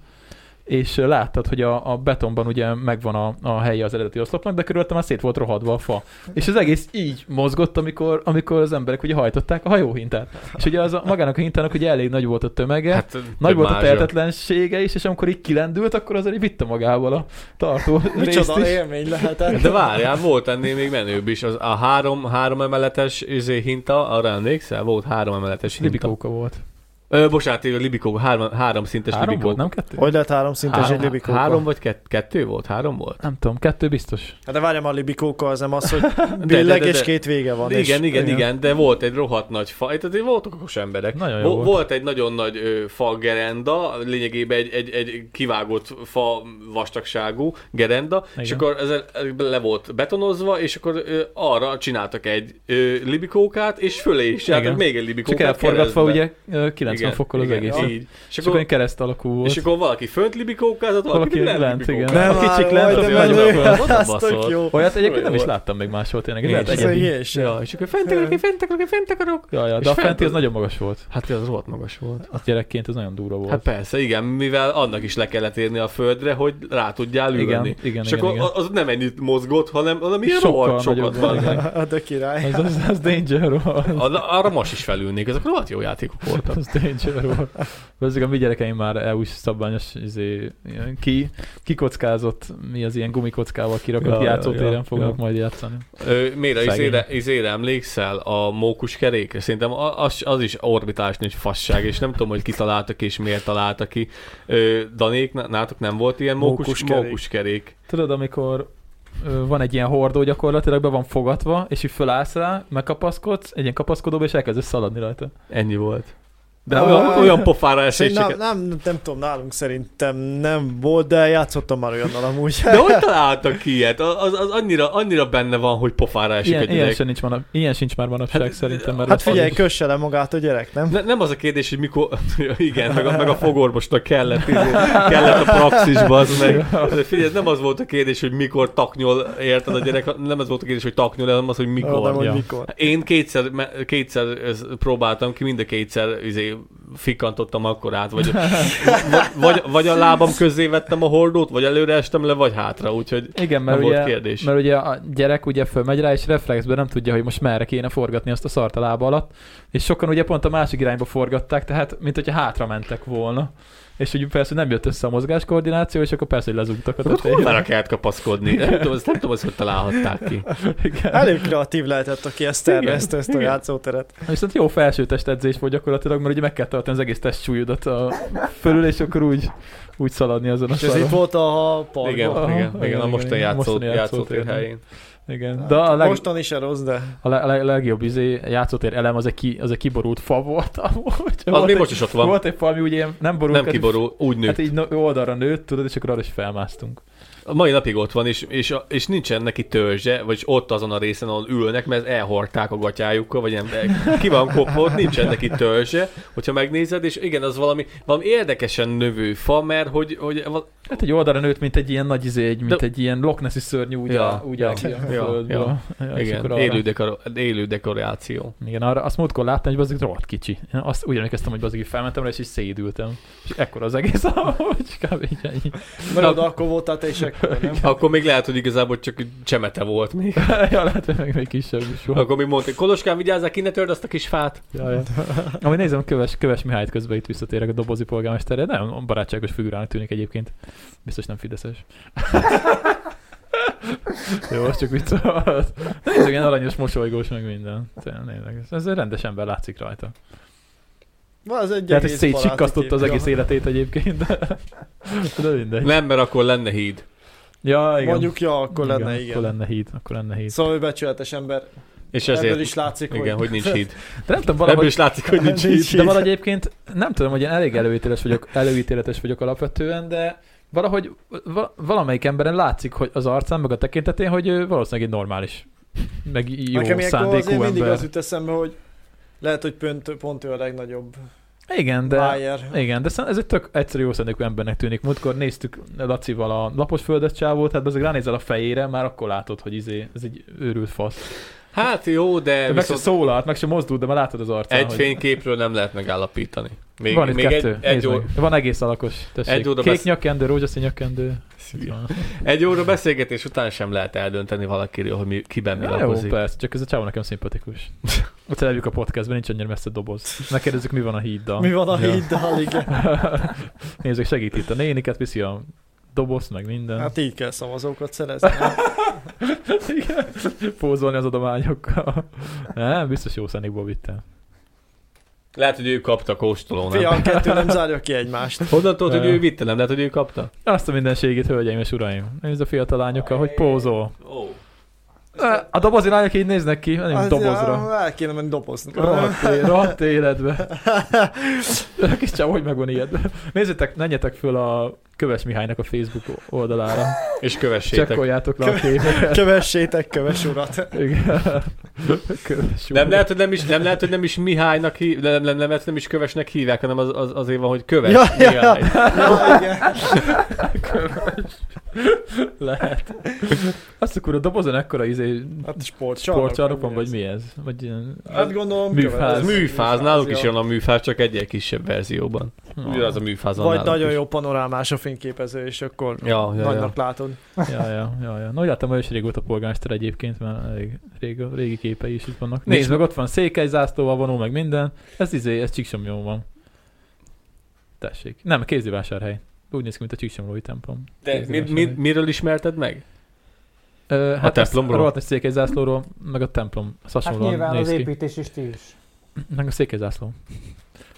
S1: és láttad, hogy a, a betonban ugye megvan a, a helye az eredeti oszlopnak, de körülötte már szét volt rohadva a fa. És az egész így mozgott, amikor, amikor az emberek ugye hajtották a hajóhintát. És ugye az a, magának a hintának ugye elég nagy volt a tömege, hát, nagy volt a
S2: mázsa.
S1: tehetetlensége is, és amikor így kilendült, akkor azért így vitte magával a tartó *laughs* részt
S3: Micsoda
S1: is.
S3: élmény lehetett.
S2: De várjál, volt ennél még menőbb is. Az, a három, három emeletes izé, hinta, arra emlékszel? Volt három emeletes hinta.
S1: Libikóka volt.
S2: Ö, bocsánat, a Libikó három, három szintes
S1: három
S2: Libikó.
S1: Volt, nem kettő?
S3: Hogy lett három szintes
S2: három,
S3: egy Libikó?
S2: Három vagy kett, kettő volt? Három volt?
S1: Nem tudom, kettő biztos.
S3: Hát de várjam, a Libikóka az nem az, hogy *laughs* billeg és két vége van.
S2: Igen,
S3: és,
S2: igen, igen, igen, de volt egy rohadt nagy fa, itt azért voltak okos emberek.
S1: Nagyon jó volt.
S2: volt. egy nagyon nagy ö, fa gerenda, lényegében egy, egy, egy kivágott fa vastagságú gerenda, igen. és akkor ez le volt betonozva, és akkor ö, arra csináltak egy ö, Libikókát, és fölé is csináltak még egy Libikókát.
S1: Csak elforgatva ugye 9 180
S2: igen,
S1: fokkal az
S2: igen,
S1: egész.
S2: Így. És, akkor,
S1: akkor kereszt alakú volt.
S2: És akkor valaki fönt libikókázott, valaki,
S1: valaki
S2: lent,
S1: igen. Nem, a kicsik lent,
S2: a
S3: nagyobbak. *laughs* jó.
S1: Olyat hát egyébként nem is láttam még máshol tényleg. Ez egyedi.
S2: És akkor fent akarok, fent akarok, fent akarok.
S1: Ja, ja, de a fenti az nagyon magas volt.
S2: Hát az volt magas volt.
S1: Az gyerekként ez nagyon durva volt.
S2: Hát persze, igen, mivel annak is le kellett érni a földre, hogy rá tudjál ülni.
S1: Igen, igen,
S2: és akkor az nem ennyit mozgott, hanem, hanem ilyen
S1: sokkal
S2: sokat van. *laughs*
S3: De király.
S1: Az, az, az danger
S2: arra most is felülnék, ezek rohadt jó játékok voltak.
S1: Volt. Ezek a mi gyerekeim már EU-s szabványos izé, ilyen ki, kikockázott, mi az ilyen gumikockával kirakott
S2: Ja,
S1: játszótéren
S2: ja,
S1: fognak
S2: ja.
S1: majd játszani.
S2: Ö,
S1: Szegény.
S2: izére, izére emlékszel a mókus kerékre? Szerintem az, az is orbitális nagy fasság, és nem tudom, hogy ki találta ki, és miért találta ki. Ö, Danék, ná- nátok nem volt ilyen mókus,
S3: Mókus
S2: mókus,
S3: kerék.
S2: kerék. kerék.
S1: Tudod, amikor van egy ilyen hordó gyakorlatilag, be van fogatva, és így fölállsz rá, megkapaszkodsz, egy ilyen kapaszkodóba, és elkezdesz szaladni rajta.
S2: Ennyi volt. De olyan, olyan pofára eséseket.
S3: nem, nem, nem tudom, nálunk szerintem nem volt, de játszottam már olyannal amúgy.
S2: De hogy találtak ki ilyet? Az, az, annyira, annyira benne van, hogy pofára esik
S1: Ilyen,
S2: a
S1: ilyen,
S2: gyerek.
S1: sem nincs manap, ilyen sincs már manapság
S2: Hát,
S1: szerintem. Mert
S3: Hát figyelj,
S1: az-
S3: kösse le magát a gyerek, nem?
S2: Ne, nem az a kérdés, hogy mikor, *laughs* igen, meg a, meg a *laughs* fogorvosnak kellett, izé, kellett a praxisba, az meg. De *laughs* Figyelj, nem az volt a kérdés, hogy mikor taknyol, érted a gyerek, nem az volt a kérdés, hogy taknyol, hanem az, hogy mikor.
S3: Nem, hogy
S1: Ja.
S3: mikor.
S2: Én kétszer, kétszer próbáltam ki, mind a kétszer izé, fikantottam akkor át, vagy, *laughs* vagy, vagy, vagy a lábam közé vettem a hordót, vagy előre estem le, vagy hátra, úgyhogy
S1: Igen, mert
S2: nem
S1: ugye,
S2: volt kérdés.
S1: mert ugye a gyerek ugye fölmegy rá, és reflexben nem tudja, hogy most merre kéne forgatni azt a szart a lába alatt, és sokan ugye pont a másik irányba forgatták, tehát mint hogyha hátra mentek volna. És ugye persze nem jött össze a mozgáskoordináció, és akkor persze, hogy lezugtak a
S2: Hol
S1: tetejére.
S2: már kellett kapaszkodni? Nem tudom, ezt nem tudom, hogy találhatták ki.
S1: Igen.
S3: Elég kreatív lehetett, aki ezt tervezte, ezt a játszóteret.
S1: Viszont jó felsőtest edzés volt gyakorlatilag, mert ugye meg kellett tartani az egész testsúlyodat a fölül, és akkor úgy, úgy szaladni azon a
S3: És ez itt volt a parkban.
S2: Igen,
S1: Aha,
S2: igen,
S1: igen,
S2: igen, a mostani
S1: igen,
S2: játszó,
S1: mostani
S2: játszótér
S1: játszótér.
S2: helyén.
S1: Igen.
S3: Hát,
S1: De a, leg,
S3: Mostan is rossz, de...
S1: a le, leg, legjobb izé, játszótér elem az egy, ki, az egy kiborult fa volt amúgy.
S2: Az
S1: volt
S2: még
S1: egy,
S2: most is ott van.
S1: Volt egy fa, ami ugye nem borult.
S2: Nem
S1: hát-
S2: kiborul, úgy nőtt.
S1: Hát így oldalra nőtt, tudod, és akkor arra is felmásztunk.
S2: A mai napig ott van, és, és, és nincsen neki törzse, vagyis ott azon a részen, ahol ülnek, mert elhordták a gatyájukkal, vagy nem, ki van kopva, ott nincsen neki törzse, hogyha megnézed, és igen, az valami, valami érdekesen növő fa, mert hogy, hogy
S1: Hát egy oldalra nőtt, mint egy ilyen nagy izé, egy, mint
S2: De-
S1: egy ilyen Loch Nessi szörny úgy,
S2: Ja,
S1: ja, úgy
S2: ja,
S1: a
S2: ja,
S1: földből. Ja, és
S2: igen,
S1: arra-
S2: élő, dekor, élő dekoráció.
S1: Igen, arra azt múltkor láttam, hogy az rohadt kicsi. Én azt úgy emlékeztem, hogy az felmentem rá, és így szédültem. És ekkor az egész, *laughs* hogy kb. így ennyi.
S3: Mert oda akkor voltál te is?
S2: Akkor még lehet, hogy igazából csak csemete volt még. *laughs*
S1: ja, lehet, hogy meg még kisebb is volt.
S2: Akkor még mondta, Koloskán, vigyázzál, ki ne törd azt a kis fát.
S1: Ja, ja. Amúgy nézem, Köves, Köves Mihályt közben itt visszatérek a dobozi polgármesterre. Nagyon barátságos figurának tűnik egyébként. Biztos nem fideszes. *laughs* Jó, az csak vicc volt. Nézzük, ilyen aranyos, mosolygós, meg minden. Tényleg, ez egy rendes ember látszik rajta.
S3: Az egy
S1: Tehát, hogy szétsikasztotta az egész életét egyébként, de, *laughs* de mindegy.
S2: Nem, mert akkor lenne híd.
S1: Ja, igen.
S3: Mondjuk, ja, akkor lenne, igen.
S1: Akkor lenne híd, akkor lenne híd.
S3: Szóval ő becsületes ember.
S2: És
S3: Ebből
S2: ezért,
S3: is látszik,
S2: igen, hogy nincs híd.
S1: De nem tudom,
S2: Ebből
S1: valahogy,
S2: is látszik, hogy nincs *laughs* híd.
S3: Nincs
S1: de valahogy egyébként nem tudom, hogy én elég előítéletes vagyok, előítéletes vagyok alapvetően, de valahogy va- valamelyik emberen látszik, hogy az arcán, meg a tekintetén, hogy ő valószínűleg egy normális, meg jó
S3: Nekem
S1: szándékú
S3: azért mindig
S1: ember.
S3: az jut eszembe, hogy lehet, hogy pont, pont ő a legnagyobb
S1: Igen, de...
S3: Bayer.
S1: Igen, de ez egy tök egyszerű jó szándékú embernek tűnik. Múltkor néztük Lacival a lapos földet csávót, hát azért ránézel a fejére, már akkor látod, hogy izé, ez egy őrült fasz.
S2: Hát jó, de
S1: Meg se
S2: viszont
S1: szólalt, meg se mozdult, de már látod az arcán.
S2: egy
S1: hogy...
S2: fényképről nem lehet megállapítani. Még,
S1: Van itt
S2: még
S1: kettő,
S2: egy, egy,
S1: meg. Van egész alakos, tessék.
S2: Egy óra
S1: Kék
S2: besz-
S1: nyakkendő, rózsaszín nyakkendő.
S2: Egy óra beszélgetés után sem lehet eldönteni valakiről, hogy mi, kiben mi
S1: Ja, jó, persze, csak ez a csávó nekem szimpatikus. *laughs* Ott elevjük a podcastben, nincs annyira messze doboz. Megkérdezzük, mi van a híddal.
S3: Mi van a
S1: Ja.
S3: híddal, igen. *laughs*
S1: Nézzük, segít itt a néniket, viszi a dobozt, meg minden.
S3: Hát így kell szavazókat szerezni. *laughs*
S1: Igen. Pózolni az adományokkal. Nem, biztos jó szándékból vittem.
S2: Lehet, hogy ő kapta kóstoló, nem?
S3: Fiam, kettő nem *laughs* zárja ki egymást.
S2: Honnan tudod, hogy ő vitte, nem lehet, hogy ő kapta?
S1: Azt a mindenségét, hölgyeim és uraim. Nézd a fiatal lányokkal, hogy pózol.
S2: Ó.
S1: A dobozi lányok így néznek ki, nem
S3: Az-
S1: dobozra.
S3: ja, El kéne menni dobozni.
S1: Rohadt, é- rohadt életbe. Kis csávó, hogy meg van ilyet. Nézzétek, menjetek föl a Köves Mihálynak a Facebook oldalára.
S2: És kövessétek.
S1: Csekkoljátok le a képeket.
S3: Kövessétek, köves urat.
S1: Igen. Köves
S2: Nem
S1: úr.
S2: lehet, hogy nem is, nem lehet, hogy nem is Mihálynak hív, nem, nem, nem, lehet, hogy nem is kövesnek hívják, hanem az, az, azért van, hogy köves
S3: Ja, ja,
S2: Mihály.
S3: Ja, igen.
S1: Köves. *laughs* Lehet. Azt akkor a dobozon ekkora izé
S3: Hát sportcsarnok.
S1: sportcsarnok van, vagy mi ez? Vagy ilyen...
S3: Hát gondolom
S1: Műfáz.
S2: Ez műfáz, náluk is
S3: ja.
S2: jön a műfáz, csak egy kisebb verzióban. Ugyanaz a műfáz
S3: Vagy nagyon jó panorámás a fényképező, és akkor
S2: Ja, ja, ja.
S3: nagynak látod.
S1: Ja, ja, ja, ja. No, láttam, hogy is régóta polgármester egyébként, mert elég régi, régi képei is itt vannak. Nézd meg, ott van székely zászlóval vonó, meg minden. Ez izé, ez Csíksomlyón van. Tessék. Nem, kézivásárhely. Úgy néz ki, mint a Csíksomlói templom.
S2: De mi, mi, miről ismerted meg?
S1: Ö, hát
S2: templomról?
S1: A rohadt nagy székely zászlóról, meg a templom. Az
S4: Hát nyilván
S1: néz
S4: az építési stílus.
S1: Meg a székely zászló.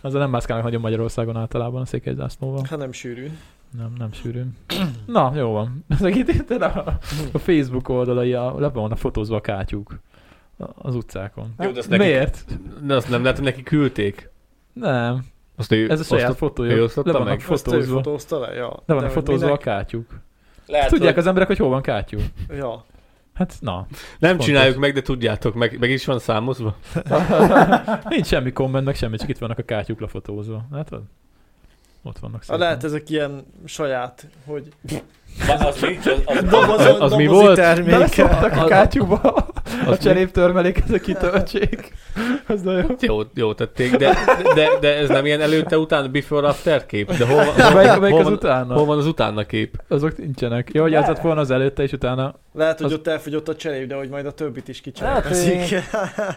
S1: Azzal nem mászkálnak nagyon Magyarországon általában a székely zászlóval.
S3: Hát nem sűrű.
S1: Nem, nem sűrű. *clears throat* Na, jó van. *laughs* Ezek itt, a, a Facebook oldalai, a, le vannak fotózva a kátyúk a- az utcákon.
S2: Jó, de azt neki,
S1: Miért?
S2: de azt nem lehet, hogy neki küldték.
S1: Nem.
S2: Azt ő,
S1: Ez a saját
S2: osztott-
S1: fotója.
S2: ő
S1: Le
S2: osztotta
S1: vannak
S2: meg?
S3: Ezt ő
S1: fotózva.
S3: fotózta le? Ja.
S1: Le
S3: De
S1: fotózva a
S3: minek?
S1: kátyúk.
S2: Lehet,
S1: Tudják
S2: hogy
S1: az emberek, hogy hol van kátyú?
S3: Ja.
S1: Hát, na.
S2: nem
S1: fontos.
S2: csináljuk meg, de tudjátok, meg, meg is van számozva. *laughs*
S1: Nincs semmi komment, meg semmi, csak itt vannak a kátyúk lefotózva. Látod? Ott vannak
S3: Ha
S1: szépen.
S3: lehet ezek ilyen saját, hogy
S2: Az mi? Az, az, az mi volt?
S3: termék.
S1: Beleszóltak a
S2: Az-
S1: kátyúba, a cseréptörmelék, ezek kitöltsék. Az nagyon jó.
S2: Jó, tették, de, de, de ez nem ilyen előtte, utána, before, after kép? De hol, van-
S1: Melyik, melyik
S2: hol,
S1: az
S2: van,
S1: utána?
S2: hol van az utána kép?
S1: Azok nincsenek. Jó, hogy ez lett volna az előtte, és utána...
S3: Lehet, hogy
S1: Az-
S3: ott elfogyott a cserép, de hogy majd a többit is kicserépezik.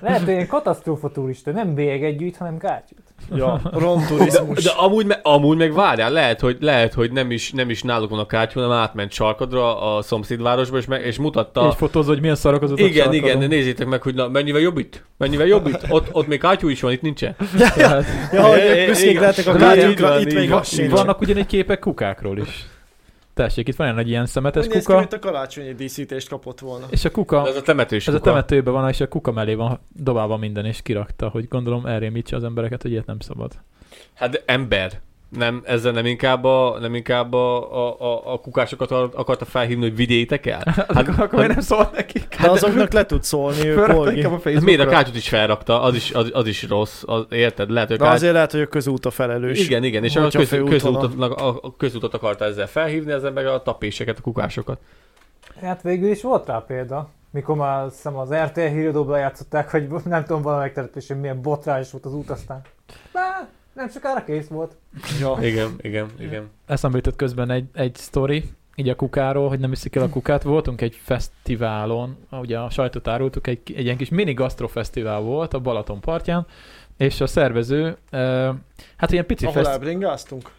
S4: Lehet, hogy ilyen katasztrófa turista, nem bélyeget gyűjt, hanem kátyút.
S3: Ja,
S2: De,
S3: romturizmus.
S2: de amúgy, me, amúgy meg várjál, lehet, hogy, lehet, hogy nem, is, nem is náluk van a kártya, hanem átment sarkadra a szomszédvárosba, és, meg, és mutatta...
S1: És fotózod, hogy milyen szarok az utak
S2: igen,
S1: sarkadon.
S2: igen, nézzétek meg, hogy na, mennyivel jobb itt? Mennyivel jobb itt? Ott, ott még kátyú is van, itt nincsen. *laughs*
S3: Ja, hogy
S2: Igen,
S3: ők büszkék lehetek a kátyúkra, itt még az sincs.
S1: vannak ugyanígy képek kukákról is. Tessék, itt van egy nagy ilyen szemetes
S3: Úgy néz ki,
S1: kuka,
S3: mint a karácsonyi díszítést kapott volna.
S1: és a kuka,
S2: De ez a temetős
S1: ez a
S2: kuka.
S1: temetőben van, és a kuka mellé van dobálva minden, és kirakta, hogy gondolom elrémítse az embereket, hogy ilyet nem szabad.
S2: Hát de ember. Nem, ezzel nem inkább a, nem inkább a, a, a, a kukásokat ar- akarta felhívni, hogy vigyétek el? *laughs*
S1: Hát, akkor, akkor miért nem szólt nekik?
S3: De azoknak le tud szólni, ő
S1: a
S2: Hát miért a kátyút is felrakta, az is, az, az is rossz, az, érted? Lehet, hogy
S3: De
S2: kátyú...
S3: azért lehet, hogy a közút a felelős.
S2: Igen, igen, és a, köz, közútat, a, a közútat akarta ezzel felhívni, ezzel meg a tapéseket, a kukásokat.
S4: Hát végül is volt rá példa. Mikor már azt hiszem az RTL híradóban játszották, hogy nem tudom valamelyik településen milyen botrányos volt az út, aztán Bá, nem sokára kész volt.
S3: Ja. *laughs*
S2: Igen, igen, igen.
S1: Eszembe jutott közben egy, egy sztori, így a kukáról, hogy nem iszik el a kukát. Voltunk egy fesztiválon, ugye a sajtot árultuk, egy, egy ilyen kis mini gasztrofesztivál volt a Balaton partján, és a szervező, hát ilyen pici
S3: Ahol
S1: fesztivál.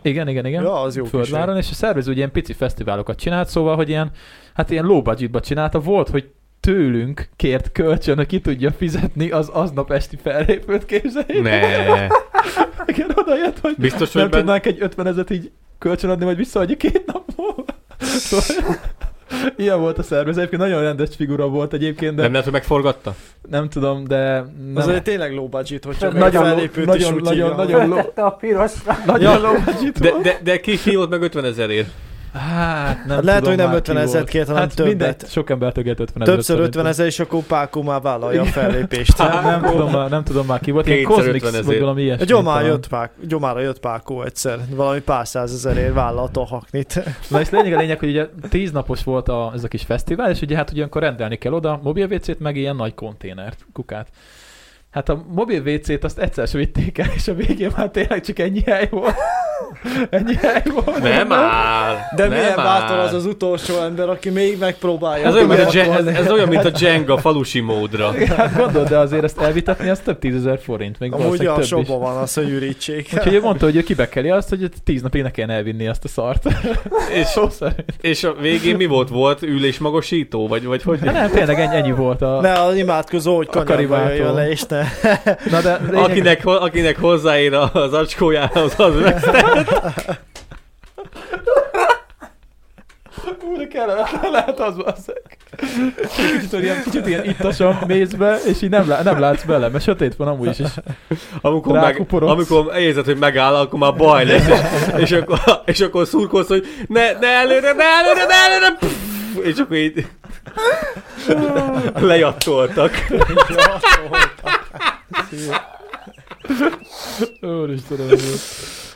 S1: Igen, igen, igen.
S3: Ja, az jó kis
S1: Földváron, és a szervező ugye ilyen pici fesztiválokat csinált, szóval, hogy ilyen, hát ilyen low budgetba csinálta, volt, hogy tőlünk kért kölcsön, hogy ki tudja fizetni az aznap esti fellépőt képzeljétek.
S2: Ne. *laughs*
S1: Igen, oda jött, hogy
S2: Biztos,
S1: nem
S2: hogy ben...
S1: tudnánk egy 50 ezet így kölcsönadni, vagy visszaadja két nap múlva. Szóval, *laughs* ilyen volt a szervező. Egyébként nagyon rendes figura volt egyébként, de
S2: Nem lehet, hogy megforgatta?
S1: nem tudom, de nem,
S3: Az egy tényleg low budget, hogyha még
S1: Nagyon
S3: fellépőt
S1: nagyon-
S3: is úgy
S1: nagyon-
S3: hívja.
S1: nagyon- low- *laughs*
S4: a pirosra.
S1: nagyon low budget
S2: De,
S1: volt.
S2: de, de ki hívott meg 50 ezerért?
S1: Hát nem
S3: Hát lehet,
S1: tudom
S3: hogy nem
S1: már
S3: 50
S1: ki
S3: ezeret
S1: volt.
S3: kért, hanem
S1: hát
S3: többet.
S1: Mindegy, sok ember többet 50 ezer.
S3: Többször 50 ezer, és akkor Pákó már vállalja a *laughs* fellépést.
S1: Hát nem tudom, már, nem tudom már ki volt. Ilyen Cosmix,
S2: 50
S1: vagy valami ilyesmi.
S3: Gyomára jött, Pák, gyomára jött Pákó egyszer, valami pár százezerért vállalta a haknit.
S1: Na és lényeg a lényeg, hogy ugye tíz napos volt a, ez a kis fesztivál, és ugye hát ugye akkor rendelni kell oda mobil WC-t, meg ilyen nagy konténert, kukát. Hát a mobil WC-t azt egyszer sem vitték el, és a végén már tényleg csak ennyi hely volt. *laughs* ennyi hely volt.
S2: Nem már!
S3: De
S2: nem
S3: milyen bátor az az utolsó ember, aki még megpróbálja.
S2: Ez olyan, mint a, Gen- ez, ez olyan, mint a Jenga falusi módra. *laughs*
S1: Hát gondolod, de azért ezt elvitatni, az több tízezer forint, még
S3: Amúgy a shopban van az, hogy ürítsék.
S1: Úgyhogy ő mondta, hogy ő kibekeli azt, hogy tíz napig ne kellene elvinni azt a szart. *laughs*
S2: És,
S1: Szó szerint.
S2: és a végén mi volt? Volt ülésmagasító? Vagy, vagy hogy?
S1: Hát nem, tényleg ennyi, ennyi volt a...
S3: Ne, az imádkozó, hogy kanyarba jöjjön le, és ne.
S1: Na de lényeg,
S2: Akinek, akinek hozzáér az acskójához, az veszte.
S1: Úr, kellemetlen lehet az basszeg. Kicsit olyan, kicsit ilyen ittasan mész be, és így nem, lá- nem látsz bele, mert sötét van amúgy is. És
S2: Amikor, meg, amikor érzed, hogy megáll, akkor már baj lesz. És, és, akkor, és akkor szurkolsz, hogy ne, ne előre, ne előre, ne előre. Pff, és akkor így *laughs* lejattoltak. *laughs*
S1: Úristenem.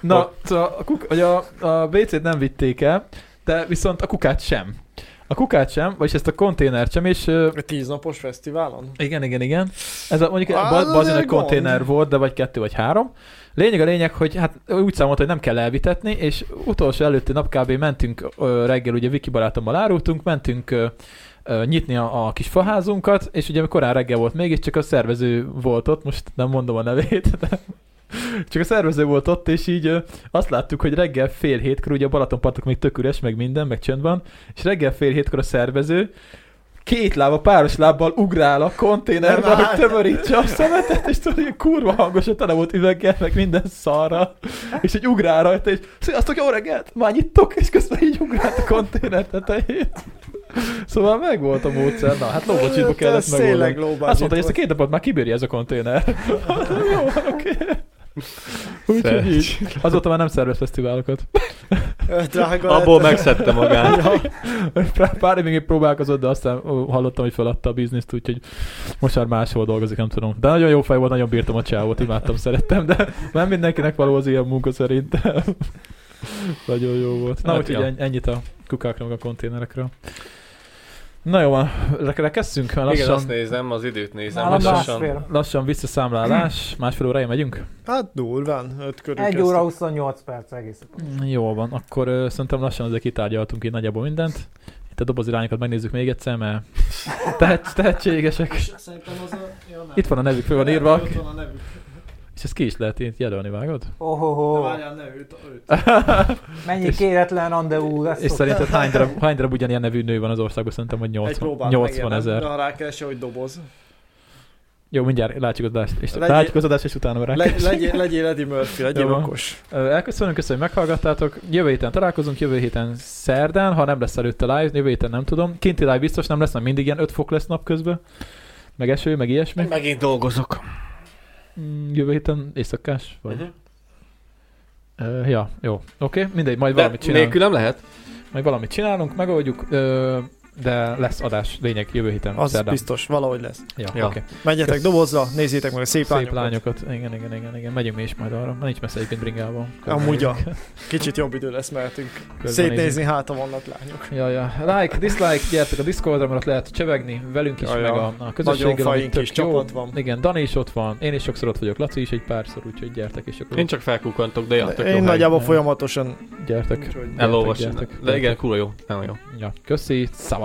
S1: Na, szóval a, kuk, vagy a, a WC-t nem vitték el, de viszont a kukát sem. A kukát sem, vagyis ezt a konténert sem, és
S3: Egy tíznapos fesztiválon?
S1: igen, igen, igen. Ez a, mondjuk
S3: Á,
S1: ba-
S3: az
S1: bazin
S3: egy
S1: konténer volt, de vagy kettő, vagy három. Lényeg a lényeg, hogy hát úgy számolt, hogy nem kell elvitetni, és utolsó előtti nap kb. mentünk ö, reggel, ugye Viki barátommal árultunk, mentünk ö, nyitni a, a kis faházunkat, és ugye korán reggel volt mégiscsak a szervező volt ott, most nem mondom a nevét, de csak a szervező volt ott, és így azt láttuk, hogy reggel fél hétkor, ugye a Balatonpartok még tök üres, meg minden, meg csönd van, és reggel fél hétkor a szervező két lába, páros lábbal ugrál a konténerbe, hogy tömörítse a szemetet, és tudod, ilyen kurva hangos, hogy tele volt üveggel, meg minden szarra, és egy ugrál rajta, és sziasztok, jó reggelt, már nyittok, és közben így ugrált a konténer tetején. Szóval meg volt a módszer, na hát lóbocsitba kellett megoldani. Azt mondta, hogy ezt a két napot már kibírja ez a konténer. *laughs* Jó, oké. Úgyhogy így. Azóta már nem szervez fesztiválokat.
S3: Drága
S2: Abból
S3: lett.
S2: megszedte magát.
S1: Pár- Pár évig még próbálkozott, de aztán hallottam, hogy feladta a bizniszt, úgyhogy most már máshol dolgozik, nem tudom. De nagyon jó fej volt, nagyon bírtam a csávot, imádtam, szerettem, de nem mindenkinek való az ilyen munka szerintem. nagyon jó volt. Na,
S2: Hát,
S1: úgyhogy
S2: ja.
S1: en- ennyit a kukákra, meg a konténerekről. Na jó van, rekesszünk, mert
S2: Igen, azt
S1: lassan,
S2: nézem, az időt nézem.
S4: Nálam
S2: lassan.
S4: másfél.
S1: lassan visszaszámlálás, *clears throat* másfél órája megyünk?
S3: Hát durván, öt körül
S4: 1
S3: kezdtük.
S4: óra 28 perc egész.
S1: Jó van, akkor ö, szerintem lassan azért kitárgyaltunk így nagyjából mindent. Itt a dobozirányokat megnézzük még egyszer, mert *laughs* tehet, tehetségesek.
S3: Szerintem az a... Ja, nem.
S1: Itt van a nevük, föl van írva.
S3: Ott van a nevük.
S1: És ezt ki is lehet itt jelölni, vágod?
S3: De
S4: Ohoho,
S3: várjál, ne őt, őt. *laughs*
S4: mennyi
S1: És-
S4: kéretlen rendezvú lesz.
S1: És szerinted hány darab, hány darab ugyanilyen nevű nő van az országban? Szerintem, hogy
S3: Egy
S1: 80,
S3: próbál
S1: 80 ezer.
S3: De ha rákeresse, hogy doboz.
S1: Jó, mindjárt látjuk az adást, és
S3: Legyél-
S1: látjuk az adást, és utána rákeresünk.
S3: legyél, legyél Eddie Murphy, legyél okos.
S1: Elköszönöm, köszönöm, hogy meghallgattátok. Jövő héten találkozunk, jövő héten szerdán, ha nem lesz előtte live, jövő héten nem tudom. Kinti live biztos nem lesz, mert mindig ilyen 5 fok lesz napközben. Meg eső, meg ilyesmi.
S2: Megint dolgozok.
S1: Mm, Jövő héten éjszakás? Vagy?
S2: Uh-huh.
S1: Uh, ja, jó. Oké, okay, mindegy, majd
S2: De
S1: valamit csinálunk.
S2: nélkül nem lehet?
S1: Majd valamit csinálunk, megoldjuk, ö, de lesz adás, lényeg, jövő héten.
S3: Az
S1: szerdán.
S3: biztos, valahogy lesz.
S1: Ja,
S2: Ja.
S1: oké.
S3: Menjetek
S1: Kösz-
S3: dobozra, nézzétek meg a szép,
S1: Szép
S3: lányokat.
S1: lányokat. Igen, igen, igen, igen. Megyünk mi is majd arra. Nincs messze egyébként bringával.
S3: Amúgy, ja. Kicsit jobb idő lesz, mehetünk szétnézni, hát ha vannak lányok.
S1: Ja, ja. Like, dislike, gyertek a Discordra, mert ott lehet csevegni velünk is,
S3: Ja,
S1: meg
S3: ja.
S1: a, a közösséggel, ami tök jó.
S3: csapat van.
S1: Igen, Dani is ott van, én is sokszor ott vagyok, Laci is egy párszor, úgyhogy gyertek és akkor
S2: Én csak felkukkantok, de jó
S3: Én nagyjából folyamatosan
S1: gyertek.
S2: Elolvasni. De igen, kurva jó. Nagyon jó.
S1: Ja, köszi, szavaztok.